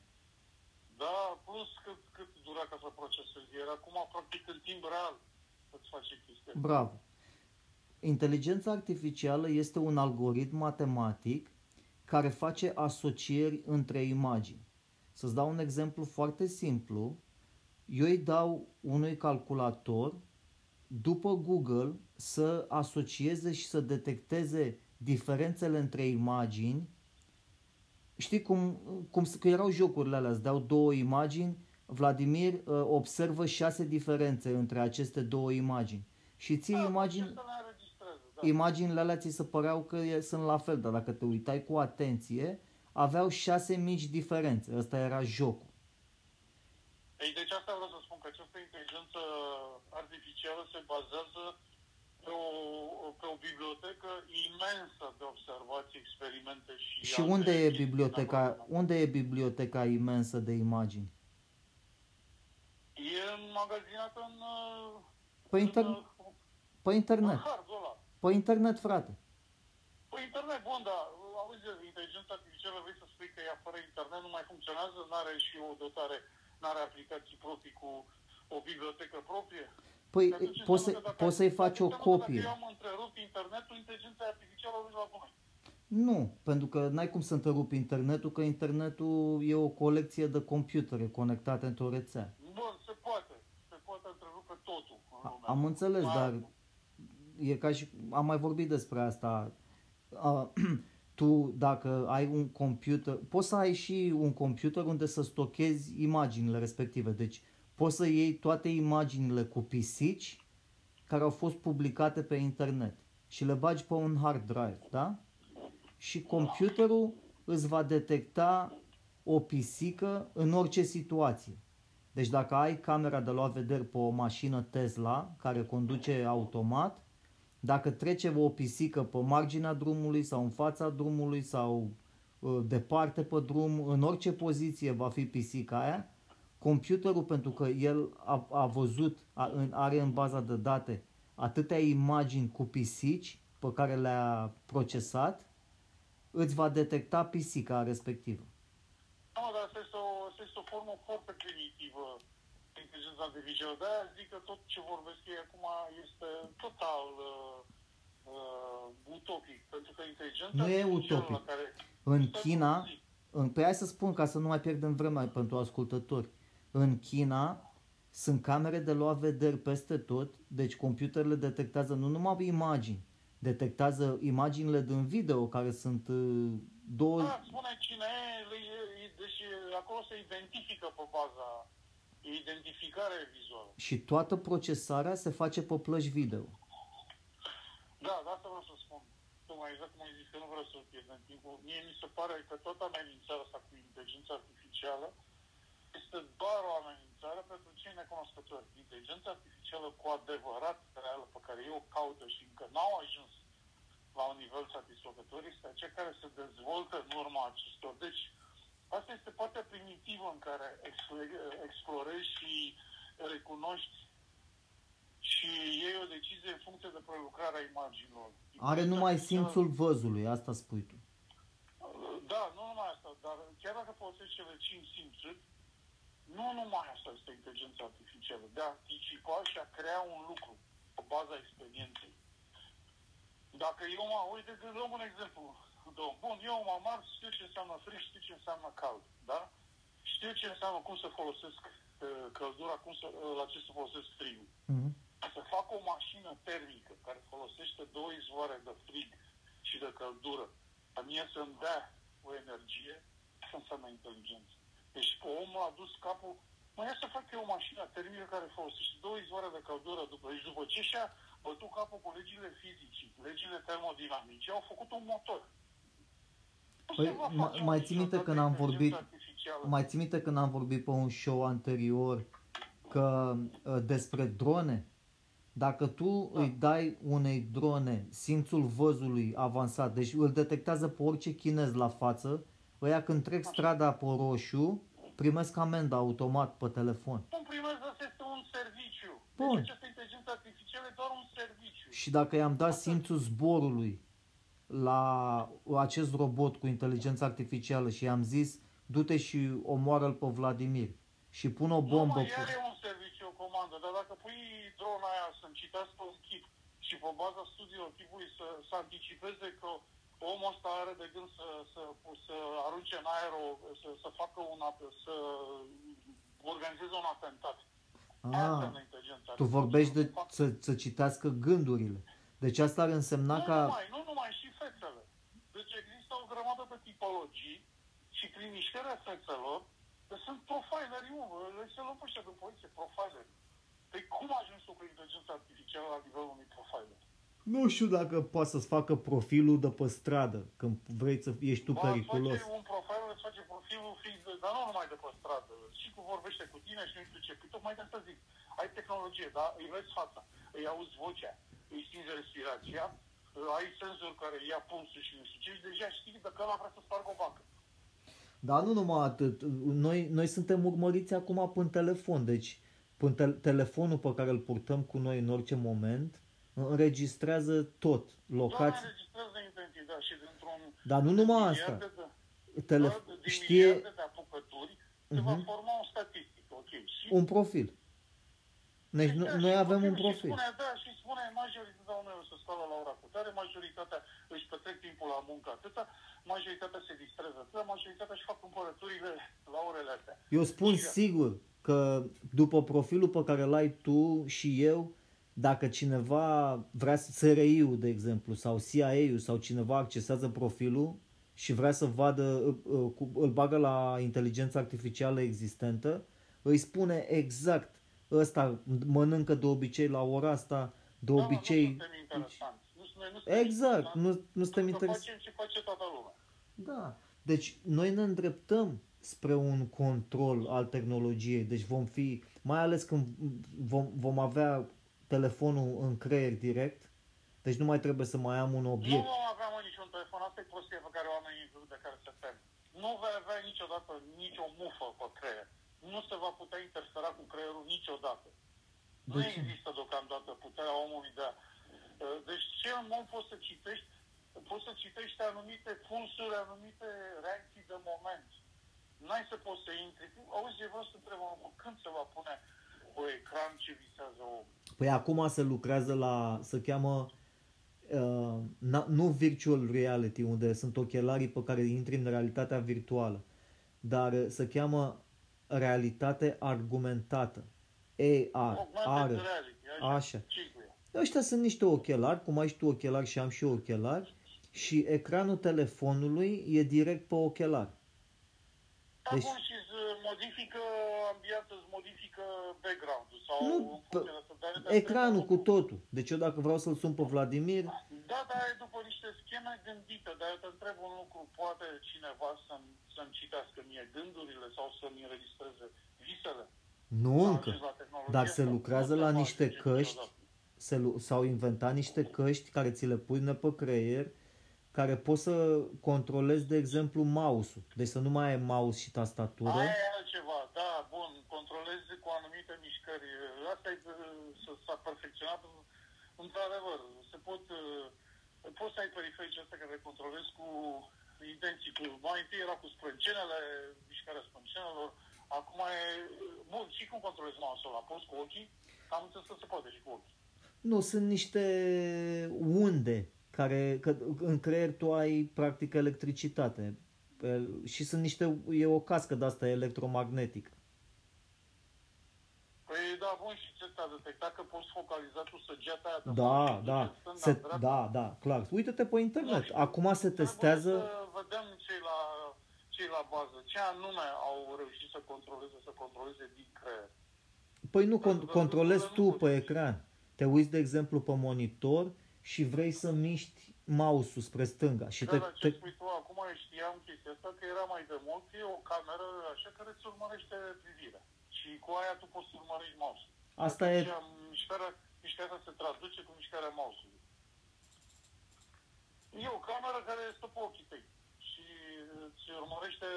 S2: Da, plus cât, cât dura ca să procesezi. Era acum, practic, în timp real să-ți face chestia.
S1: Bravo. Inteligența artificială este un algoritm matematic care face asocieri între imagini. Să-ți dau un exemplu foarte simplu. Eu îi dau unui calculator după Google să asocieze și să detecteze diferențele între imagini. Știi cum, cum s- că erau jocurile alea, îți dau două imagini, Vladimir uh, observă șase diferențe între aceste două imagini. Și ție
S2: Da,
S1: imagini,
S2: ce să le înregistreze, da.
S1: imaginile alea ți se păreau că e, sunt la fel, dar dacă te uitai cu atenție, aveau șase mici diferențe. Ăsta era jocul.
S2: Ei, deci asta vreau să spun, că această inteligență artificială se bazează pe o, pe o bibliotecă imensă de observații, experimente și...
S1: Și
S2: alte
S1: unde e
S2: chestii
S1: biblioteca,
S2: acolo.
S1: unde e biblioteca imensă de imagini?
S2: E înmagazinată în... uh,
S1: Pe,
S2: în,
S1: inter-
S2: uh,
S1: pe internet.
S2: În hardul ăla.
S1: Pe internet, frate.
S2: Pe internet, bun, dar auzi, inteligența artificială vrei să spui că ea fără internet nu mai funcționează, nu are și o dotare, nu are aplicații proprii cu o bibliotecă proprie?
S1: Păi
S2: Că atunci
S1: poți, să,
S2: înseamnă că dacă-
S1: poți să-i faci o
S2: înseamnă că
S1: copie.
S2: Dacă eu am întrerupt internetul, inteligența artificială o duci la bune.
S1: Nu, pentru că n-ai cum să întrerupi internetul, că internetul e o colecție de computere conectate într-o rețea.
S2: Bun, se poate. Se poate întrerupe totul în
S1: A-
S2: lumea.
S1: Am înțeles,
S2: Da.
S1: dar e ca și... Am mai vorbit despre asta. A, <clears throat> tu, dacă ai un computer... Poți să ai și un computer unde să stochezi imaginile respective. Deci poți să iei toate imaginile cu pisici care au fost publicate pe internet și le bagi pe un hard drive, da? Și computerul îți va detecta o pisică în orice situație. Deci dacă ai camera de luat vedere pe o mașină Tesla care conduce automat, dacă trece o pisică pe marginea drumului sau în fața drumului sau uh, departe pe drum, în orice poziție va fi pisica aia, computerul, pentru că el a, a văzut, a, în, are în baza de date atâtea imagini cu pisici pe care le-a procesat, îți va detecta pisica respectivă.
S2: Nu, dar asta este o, asta este o formă foarte primitivă de inteligența artificială. De-aia zic că tot ce vorbesc ei acum este total uh, uh, utopic. Pentru că inteligența
S1: Nu e
S2: artificială
S1: utopic.
S2: la care...
S1: În
S2: Stai
S1: China,
S2: puțin.
S1: în, pe hai să spun ca să nu mai pierdem vremea pentru ascultători. În China sunt camere de luat vederi peste tot, deci computerele detectează nu numai imagini, detectează imaginile din video care sunt uh, două...
S2: Da, spune cine e, le- e- deci acolo se identifică pe baza e identificare vizuală.
S1: Și toată procesarea se face pe plăci video.
S2: Da, de asta vreau să spun. Tocmai exact cum ai zis, că nu vreau să pierdem timpul. Mie mi se pare că toată amenințarea asta cu inteligența artificială este doar o amenințare pentru cei necunoscători. Inteligența artificială cu adevărat reală pe care eu o caută și încă n-au ajuns la un nivel satisfăcător este aceea care se dezvoltă în urma acestor. Deci, asta este partea primitivă în care explore- explorezi și recunoști și iei o decizie în funcție de prelucrarea imaginilor.
S1: Are numai simțul văzului, asta spui tu.
S2: Da, nu numai asta, dar chiar dacă folosești cele cinci simțuri, nu numai asta este inteligența artificială, de a anticipa și a crea un lucru pe baza experienței. Dacă eu mă, uite, că luăm un exemplu. Domn. Bun, eu mă mar, știu ce înseamnă frig, știu ce înseamnă cald, da? Știu ce înseamnă cum să folosesc uh, căldura, cum să, uh, la ce să folosesc frigul.
S1: Mhm.
S2: Să fac o mașină termică care folosește două izvoare de frig și de căldură, a mie să-mi dea o energie, asta înseamnă inteligență. Deci omul a dus capul, mă ia să fac eu o mașină termică care folosește două izvoare de căldură după, deci după ce și-a bătut capul cu legile fizicii, legile termodinamice, au făcut un motor. Nu
S1: Păi,
S2: se va
S1: ma-
S2: face
S1: mai ții minte
S2: niciodată
S1: când am
S2: inteligența
S1: vorbit-
S2: artificială.
S1: Mai ții minte când am vorbit pe un show anterior că uh, despre drone? Dacă tu
S2: Da.
S1: îi dai unei drone simțul văzului avansat, deci îl detectează pe orice chinez la față, ăia când trec strada pe roșu, primesc amendă automat pe telefon.
S2: Nu primezi, asta este un serviciu.
S1: Bun.
S2: Deci această inteligență artificială e doar un serviciu.
S1: Și dacă i-am dat simțul zborului la acest robot cu inteligență artificială și i-am zis du-te și omoară-l pe Vladimir și pun o bombă
S2: Nu,
S1: pe...
S2: mai are un serviciu, o comandă, dar dacă pui drona aia să-mi citească un chip și pe baza studiilor chipului să, să anticipeze că omul ăsta are de gând să, să, să arunce în aer, o, să, să facă un, ap- să organizeze un atentat. Aia
S1: Ah,
S2: înseamnă inteligența
S1: tu vorbești de
S2: artificială.
S1: să, să citească gândurile. Deci asta ar însemna
S2: Nu
S1: ca...
S2: numai, nu numai, și fețele. Deci există o grămadă de tipologii și prin mișcarea fețelor, că sunt profileri, mă, le se luăm pe ăștia de poliție, profileri. Păi cum ajungi tu cu inteligența artificială la nivelul unui profiler?
S1: Nu știu dacă poate să-ți facă profilul de pe stradă, când vrei să ești tu
S2: Ba,
S1: periculos.
S2: Face un profiler, îți face profilul fix, de, dar nu numai de pe stradă. Și cu vorbește cu tine și nu știu ce. Păi tocmai de asta zic. Ai tehnologie, da? Îi vezi fața, îi auzi vocea, îi simți respirația, ai senzori care ia pulsul și nu știu ce și deja știi că ăla vrea să spargă o bancă.
S1: Dar nu numai atât. Noi, noi suntem urmăriți acum prin telefon, deci prin te- telefonul pe care îl purtăm cu noi în orice moment înregistrează tot,
S2: Doar
S1: locații.
S2: înregistrează identitatea și dintr-un...
S1: Dar nu numai
S2: din
S1: asta.
S2: miliarde De,
S1: Telef-
S2: doar din
S1: știe
S2: miliarde de apucături se va
S1: Mhm.
S2: forma o statistică, ok. Și
S1: un profil. Deci
S2: Da,
S1: no-
S2: și
S1: noi avem un
S2: și
S1: profil.
S2: Spune, da, și spune majoritatea oamenilor să scoală la ora cu tare, majoritatea își petrec timpul la muncă atâta, majoritatea se distrează atâta, majoritatea își fac cumpărăturile la orele astea.
S1: Eu spun
S2: Și-
S1: sigur că după profilul pe care îl ai tu și eu, dacă cineva vrea să SRI-ul, de exemplu, sau CIA-ul sau cineva accesează profilul și vrea să vadă, uh, uh, cu- îl bagă la inteligența artificială existentă, îi spune exact ăsta mănâncă de obicei la ora asta, de
S2: Da,
S1: obicei...
S2: Nu suntem interesanți. Nu, suntem- nu suntem
S1: Exact,
S2: interesanți,
S1: nu, nu suntem
S2: pentru că
S1: interesați.
S2: facem ce face toată lumea.
S1: Da. Deci noi ne îndreptăm spre un control al tehnologiei. Deci vom fi, mai ales când vom, vom avea telefonul în creier direct, deci nu mai trebuie să mai am un
S2: Nu
S1: obiect.
S2: vom avea mă, niciun telefon, asta e prostie pe care oamenii de care se tem. Nu vei avea niciodată nicio mufă pe creier. Nu se va putea interfera cu creierul niciodată. Nu
S1: De ce?
S2: există deocamdată puterea omului de a... Deci cel mult poți să citești poți să citești anumite pulsuri, anumite reacții de moment. N-ai să poți să intri. Auzi, eu vreau să întreb, mă, când se va pune pe ecran ce visează omul?
S1: Păi acum se lucrează la, se cheamă uh, na- nu virtual reality, unde sunt ochelarii pe care intri în realitatea virtuală, dar uh, se cheamă realitate argumentată. AR,
S2: Augmented
S1: R,
S2: reality, așa.
S1: așa.
S2: ce cu ea?
S1: Ăștia sunt niște ochelari, cum ai și tu ochelari și am și eu ochelari, și ecranul telefonului e direct pe ochelar.
S2: Da,
S1: Deci-
S2: bun, și îți modifică ambianța, îți modifică background-ul sau...
S1: Nu,
S2: în funcție de asta, dar de-
S1: Ecranul
S2: de-
S1: cu totul. Deci eu dacă vreau să-l sun pe Vladimir,
S2: Da, dar e după niște scheme gândite, dar eu te întreb un lucru, poate cineva să-mi, să-mi citească mie gândurile sau să-mi înregistreze visele?
S1: nu
S2: S-a
S1: încă,
S2: ajuns la tehnologie
S1: dar se
S2: asta.
S1: lucrează
S2: Nu
S1: la
S2: se
S1: niște
S2: face
S1: căști,
S2: niciodată.
S1: se, lu- s-au inventat niște căști care ți le pune pe creier, care poți să controlezi, de exemplu, mouse-ul. Deci să nu mai ai mouse și tastatură.
S2: Aia e altceva, da, bun, controlezi cu anumite mișcări. Asta e, uh, s-a perfecționat, într-adevăr, se pot, uh, poți să ai periferici astea care le controlezi cu intenții. Cu, mai întâi era cu sprâncenele, mișcarea sprâncenelor, acum e, bun, și cum controlezi mouse-ul ăla? Poți cu ochii? Am înțeles că se poate și cu ochii.
S1: Nu, sunt niște unde care, că în creier tu ai practic electricitate. Pe- Și sunt niște, e o cască de asta electromagnetică.
S2: Păi da, bun, și ce te-a detectat că poți focaliza tu săgeata aia de
S1: Da,
S2: mână și
S1: da,
S2: duce stânga,
S1: se,
S2: dreapta?
S1: da, da, clar. Uite-te pe internet.
S2: Da, și
S1: Acum se
S2: Trebuie
S1: testează.
S2: Să vedem cei la, cei la bază, ce anume au reușit să controleze, să controleze din creier.
S1: Păi nu
S2: Dar-
S1: con-
S2: dar
S1: controlezi
S2: lucrurile
S1: tu
S2: nu
S1: pe
S2: pot.
S1: ecran. Te uiți, de exemplu, pe monitor și vrei să miști mouse-ul spre stânga. Și
S2: Da,
S1: te,
S2: dar
S1: te,
S2: ce spui tu acum, eu știam chestia asta, că era mai de mult, că e o cameră așa care îți urmărește privirea. Și cu aia tu poți să urmărești mouse-ul.
S1: Asta e-
S2: Atunci, Mișcarea, mișcarea se traduce cu mișcarea mouse-ului. E o cameră care stă pe ochii tăi și îți urmărește...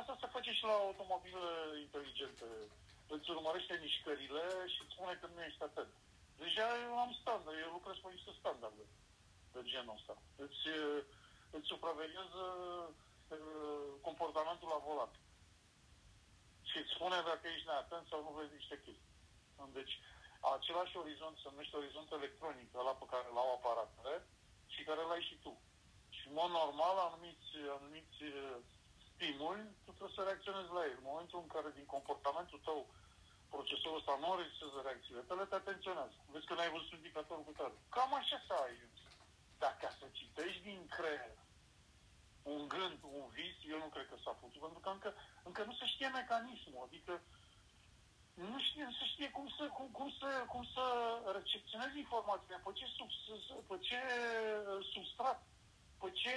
S2: Asta se face și la automobile inteligente. Îți urmărește mișcările și îți spune că nu ești atent. Deja eu am standard, eu lucrez pe niște standarde de genul ăsta. Îți, îți supraveghează uh, comportamentul la volan. Și îți spune dacă ești neatent sau nu vezi niște chestii. Deci, același orizont se numește orizont electronic, ăla pe care l-au aparatele și care l-ai și tu. Și în mod normal, anumiți, anumiți uh, stimuli, tu trebuie să reacționezi la ei. În momentul în care din comportamentul tău procesorul ăsta nu înregistrează reacțiile tale, te atenționează. Vezi că n-ai văzut indicatorul cu tare. Cam așa s-a ajuns. Dar ca să citești din creier un gând, un vis, eu nu cred că s-a putut, pentru că încă, încă nu se știe mecanismul, adică nu știe, nu se știe cum să, cum, cum să, cum să recepționezi informația, pe ce, sub, pe ce uh, substrat, pe ce,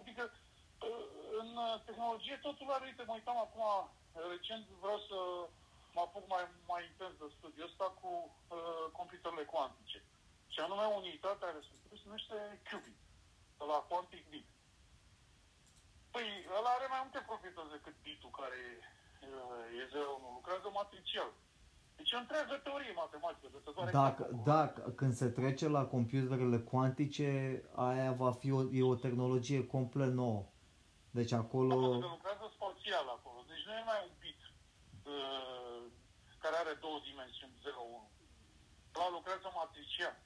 S2: adică uh, în tehnologie totul are, uite, mă uitam acum, recent vreau să mă apuc mai, mai intens de studiul ăsta cu uh, computerele cuantice. Și anume unitatea respectivă se numește qubit, de la quantic bit. Păi, ăla are mai multe proprietăți decât bitul care uh, e 0, lucrează matricial. Deci e o întreagă teorie matematică. De te doare
S1: Dacă,
S2: capul.
S1: dacă, când se trece la computerele cuantice, aia va fi o, e o tehnologie complet nouă. Deci acolo...
S2: Pentru că lucrează spațial acolo. Deci nu e mai un bit uh, care are două dimensiuni, 0-1. La lucrează matrician.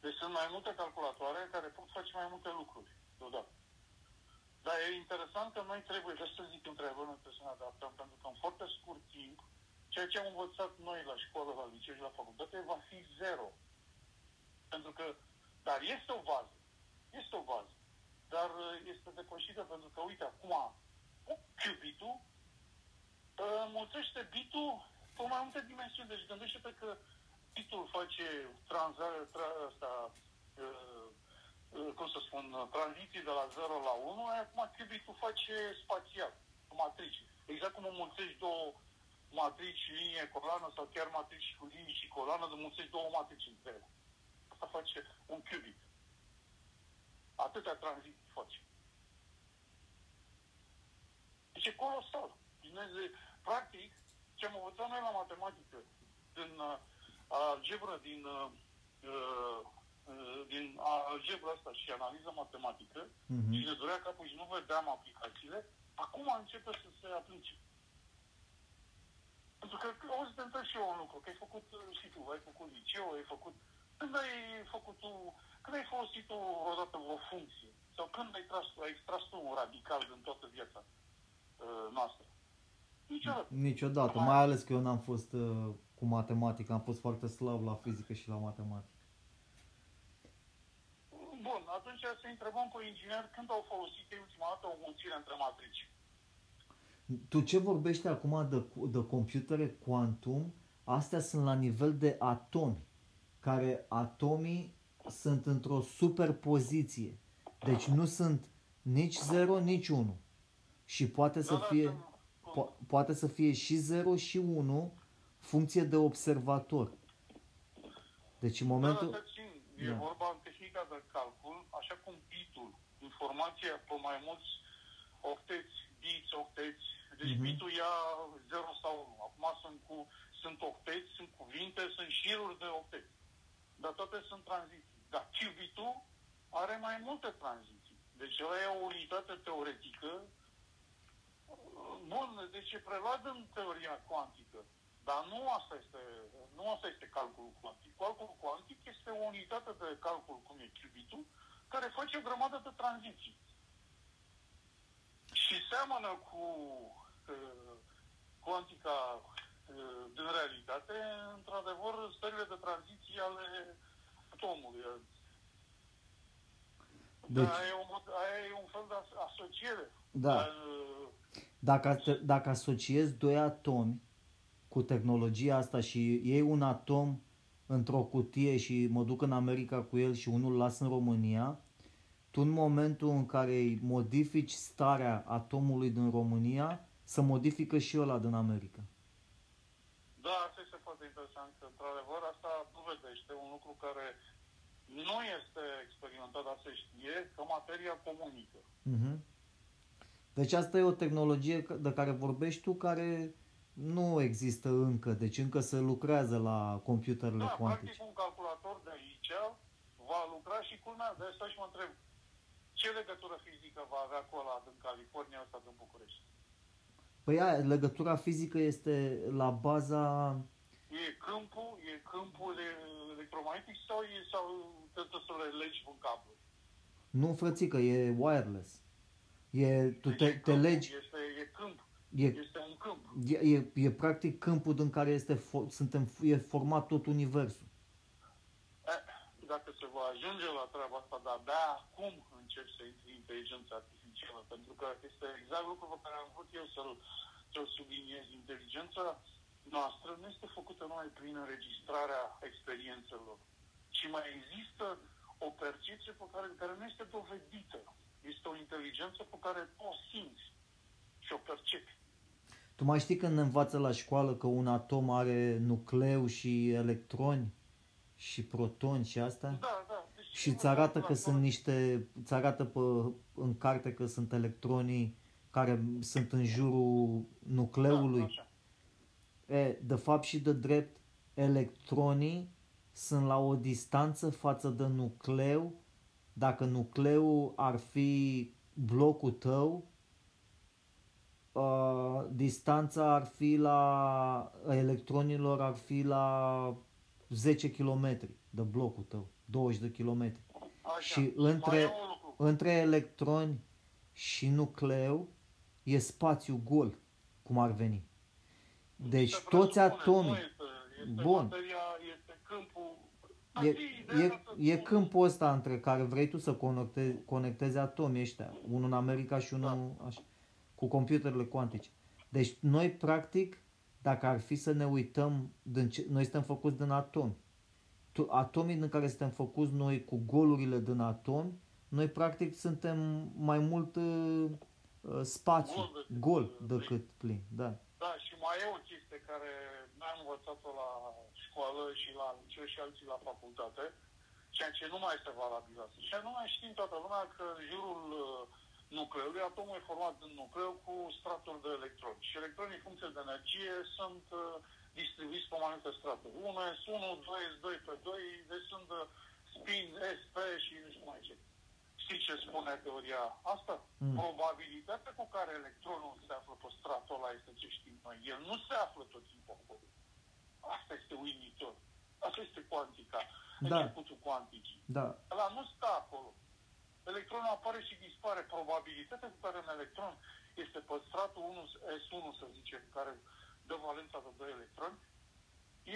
S2: Deci sunt mai multe calculatoare care pot face mai multe lucruri deodată. Dar e interesant că noi trebuie, de să zic întrebări, noi trebuie să ne adaptăm, pentru că în foarte scurt timp, ceea ce am învățat noi la școală, la liceu și la facultate, va fi zero. Pentru că, dar este o bază. Este o bază. Dar uh, este depășită pentru că, uite, acum, cubitul uh, mulțește bitul cu mai multe dimensiuni. Deci gândește-te că bitul face tranza, tra, asta, uh, uh, cum să spun, tranziții de la 0 la 1, acum cubitul face spațial, matrici. Exact cum mulțești două matrici, linie, coloană sau chiar matrici cu linii și coloană, de mulțești două matrici între ele. Asta face un qubit. Atâtea tranziții face. Deci e colosal. Dumnezeu, practic, ce am învățat noi la matematică, din uh, algebră, din, uh, uh, din algebra asta și analiză matematică, uh-huh. și ne durea capul și nu vedeam aplicațiile, acum începe să se aplice. Pentru că o să te întreb și eu un lucru, că ai făcut și tu, ai făcut liceu, ai făcut... Când ai făcut tu, când ai folosit tu odată o funcție? Sau când ai, tras, ai extras tu un radical din toată viața uh, noastră? Niciodată.
S1: Niciodată, mai, mai ales că eu n-am fost uh, cu matematică, am fost foarte slab la fizică și la matematică.
S2: Bun, atunci să întrebăm pe inginer când au folosit ultima dată o mulțire între matrici.
S1: Tu ce vorbești acum de, de computere quantum, astea sunt la nivel de atomi, care atomii sunt într-o superpoziție. Deci nu sunt nici 0, nici 1. Și poate să
S2: Da, da,
S1: fie,
S2: da.
S1: Po- poate să fie și 0 și 1 funcție de observator. Deci în momentul...
S2: Da, da, țin. E
S1: Da.
S2: vorba în tehnica de calcul, așa cum bitul, informația pe mai mulți octeți, bits, octeți, deci
S1: Mhm.
S2: bitul ia 0 sau 1. Acum sunt, cu, sunt octeți, sunt cuvinte, sunt șiruri de octeți. Dar toate sunt tranziții. Dar cubitul are mai multe tranziții. Deci ăla e o unitate teoretică. Bun, deci e preluat în teoria cuantică. Dar nu asta este, nu asta este calculul cuantic. Calculul cuantic este o unitate de calcul, cum e cubitul, care face o grămadă de tranziții. Și seamănă cu uh, cuantica uh, din realitate, într-adevăr, stările de tranziție ale atomului.
S1: Deci-
S2: Deci, aia, e un, aia e un fel de as- asociere.
S1: Da.
S2: Uh,
S1: Dacă, te- dacă asociezi doi atomi cu tehnologia asta și iei un atom într-o cutie și mă duc în America cu el și unul las în România, tu în momentul în care îi modifici starea atomului din România, să modifică și ăla din America.
S2: Da, asta este foarte interesant, că într-adevăr asta dovedește un lucru care nu este experimentat, dar se știe, că materia comunică.
S1: Mhm. Deci asta e o tehnologie de care vorbești tu care nu există încă, deci încă se lucrează la computerele
S2: Da,
S1: cuantice.
S2: practic un calculator de aici va lucra și culmea, de asta și mă întreb, ce legătură fizică va avea cu ăla din California ăsta din București?
S1: Păi aia, legătura fizică este la baza...
S2: E câmpul, e câmpul e- electromagnetic sau, e, sau trebuie să le legi un cablu?
S1: Nu, frățică, e wireless. E, tu
S2: Deci
S1: te,
S2: e
S1: te
S2: câmpul,
S1: legi,
S2: Este, e câmp,
S1: e,
S2: este un câmp.
S1: e, e, e practic câmpul din care este, fo- suntem, e format tot universul.
S2: Eh, Dacă se va ajunge la treaba asta, dar abia acum încep să intri inteligența artificială, pentru că este exact lucrul pe care am vrut eu să-l, să-l subliniez. Inteligența noastră nu este făcută numai prin înregistrarea experiențelor, ci mai există o percepție pe care, care nu este dovedită. Este o inteligență pe care o simți și o percepi.
S1: Tu mai știi când ne învață la școală că un atom are nucleu și electroni și protoni și asta?
S2: Da, da. Deci,
S1: Și îți arată că sunt niște, îți arată pe, în carte că sunt electronii care sunt în jurul nucleului.
S2: Da, așa.
S1: E, de fapt și de drept, electronii sunt la o distanță față de nucleu. Dacă nucleul ar fi blocul tău, uh, distanța ar fi la electronilor ar fi la 10 km de blocul tău, 20 de km.
S2: Așa.
S1: Și
S2: mai
S1: între,
S2: e un lucru.
S1: între electroni și nucleu e spațiu gol, cum ar veni. Deci
S2: Se
S1: toți
S2: presupune,
S1: atomii,
S2: nu Este, este
S1: Bun.
S2: materia, este câmpul.
S1: E,
S2: Asta ideea
S1: e,
S2: noastră
S1: e
S2: cu-
S1: câmpul ăsta între care vrei tu să conectezi, conectezi atomii ăștia, unul în America și unul așa, cu computerele cuantice. Deci noi practic, dacă ar fi să ne uităm, din ce, noi suntem făcuți din atomi. Tu, atomii din care suntem făcuți noi cu golurile din atomi, noi practic suntem mai mult uh, uh, spațiu,
S2: Gol decât,
S1: gol
S2: uh,
S1: decât plin. Da.
S2: Da, și mai e o chestie care n-am învățat-o la școală și la liceu și alții la facultate, ceea ce nu mai este valabil astăzi. Și anume știm toată lumea că în jurul uh, nucleului, atomul e format din nucleu cu straturi de electroni. Și electronii, în funcție de energie, sunt uh, distribuiți pe mai multe straturi. 1 S1, 2 S2 pe 2, deci sunt uh, spin, SP și nu știu mai ce. Știți ce spune teoria asta?
S1: Mm.
S2: Probabilitatea cu care electronul se află pe stratul ăla este ce știm noi. El nu se află tot timpul acolo. Asta este uimitor. Asta este cuantica.
S1: Da.
S2: Începutul cuanticii.
S1: Da.
S2: Ăla nu stă acolo. Electronul apare și dispare. Probabilitatea cu care un electron este pe stratul 1, S1, să zicem, care dă valența de 2 electroni,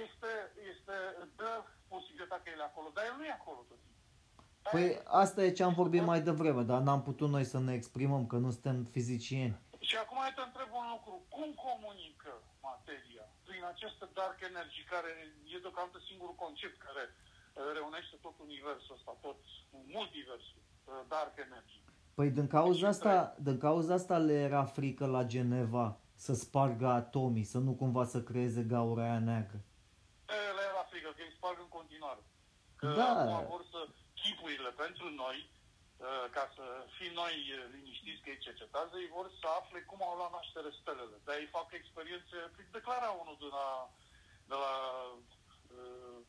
S2: este, este, dă posibilitatea că el e acolo. Dar el nu e acolo tot timpul.
S1: Păi asta e ce am vorbit mai devreme, dar n-am putut noi să ne exprimăm, că nu suntem fizicieni.
S2: Și acum eu te întreb un lucru. Cum comunică materia prin această dark energy, care e deocamdată singurul concept care uh, reunește tot universul ăsta, tot multiversul, uh, dark energy.
S1: Păi din cauza asta, din cauza asta le era frică la Geneva să spargă atomii, să nu cumva să creeze gaura aia neagră.
S2: E, Le era frică că îi sparg în continuare. Că
S1: Da.
S2: acum vor să chipurile pentru noi, uh, ca să fim noi uh, liniștiți că ei cercetează, ei vor să afle cum au luat naștere stelele. Dar ei fac experiențe, prin declara unul de la, de la uh,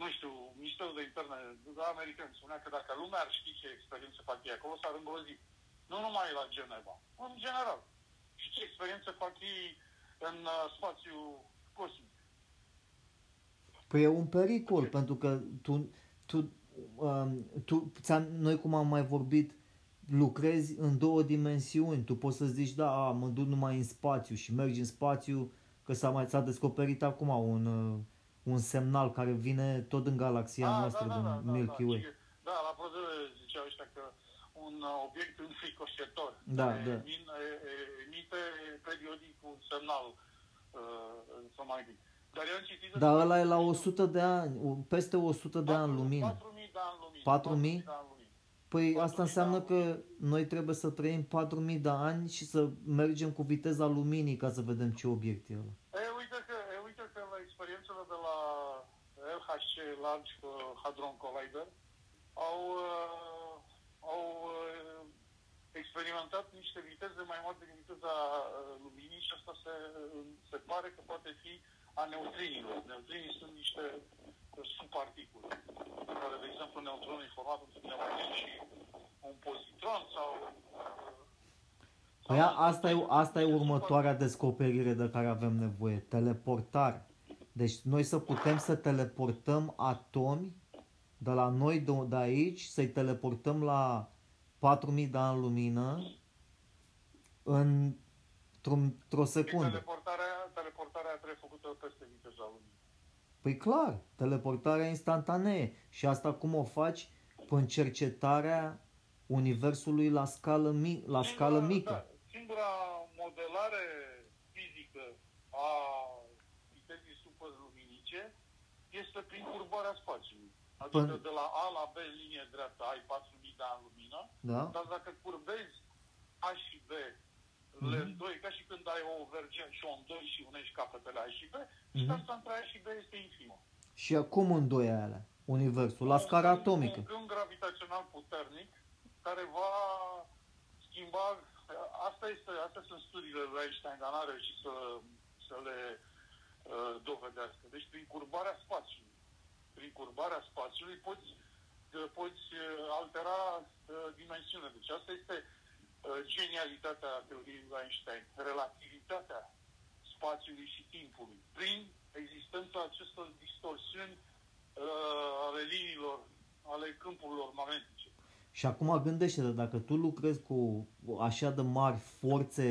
S2: nu știu, Ministerul de Interne de la american spunea că dacă lumea ar ști ce experiențe fac ei acolo, s-ar îngrozi. Nu numai la Geneva, în general. Și ce experiențe fac ei în uh, spațiu cosmic.
S1: Păi e un pericol, pentru că tu, tu, um, tu ți-am, noi cum am mai vorbit, lucrezi în două dimensiuni. Tu poți să zici, da, a, mă duc numai în spațiu și mergi în spațiu, că s-a, mai, s-a descoperit acum un, uh, un semnal care vine tot în galaxia
S2: Ah,
S1: noastră, din Milky Way.
S2: Și, da, la produse ziceau ăștia că un uh, obiect înfricoșător
S1: Da,
S2: care
S1: da.
S2: emin- e- e- emite periodic un semnal uh, să mai bine. Dar eu am citit...
S1: Dar
S2: despre-
S1: ăla e la 100 de ani, o- peste 100 de ani lumină.
S2: 4.000 de ani lumină.
S1: 4.000?
S2: 4.000 de ani lumină.
S1: Păi
S2: 4.000
S1: asta
S2: de
S1: înseamnă
S2: ani.
S1: că noi trebuie să trăim 4.000 de ani și să mergem cu viteza luminii ca să vedem ce obiect e ăla.
S2: E, uite că, e, uite că la experiențele de la LHC Large Hadron Collider au, uh, au uh, experimentat niște viteze mai mari decât viteza uh, luminii și asta se, se pare că poate fi a neutrinilor. Neutrinii sunt niște uh, subparticule, care, de exemplu, neutronul e format din electron și un pozitron sau... uh,
S1: Păi
S2: sau-
S1: a- asta e, asta e următoarea descoperire de care avem nevoie, teleportare. Deci noi să putem să teleportăm atomi de la noi de, de aici, să-i teleportăm la 4000 de ani lumină în, într-o, într-o
S2: Și
S1: secundă.
S2: teleportarea, teleportarea trebuie făcută peste viteza luminii.
S1: Păi clar, teleportarea instantanee. Și asta cum o faci? Prin cercetarea universului la scală, mi- la scală mică.
S2: Da, singura modelare fizică a vitezei superluminice este prin curbarea spațiului. Adică
S1: Până-
S2: de la A la B în linie dreaptă ai 4.000 de ani lumină,
S1: Da?
S2: dar dacă curbezi A și B
S1: Mhm.
S2: le în doi, ca și când ai o vergen și o în doi și unești capetele A și B,
S1: Mhm.
S2: distanța între A și B este infimă.
S1: Și acum în doi alea, universul, la scară
S2: Un câmp-
S1: atomică.
S2: Un câmp gravitațional puternic care va schimba... Asta este, astea sunt studiile lui Einstein, dar n-a reușit să, să le uh, dovedească. Deci prin curbarea spațiului. Prin curbarea spațiului poți, uh, poți uh, altera uh, dimensiunea. Deci asta este genialitatea teoriei lui Einstein, relativitatea spațiului și timpului, prin existența acestor distorsiuni uh, ale liniilor, ale câmpurilor magnetice.
S1: Și acum gândește-te, dacă tu lucrezi cu așa de mari forțe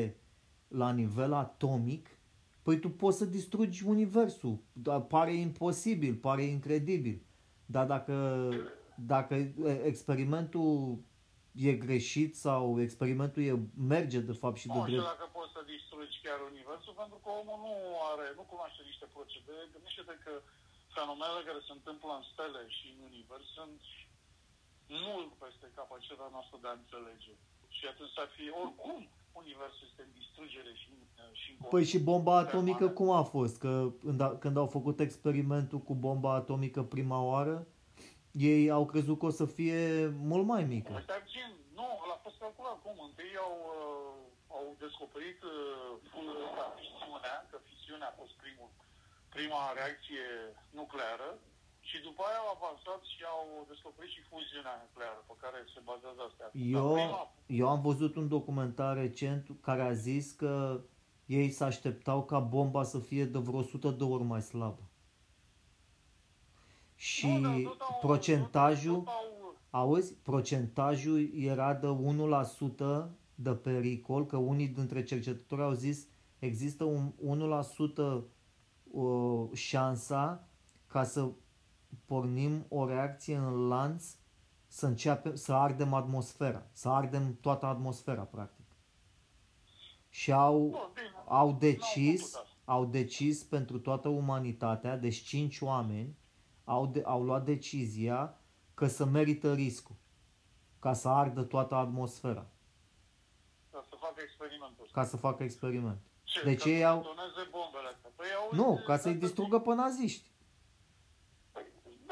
S1: la nivel atomic, păi tu poți să distrugi universul. Dar pare imposibil, pare incredibil. Dar dacă, dacă experimentul e greșit sau experimentul e, merge de fapt și de
S2: Nu știu
S1: drept.
S2: dacă poți să distrugi chiar universul, pentru că omul nu are, nu cunoaște niște procedee. Gândește-te că fenomenele care se întâmplă în stele și în univers sunt mult peste capacitatea noastră de a înțelege. Și atunci ar fi, oricum, universul este în distrugere și în, și în
S1: Păi și bomba atomică
S2: permanent.
S1: cum a fost? Că când, a, când au făcut experimentul cu bomba atomică prima oară, ei au crezut că o să fie mult mai mică.
S2: Păi, Dar gen, nu, ăla a fost calculat cum. Întâi au, uh, au descoperit uh, fu- ăsta, fisiunea, că fisiunea a fost primul, prima reacție nucleară și după aia au avansat și au descoperit și fuziunea nucleară pe care se bazează astea. Dar
S1: Eu,
S2: prima,
S1: eu am văzut un documentar recent care a zis că ei se așteptau ca bomba să fie de vreo 100 de ori mai slabă. Și
S2: Nu, dar tot au-
S1: procentajul,
S2: tot au-
S1: auzi, procentajul era de 1% de pericol, că unii dintre cercetători au zis există un 1% uh, șansa ca să pornim o reacție în lanț să începem să ardem atmosfera, să ardem toată atmosfera practic. Și au,
S2: Nu, bine,
S1: au
S2: n-au
S1: decis,
S2: făcut asta.
S1: au decis pentru toată umanitatea, deci cinci oameni au, de, au luat decizia că să merită riscul, ca să ardă toată atmosfera,
S2: Ca să facă experimentul ăsta.
S1: ca să facă experiment.
S2: Ce,
S1: Deci
S2: ca
S1: ei
S2: să
S1: au-
S2: detoneze bombele astea. Păi, auzi,
S1: Nu, ca să-i
S2: asta-
S1: distrugă pe naziști.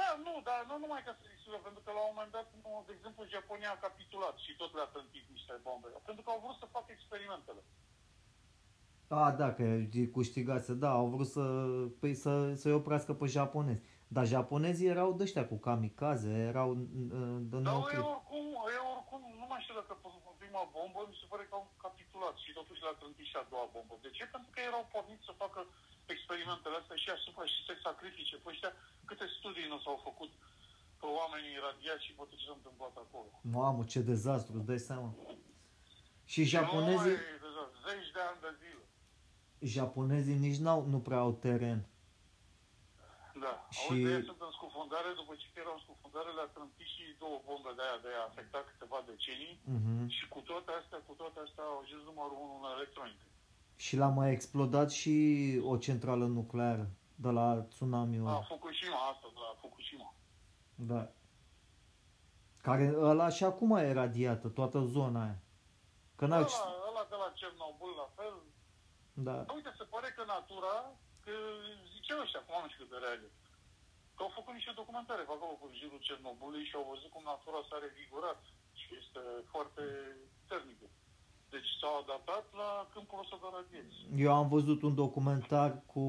S2: Da, nu, dar nu numai ca să distrugă, pentru că la un moment dat, nu, de exemplu, Japonia a capitulat și tot le-a tântit niște bombe. Pentru că au vrut să facă experimentele.
S1: A, da, că e câștigase, da, au vrut să, păi, să, să-i oprească pe japonezi. Dar japonezii erau de ăștia cu kamikaze, erau uh, de
S2: Dar
S1: neoprit.
S2: eu oricum, eu oricum, nu mai știu dacă pe prima bombă, mi se pare că au capitulat și totuși le-a trântit și a doua bombă. De ce? Pentru că erau porniți să facă experimentele astea și asupra și să sacrifice. Păi ăștia, câte studii nu s-au făcut pe oamenii radiați și poate ce s-a întâmplat acolo.
S1: Mamă, ce dezastru, îți dai seama. Și
S2: Nu
S1: japonezii,
S2: mai, deja, zeci de ani de zile.
S1: japonezii nici n-au, nu prea au teren.
S2: Da.
S1: Și-
S2: Și... Auzi, de aia sunt în scufundare, după ce erau în scufundare, le-a trântit și două bombe de aia, de aia afectat câteva decenii.
S1: Mhm.
S2: Și cu toate astea, cu toate astea au ajuns numărul unu în electronică.
S1: Și l-a mai explodat și o centrală nucleară de la tsunami
S2: A, Fukushima, asta, de la Fukushima.
S1: Da. Care ăla și acum e radiată, toată zona aia. Că n-au...
S2: Ăla, ăla de la Cernobâl, la fel.
S1: Da.
S2: Dar uite, se pare că natura, că ziceau ăștia, cum nu știu cât de reale, că au făcut niște documentare pe acolo, în jurul Cernobâlului și au văzut cum natura s-a revigorat și este foarte termică. Deci s-au adaptat la câmpul ăsta de radiație.
S1: Eu am văzut un documentar cu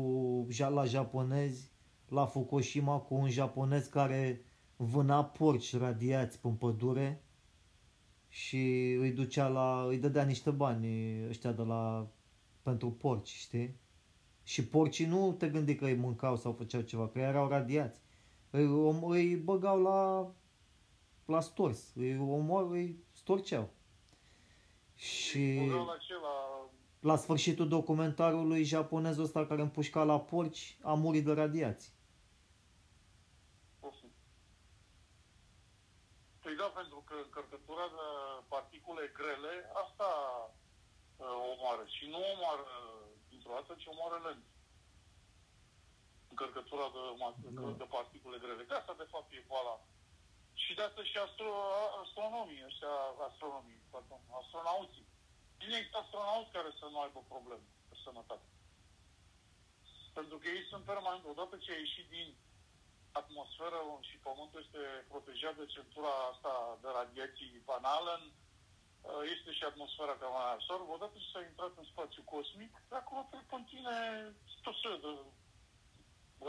S1: ja- la japonezi, la Fukushima, cu un japonez care vâna porci radiați pe pădure și îi ducea la, îi dădea niște bani ăștia de la, pentru porci, știi? Și porcii nu te gândi că îi mâncau sau făceau ceva, că erau radiați. Îi, om, îi băgau la, la stors, îi omor, îi storceau. Și...
S2: Băgau la ce, la...
S1: La sfârșitul documentarului, japonezul ăsta care împușca la porci a murit de radiații.
S2: Poftim. Păi da, pentru că încărcătura de particule grele, asta uh, omoară. Și nu omoară dintr-o dată, ci omoară lent. Încărcătura de, ma-
S1: Da.
S2: de particule grele. De asta, de fapt, e boala. Și de asta și astro, astronomii, ăștia, astronomii, pardon, astronauții. Bine există astronauți care să nu aibă probleme de sănătate. Pentru că ei sunt permanent, odată ce ai ieșit din atmosferă și Pământul este protejat de centura asta de radiații banală, uh, este și atmosfera care mai absorbă. Odată ce s-a intrat în spațiu cosmic, de acolo te conține tot felul de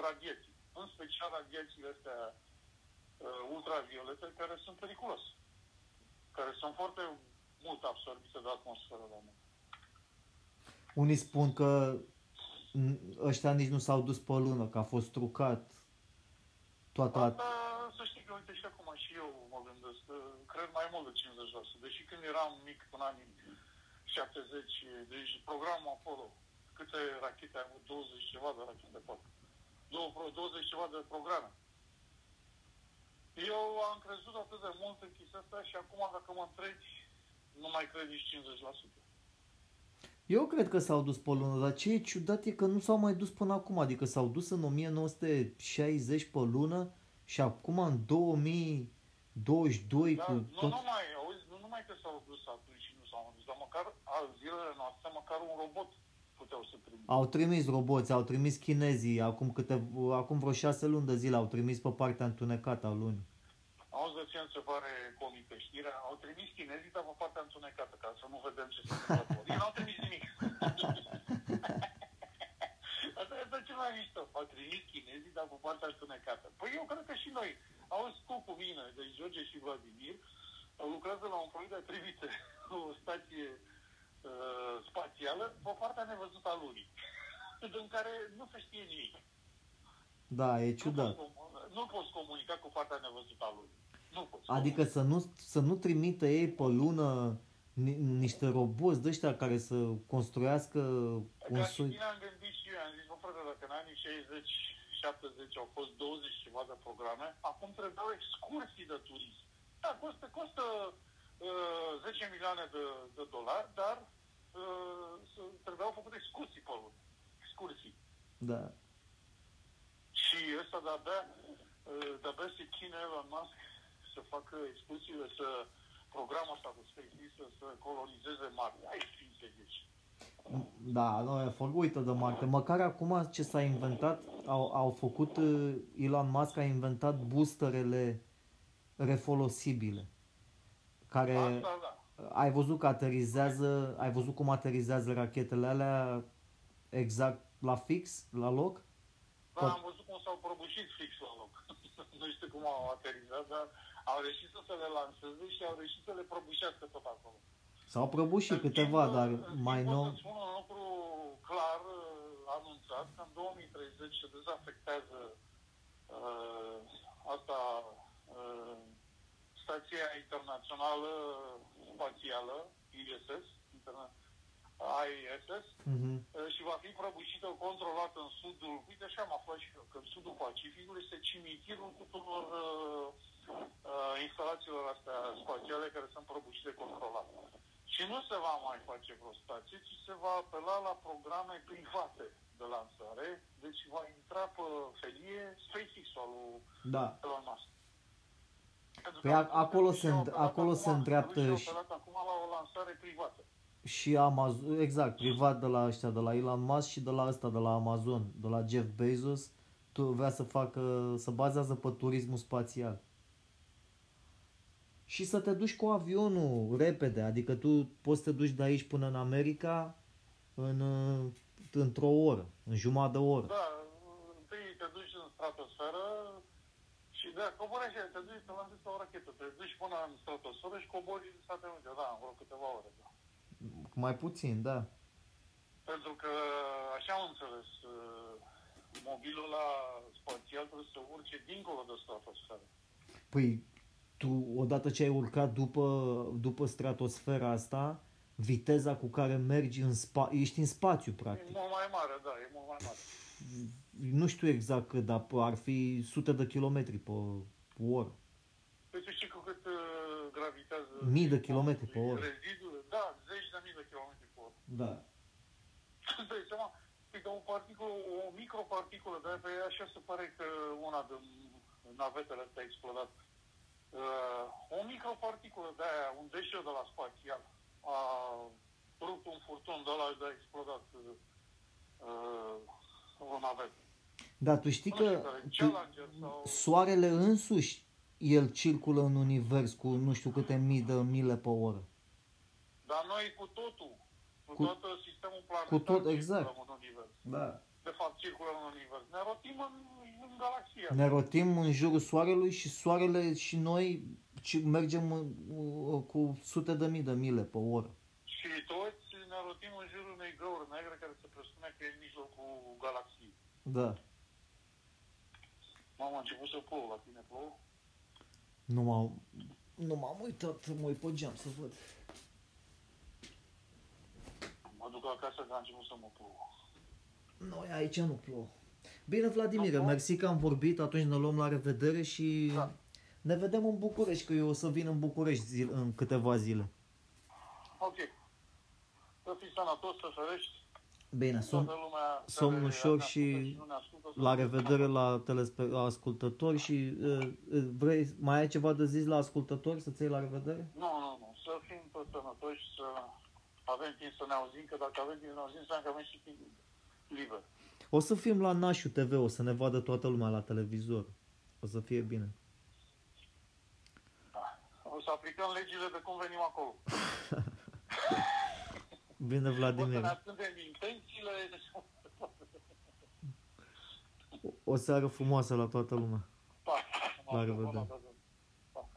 S2: radiații. În special radiațiile astea uh, ultraviolete care sunt periculoase. Care sunt foarte mult absorbită de atmosferă la noi.
S1: Unii spun că n- ăștia nici nu s-au dus pe lună, că a fost trucat toată... at-
S2: Asta, să știi că, uite, și acum și eu mă gândesc, că cred mai mult de 50%. Deși când eram mic, în anii 70, deci programul Apollo, câte rachete ai avut? 20 ceva de rachete, poate. Două- 20 ceva de programe. Eu am crezut atât de mult în chestia asta și acum, dacă mă întrebi, nu mai cred nici 50%.
S1: Eu cred că s-au dus pe lună, dar ce e ciudat e că nu s-au mai dus până acum, adică s-au dus în 1960 pe lună și acum în 2022
S2: Dar
S1: cu
S2: nu
S1: tot...
S2: numai, auzi, nu numai că s-au dus atunci și nu s-au dus, dar măcar al zilele noastre, măcar un robot puteau să trimită.
S1: Au trimis roboți, au trimis chinezii, acum, câte, acum vreo șase luni de zile au trimis pe partea întunecată a lunii.
S2: Auzi de ce îmi se pare comică știrea? Au trimis chinezii, dar pe partea întunecată, ca să nu vedem ce se întâmplă acolo. Ei n-au trimis nimic. <laughs> Asta este cel mai mișto. Au trimis chinezii, dar pe partea întunecată. Păi eu cred că și noi. Auzi tu cu mine, deci George și Vladimir, lucrează la un proiect de trimite o stație uh, spațială pe partea nevăzută a lunii. În care nu se știe nimic.
S1: Da, e
S2: Nu
S1: ciudat.
S2: poți, comu- nu poți comunica cu partea nevăzută a lunii. Nu poți.
S1: Adică să nu, să nu trimită ei pe lună ni, niște roboți de ăștia care să construiască un
S2: Ca și
S1: soi...
S2: bine am gândit și eu, am zis, mă frate, dacă în anii 60, 70 au fost 20 și ceva de programe, acum trebuiau excursii de turism. Da, costă, costă uh, 10 milioane de, de dolari, dar uh, să- trebuiau făcute excursii pe lună. Excursii.
S1: Da.
S2: Și ăsta de-abia, uh, de-abia se chine Elon Musk să facă excursiile, să programul ăsta cu SpaceX să, să colonizeze Marte. Hai fi serios.
S1: Da, nu, e for uită de Marte. Măcar acum ce s-a inventat, au, au făcut, uh, Elon Musk a inventat boosterele refolosibile. Care
S2: Asta, da.
S1: ai văzut că aterizează, ai văzut cum aterizează rachetele alea exact la fix, la loc?
S2: Da,
S1: Pot-
S2: am văzut cum s-au prăbușit fix la loc. <laughs> nu știu cum au aterizat, dar au reușit să le lanseze și au reușit să le prăbușească tot acolo.
S1: S-au prăbușit
S2: În
S1: câteva,
S2: schimb,
S1: dar
S2: în schimb,
S1: mai
S2: pot
S1: nou...
S2: să spun un lucru clar uh, anunțat, că în 2030 se dezafectează uh, asta uh, Stația Internațională Spațială, ISS, interna- ISS,
S1: Mhm.
S2: Uh, și va fi prăbușită controlată în sudul, uite așa am aflat și eu, că în sudul Pacificului este cimitirul tuturor uh, uh, instalațiilor astea spațiale care sunt prăbușite controlat. Și nu se va mai face vreo stație, ci se va apela la programe private de lansare, deci va intra pe felie SpaceX-ul al lui
S1: Da.
S2: Elon Musk. Pentru
S1: Păi
S2: că
S1: a- acolo
S2: rușii
S1: se
S2: au
S1: înd-
S2: apelat
S1: acolo se
S2: acum-
S1: îndreaptă
S2: rușii au
S1: și-
S2: apelat acum la o lansare privată.
S1: Și Amazon, exact, privat de la ăștia, de la Elon Musk și de la ăsta, de la Amazon, de la Jeff Bezos, tu vrea să facă, să bazează pe turismul spațial. Și să te duci cu avionul repede, adică tu poți să te duci de aici până în America în, uh, într-o oră, în jumătate de oră.
S2: Da, întâi te duci în stratosferă și da, cobori așa, te duci, te lansezi pe o rachetă, te duci până în stratosferă și cobori în Statele Unite, da, în vreo câteva ore, da.
S1: Mai puțin, da.
S2: Pentru că, așa am înțeles, uh, mobilul la spațial trebuie să urce dincolo de stratosferă.
S1: Păi, tu, odată ce ai urcat după, după stratosfera asta, viteza cu care mergi în spa, ești în spațiu,
S2: E
S1: practic.
S2: mult mai mare, da, e mult mai mare.
S1: Nu știu exact cât, dar ar fi sute de kilometri pe, pe oră.
S2: Păi tu știi cu cât uh, gravitează...
S1: Mii de kilometri pe oră.
S2: Rezidul, da, zeci de mii de kilometri pe oră.
S1: Da. <laughs>
S2: Îți dai seama, e ca o particulă, o microparticulă, de pe așa se pare că una din navetele astea a explodat. Uh, o microparticulă de aia, un deșeu de la spațial, a rupt un furtun de ăla de a explodat uh, o navetă.
S1: Dar tu știi
S2: Nu știu
S1: că
S2: care,
S1: tu,
S2: Challenger sau...
S1: soarele însuși, el circulă în univers cu nu știu câte mii de mile pe oră.
S2: Dar noi cu totul, cu,
S1: Cu-
S2: tot sistemul planetar,
S1: cu tot,
S2: circulăm
S1: exact.
S2: în univers.
S1: Da.
S2: De fapt, circulăm în univers. Ne rotim în, în galaxia.
S1: Ne rotim în jurul soarelui și soarele și noi și mergem uh, cu sute de mii de mile pe oră.
S2: Și toți ne rotim în jurul unei găuri negre care se presupune că e în mijlocul galaxiei.
S1: Da.
S2: Mama, a început să plouă, la tine plouă?
S1: Nu m-am, nu m-am uitat, mă uit pe geam să văd.
S2: Mă duc acasă că a început să mă plouă.
S1: Noi aici nu plouă. Bine, Vladimir,
S2: Nu?
S1: mersi că am vorbit, atunci ne luăm la revedere și
S2: Da.
S1: ne vedem în București, că eu o să vin în București zil, în câteva zile.
S2: Ok. Să fii sănătos, să ferești.
S1: Bine, somn,
S2: Toată lumea
S1: somn
S2: care
S1: ușor
S2: ne
S1: și
S2: ascultă nu ne ascultă, să
S1: la
S2: fie
S1: revedere la, telespe- la ascultători și uh, uh, vrei, mai ai ceva de zis la ascultători să-ți iei la revedere?
S2: Nu, nu, nu. Să fim toți sănătoși, să avem timp să ne auzim, că dacă avem timp să ne auzim, înseamnă că avem și timp liber.
S1: O să fim la Nașu TV, o să ne vadă toată lumea la televizor. O să fie bine.
S2: O să aplicăm legile de cum venim acolo. <laughs>
S1: Bine, Vladimir. O să seară frumoasă la toată lumea.
S2: Pa.
S1: La revedere.
S2: Pa.